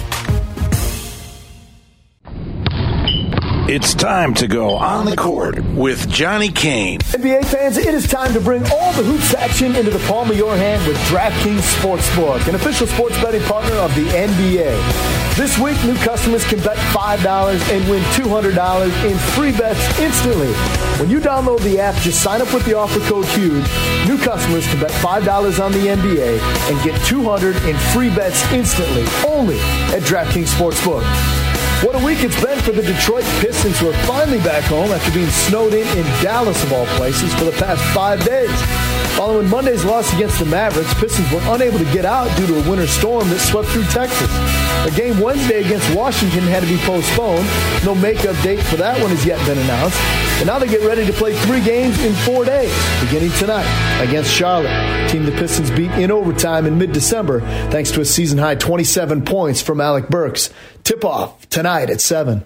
It's time to go on the court with Johnny Kane. NBA fans, it is time to bring all the hoops action into the palm of your hand with DraftKings Sportsbook, an official sports betting partner of the NBA. This week, new customers can bet $5 and win $200 in free bets instantly. When you download the app, just sign up with the offer code HUGE. New customers can bet $5 on the NBA and get 200 in free bets instantly, only at DraftKings Sportsbook. What a week it's been for the Detroit Pistons, who are finally back home after being snowed in in Dallas, of all places, for the past five days. Following Monday's loss against the Mavericks, Pistons were unable to get out due to a winter storm that swept through Texas. A game Wednesday against Washington had to be postponed. No makeup date for that one has yet been announced. And now they get ready to play three games in four days, beginning tonight against Charlotte, team the Pistons beat in overtime in mid-December thanks to a season-high 27 points from Alec Burks. Tip-off tonight at 7.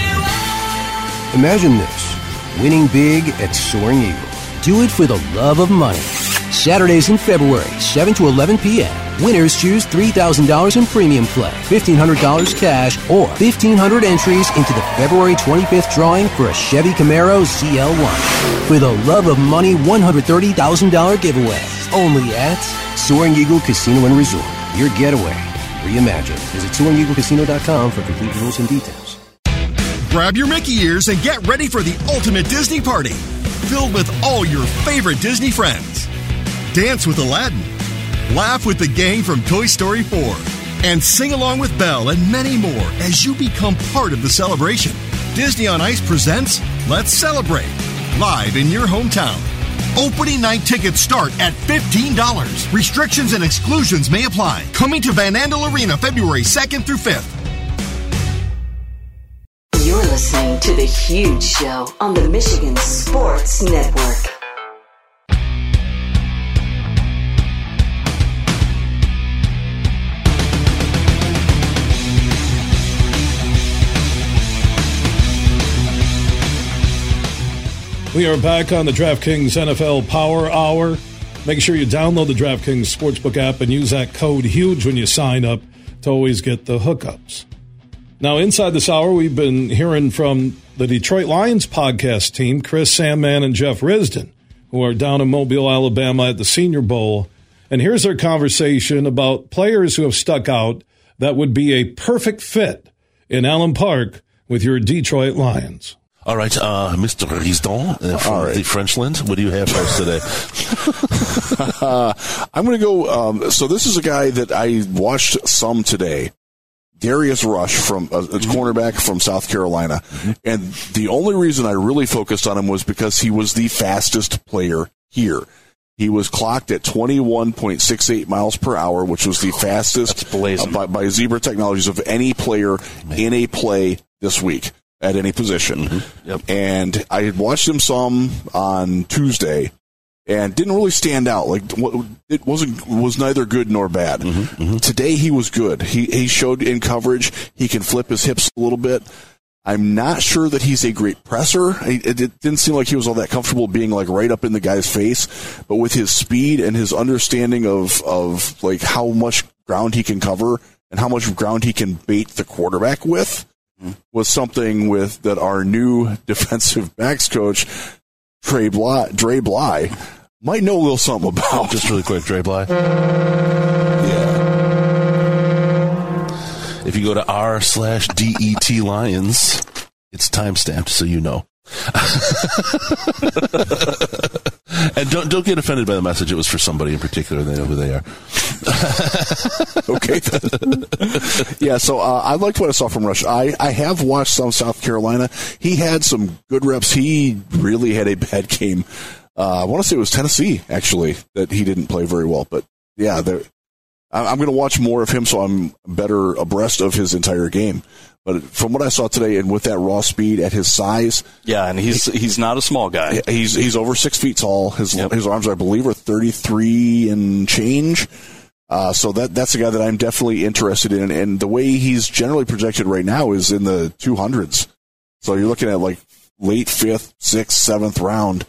Imagine this winning big at Soaring Eagle. Do it for the love of money. Saturdays in February, 7 to 11 p.m. Winners choose $3,000 in premium play, $1,500 cash, or 1,500 entries into the February 25th drawing for a Chevy Camaro ZL1. For the love of money $130,000 giveaway. Only at Soaring Eagle Casino and Resort. Your getaway. Reimagined. Visit SoaringEagleCasino.com for complete rules and details. Grab your Mickey ears and get ready for the ultimate Disney party, filled with all your favorite Disney friends. Dance with Aladdin, laugh with the gang from Toy Story 4, and sing along with Belle and many more as you become part of the celebration. Disney on Ice presents Let's Celebrate, live in your hometown. Opening night tickets start at $15. Restrictions and exclusions may apply. Coming to Van Andel Arena February 2nd through 5th. Listening to The Huge Show on the Michigan Sports Network. We are back on the DraftKings NFL Power Hour. Make sure you download the DraftKings Sportsbook app and use that code HUGE when you sign up to always get the hookups. Now, inside this hour, we've been hearing from the Detroit Lions podcast team, Chris Sandman and Jeff Risdon, who are down in Mobile, Alabama at the Senior Bowl. And here's their conversation about players who have stuck out that would be a perfect fit in Allen Park with your Detroit Lions. All right, uh, Mr. Risdon uh, from right. the Frenchland, what do you have for us today? uh, I'm going to go. Um, so this is a guy that I watched some today. Darius Rush from uh, it's cornerback from South Carolina, and the only reason I really focused on him was because he was the fastest player here. He was clocked at 21.68 miles per hour, which was the fastest uh, by, by Zebra Technologies of any player in a play this week at any position. And I had watched him some on Tuesday and didn't really stand out. Like it wasn't was neither good nor bad. Mm-hmm, mm-hmm. Today he was good. He he showed in coverage he can flip his hips a little bit. I'm not sure that he's a great presser. It, it it didn't seem like he was all that comfortable being like right up in the guy's face, but with his speed and his understanding of of like how much ground he can cover and how much ground he can bait the quarterback with mm-hmm. was something with that our new defensive backs coach Trey Bly, Dre Bly might know a little something about. Just really quick, Dre Bly. Yeah. If you go to r slash det lions, it's time stamped, so you know. and don't don't get offended by the message. It was for somebody in particular. They know who they are. okay. yeah, so uh, I liked what I saw from Rush. I, I have watched some South Carolina. He had some good reps. He really had a bad game. Uh, I want to say it was Tennessee, actually, that he didn't play very well. But yeah, there, I'm going to watch more of him so I'm better abreast of his entire game. But from what I saw today, and with that raw speed at his size, Yeah, and he's he's not a small guy. he's he's over six feet tall. His his arms, I believe, are 33 and change. Uh, so that that's a guy that I'm definitely interested in. And the way he's generally projected right now is in the 200s. So you're looking at like late fifth, sixth, seventh round.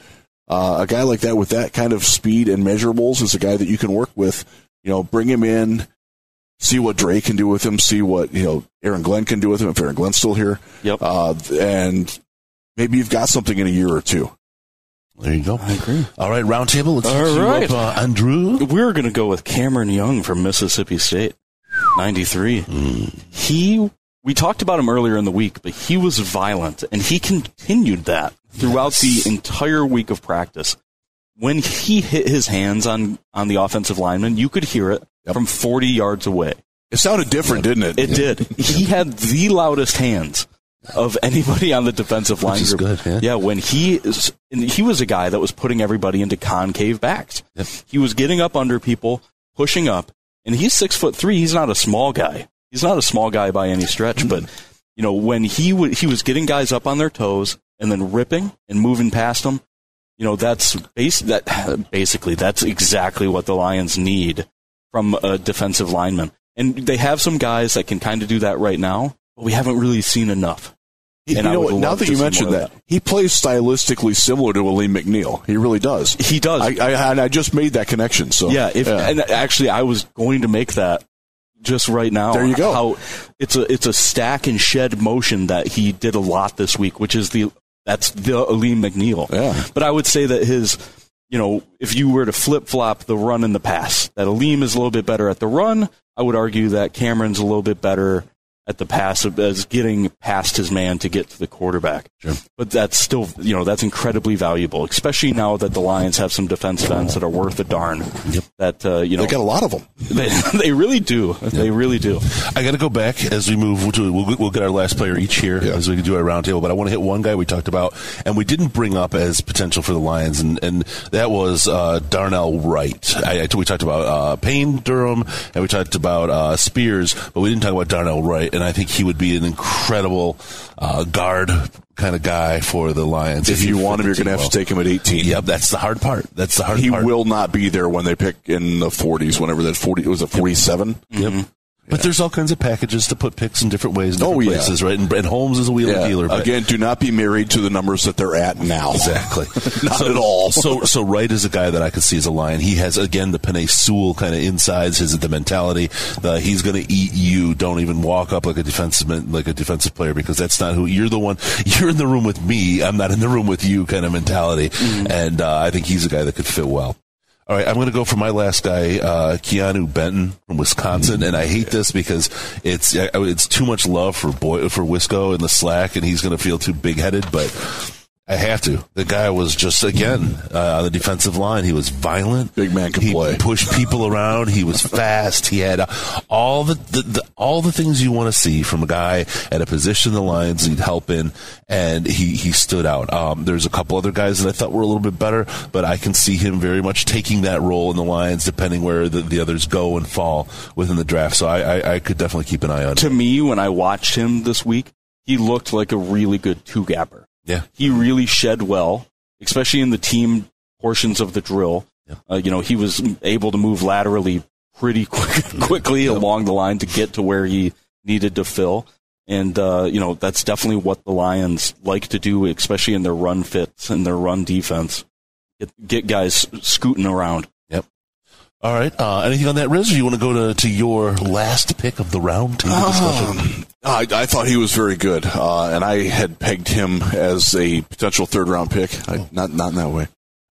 Uh, a guy like that with that kind of speed and measurables is a guy that you can work with. You know, bring him in, see what Dre can do with him, see what you know Aaron Glenn can do with him if Aaron Glenn's still here. Yep. Uh, and maybe you've got something in a year or two. There you go. I agree. All right, roundtable. Let's All hit you right. up, uh, Andrew. We're going to go with Cameron Young from Mississippi State, 93. He, we talked about him earlier in the week, but he was violent and he continued that throughout the entire week of practice. When he hit his hands on, on the offensive lineman, you could hear it from 40 yards away. It sounded different, didn't it? It did. He had the loudest hands of anybody on the defensive line Which is group. good, yeah. when he is, and he was a guy that was putting everybody into concave backs. He was getting up under people, pushing up, and he's six foot three. He's not a small guy. He's not a small guy by any stretch, but you know when he would he was getting guys up on their toes and then ripping and moving past them. You know that's base that basically that's exactly what the Lions need from a defensive lineman. And they have some guys that can kind of do that right now, but we haven't really seen enough. He- And you know what? Now that you mentioned of that, he plays stylistically similar to Alim McNeill. He really does. He does. I, I, and I just made that connection. So yeah, if and actually I was going to make that just right now. There you go. How it's a it's a stack and shed motion that he did a lot this week, which is the that's the Alim McNeill. Yeah. But I would say that his you know, if you were to flip flop the run and the pass, that Alim is a little bit better at the run. I would argue that Cameron's a little bit better at the pass as getting past his man to get to the quarterback. Sure. But that's still, you know, that's incredibly valuable, especially now that the Lions have some defensive ends that are worth a darn. Yep. That uh, you know, they got a lot of them. they, they really do. They really do. I got to go back as we move. To, we'll, we'll get our last player each here as we do our roundtable. But I want to hit one guy we talked about and we didn't bring up as potential for the Lions, and, and that was uh, Darnell Wright. I, I, we talked about uh, Payne Durham and we talked about uh, Spears, but we didn't talk about Darnell Wright. And I think he would be an incredible uh, guard kind of guy for the Lions. If he you want him, you're going to have to take him at 18. Yep, that's the hard part. That's the hard part. He part. will not be there when they pick in the 40s, whenever that 40 it was a 47. Yep. But there's all kinds of packages to put picks in different ways, in Oh, different yeah. places, right? And, and Holmes is a wheeler Yeah. dealer. but- Again, do not be married to the numbers that they're at now. Exactly. Not so, at all. So, so Wright is a guy that I could see as a lion. He has again the Penei Sewell kind of insides, his the mentality. The, he's going to eat you. Don't even walk up like a defensive like a defensive player because that's not who you're. The one you're in the room with me. I'm not in the room with you. Kind of mentality. And uh, I think he's a guy that could fit well. All right, I'm going to go for my last guy, uh, Keanu Benton from Wisconsin, and I hate this because it's it's too much love for boy for Wisco in the slack, and he's going to feel too big headed, but. I have to. The guy was just again uh, on the defensive line. He was violent. Big man can he play. pushed people around. He was fast. He had uh, all the, the, the all the things you want to see from a guy at a position the Lions need help in, and he he stood out. Um, there's a couple other guys that I thought were a little bit better, but I can see him very much taking that role in the Lions, depending where the, the others go and fall within the draft. So I, I, I could definitely keep an eye on. To him. me, when I watched him this week, he looked like a really good two gapper. Yeah. He really shed well, especially in the team portions of the drill. Uh, you know, he was able to move laterally pretty quick, quickly along the line to get to where he needed to fill. And, uh, you know, that's definitely what the Lions like to do, especially in their run fits and their run defense. Get, get guys scooting around. All right. Uh, anything on that, Riz? Or you want to go to, to your last pick of the round table discussion? I, I thought he was very good, uh, and I had pegged him as a potential third round pick. I, not not in that way,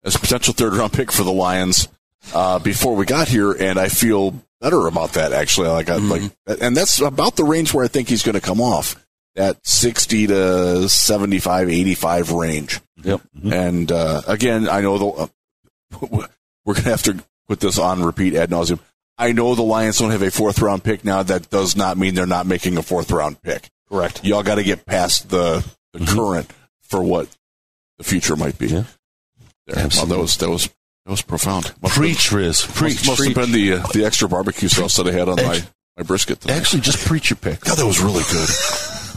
as a potential third round pick for the Lions uh, before we got here, and I feel better about that actually. Like I, like, and that's about the range where I think he's going to come off that sixty to 75, 85 range. Yep. And uh, again, I know the uh, we're going to have to put this on repeat ad nauseum. I know the Lions don't have a fourth round pick now. That does not mean they're not making a fourth round pick. Correct. Y'all got to get past the, the current for what the future might be. Yeah. There. Well, that was that was That was profound. Preach, Riz. Preach. Must, must have been the uh, the extra barbecue sauce that I had on my, my brisket. Tonight. Actually, just preach your pick. God, that was really good.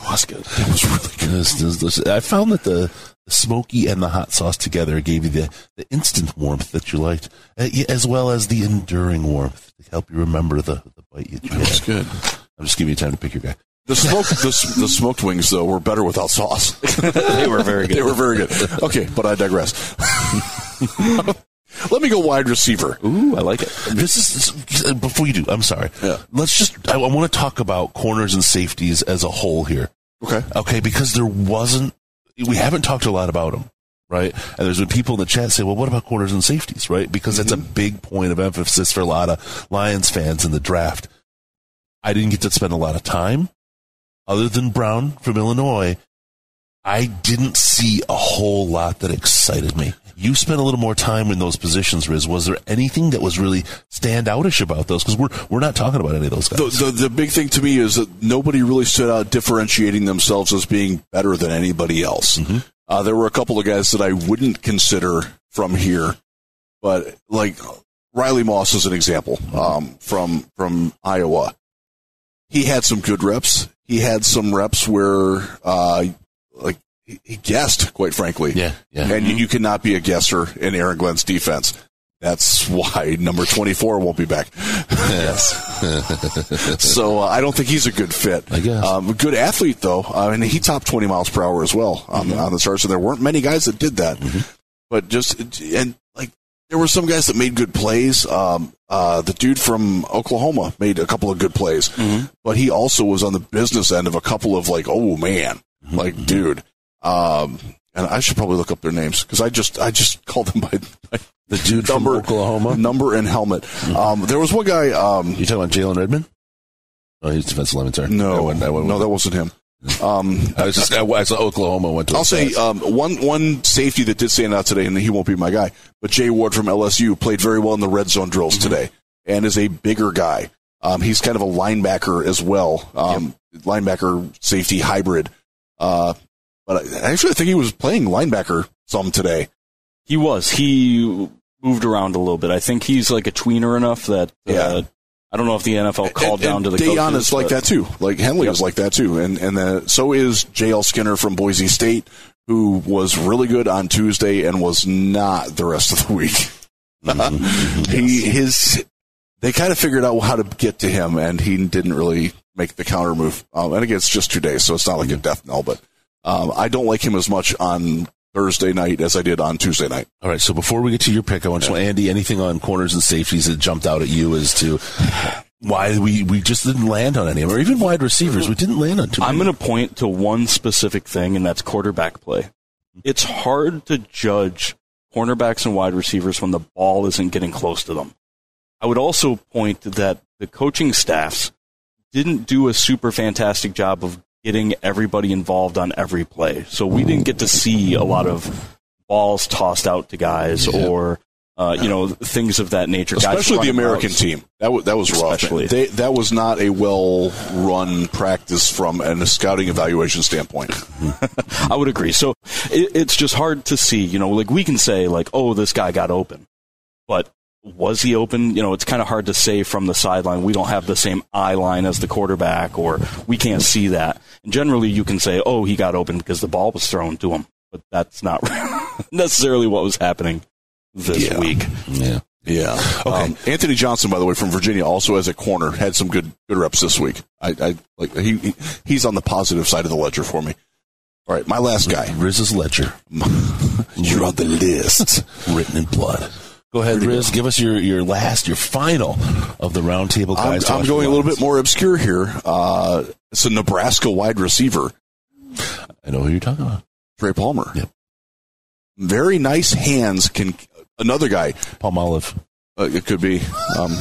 It was good. That was really good. I found that the, the smoky and the hot sauce together gave you the, the instant warmth that you liked, uh, as well as the enduring warmth to help you remember the, the bite you had. That's good. I'm just giving you time to pick your guy. The smoked the, the smoked wings though were better without sauce. They were very good. they were very good. Okay, but I digress. Let me go wide receiver. Ooh, I like it. This is uh, before you do. I'm sorry. Yeah. Let's just. I, I want to talk about corners and safeties as a whole here. Okay. Okay, because there wasn't. We haven't talked a lot about them, right? And there's been people in the chat say, "Well, what about corners and safeties?" Right? Because that's a mm-hmm. big point of emphasis for a lot of Lions fans in the draft. I didn't get to spend a lot of time, other than Brown from Illinois. I didn't see a whole lot that excited me. You spent a little more time in those positions, Riz. Was there anything that was really standoutish about those? Because we're we're not talking about any of those guys. The, the the big thing to me is that nobody really stood out differentiating themselves as being better than anybody else. Uh, there were a couple of guys that I wouldn't consider from here, but like Riley Moss is an example um, from from Iowa. He had some good reps. He had some reps where, uh, like he he guessed, quite frankly. Yeah, yeah. And you, you cannot be a guesser in Aaron Glenn's defense. That's why number 24 won't be back. yes. so uh, I don't think he's a good fit. I guess. Um, good athlete, though. I mean, he topped 20 miles per hour as well on, on the start. So there weren't many guys that did that. But just, and like, there were some guys that made good plays. Um, uh, the dude from Oklahoma made a couple of good plays, but he also was on the business end of a couple of like, oh man, like dude. Um, and I should probably look up their names because I just I just called them by, by The dude from number, Oklahoma? number and helmet. Um, there was one guy. Um, You talking about Jalen Redmond? Oh, he's defensive lineman. Sorry. I no, went, I went, no, that wasn't him. Um, I was just. I, I saw Oklahoma went to. I'll say um, one one safety that did stand out today, and he won't be my guy, but Jay Ward from LSU played very well in the red zone drills today, and is a bigger guy. Um, he's kind of a linebacker as well, um, linebacker safety hybrid. Uh, but I actually think he was playing linebacker some today. He was. He moved around a little bit. I think he's like a tweener enough that uh, Yeah. I don't know if the NFL called and, down and to the Dayon coaches, is like that too. Like Henley Yep. is like that too, and and uh, so is J.L. Skinner from Boise State, who was really good on Tuesday and was not the rest of the week. he his they kind of figured out how to get to him, and he didn't really make the counter move. Um, and again, it's just two days, so it's not like a death knell. But um, I don't like him as much on Thursday night as I did on Tuesday night. All right. So before we get to your pick, I want to know, Andy, anything on corners and safeties that jumped out at you as to why we, we just didn't land on any of them, or even wide receivers. We didn't land on too many. I'm going to point to one specific thing, and that's quarterback play. It's hard to judge cornerbacks and wide receivers when the ball isn't getting close to them. I would also point that the coaching staffs didn't do a super fantastic job of getting everybody involved on every play. So we didn't get to see a lot of balls tossed out to guys or uh, you know things of that nature. Especially the American team. That was that was rough. Especially. They, that was not a well run practice from a scouting evaluation standpoint. I would agree. So it, it's just hard to see. You know, like we can say like, oh, this guy got open, but was he open? You know, it's kind of hard to say from the sideline. We don't have the same eye line as the quarterback, or we can't see that. And generally, you can say, oh, he got open because the ball was thrown to him, but that's not necessarily what was happening this Yeah. week. yeah. Yeah. Um, Anthony Johnson, by the way, from Virginia, also as a corner, had some good good reps this week. I, I like he, he he's on the positive side of the ledger for me. All right, my last guy. Riz's ledger. You're on the list. Written in blood. Go ahead, Riz. Give us your, your last, your final of the roundtable I'm, guys. I'm going the a little bit more obscure here. Uh, it's a Nebraska wide receiver, I know who you're talking about. Trey Palmer. Yep. Very nice hands. Can another guy? Palm Olive. Uh, it could be. Um,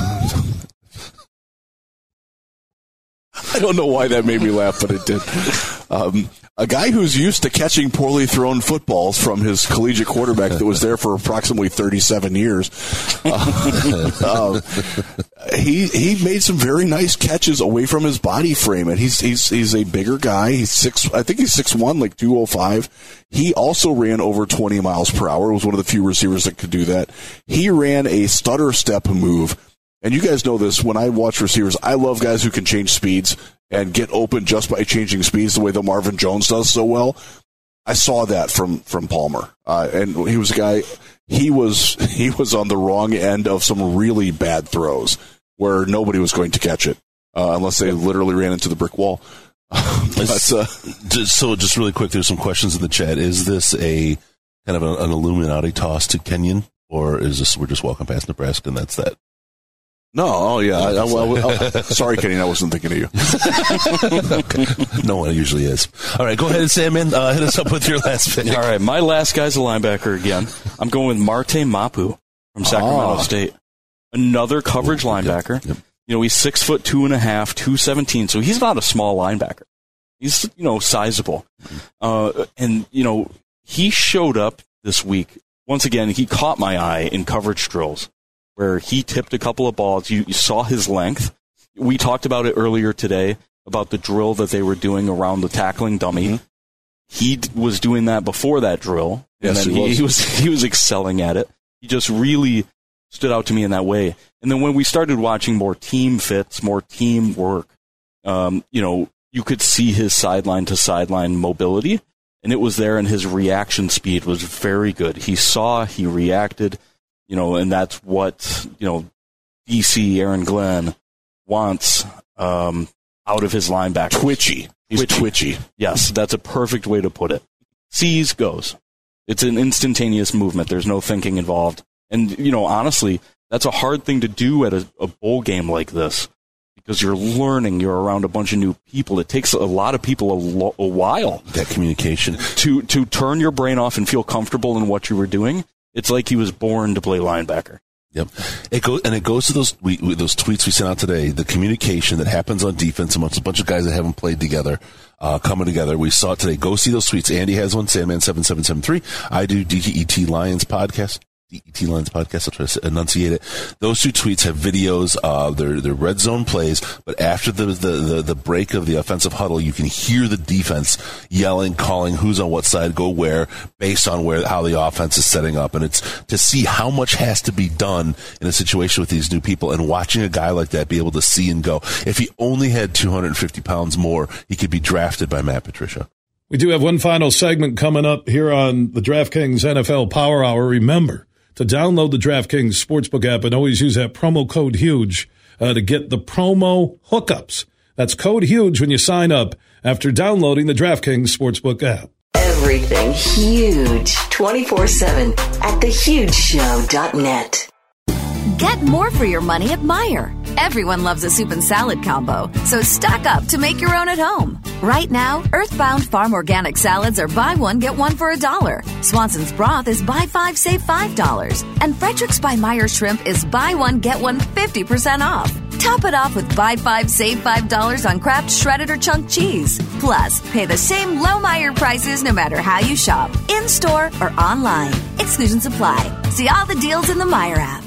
I don't know why that made me laugh, but it did. Um, a guy who's used to catching poorly thrown footballs from his collegiate quarterback that was there for approximately 37 years. Uh, uh, he he made some very nice catches away from his body frame, and he's he's he's a bigger guy. He's six, I think he's six one, like 205. He also ran over 20 miles per hour. Was one of the few receivers that could do that. He ran a stutter step move. And you guys know this. When I watch receivers, I love guys who can change speeds and get open just by changing speeds the way that Marvin Jones does so well. I saw that from from Palmer, uh, and he was a guy. He was he was on the wrong end of some really bad throws where nobody was going to catch it uh, unless they literally ran into the brick wall. but, uh, so just really quick, there's some questions in the chat. Is this a kind of an, an Illuminati toss to Kenyon, or is this we're just walking past Nebraska and that's that? No, oh yeah. I, I, I, sorry, Kenny, I wasn't thinking of you. no one usually is. All right, go ahead and Sandman, uh, hit us up with your last pick. All right, my last guy's a linebacker again. I'm going with Marte Mapu from Sacramento Ah. State. Another coverage linebacker. Yep. You know, he's six foot two and a half, two seventeen. So he's not a small linebacker. He's you know sizable, uh, and you know he showed up this week once again. He caught my eye in coverage drills where he tipped a couple of balls. You, you saw his length. We talked about it earlier today about the drill that they were doing around the tackling dummy. He d- was doing that before that drill, and Yes, then he he, was. he was he was excelling at it. He just really stood out to me in that way. And then when we started watching more team fits, more team work, um, you know, you could see his sideline to sideline mobility, and it was there, and his reaction speed was very good. He saw, he reacted, you know, and that's what you know, DC Aaron Glenn wants um, out of his linebacker. Twitchy. He's twitchy. Yes, that's a perfect way to put it. Sees goes. It's an instantaneous movement. There's no thinking involved. And, you know, honestly, that's a hard thing to do at a, a bowl game like this because you're learning, you're around a bunch of new people. It takes a lot of people a, lo- a while That communication. to, to turn your brain off and feel comfortable in what you were doing. It's like he was born to play linebacker. Yep. It goes and it goes to those we, those tweets we sent out today. The communication that happens on defense amongst a bunch of guys that haven't played together, uh, coming together. We saw it today. Go see those tweets. Andy has one. Sandman seven seven seven three. I do DTET Lions podcast. DET Lions podcast. I'll try to enunciate it. Those two tweets have videos of their, their red zone plays, but after the, the, the, the break of the offensive huddle, you can hear the defense yelling, calling who's on what side, go where, based on where, how the offense is setting up. And it's to see how much has to be done in a situation with these new people and watching a guy like that be able to see and go. If he only had 250 pounds more, he could be drafted by Matt Patricia. We do have one final segment coming up here on the DraftKings NFL Power Hour. Remember to download the DraftKings Sportsbook app and always use that promo code HUGE uh, to get the promo hookups. That's code HUGE when you sign up after downloading the DraftKings Sportsbook app. Everything huge 24 7 at thehugeshow.net. Get more for your money at Meijer. Everyone loves a soup and salad combo, so stock up to make your own at home. Right now, Earthbound Farm Organic Salads are buy one, get one for a dollar. Swanson's Broth is buy five, save five dollars. And Frederik's by Meijer Shrimp is buy one, get one 50% off. Top it off with buy five, save five dollars on Kraft shredded or chunk cheese. Plus, pay the same low Meijer prices no matter how you shop, in store or online. Exclusions apply. See all the deals in the Meijer app.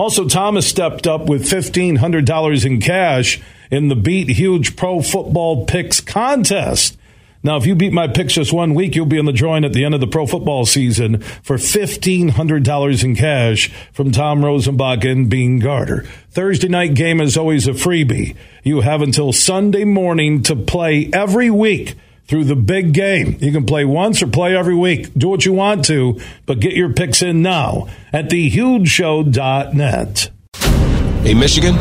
Also, Thomas stepped up with $1,500 in cash in the Beat Huge Pro Football Picks contest. Now, if you beat my picks just one week, you'll be in the drawing at the end of the pro football season for $1,500 in cash from Tom Rosenbach and Beene Garter. Thursday night game is always a freebie. You have until Sunday morning to play every week through the big game. You can play once or play every week. Do what you want to, but get your picks in now at thehugeshow.net. Hey, Michigan,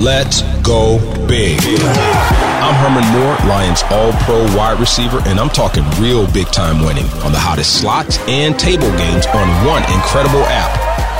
let's go big. I'm Herman Moore, Lions All Pro wide receiver, and I'm talking real big time winning on the hottest slots and table games on one incredible app.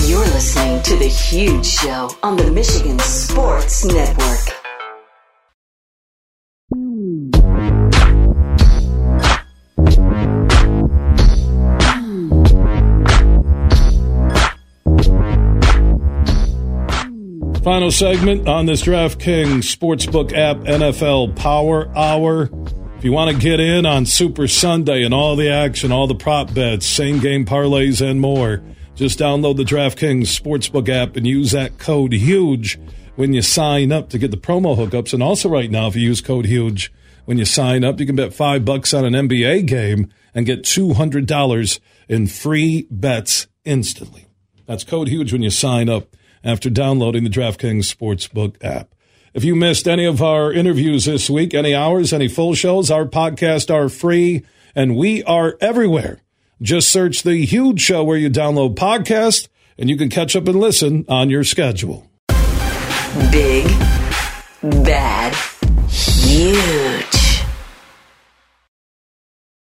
You're listening to The Huge Show on the Michigan Sports Network. Final segment on this DraftKings Sportsbook app NFL Power Hour. If you want to get in on Super Sunday and all the action, all the prop bets, same game parlays, and more, just download the DraftKings Sportsbook app and use that code HUGE when you sign up to get the promo hookups. And also, right now, if you use code HUGE when you sign up, you can bet five bucks on an NBA game and get $200 in free bets instantly. That's code HUGE when you sign up after downloading the DraftKings Sportsbook app. If you missed any of our interviews this week, any hours, any full shows, our podcasts are free and we are everywhere. Just search the huge show where you download podcasts and you can catch up and listen on your schedule. Big, bad, huge.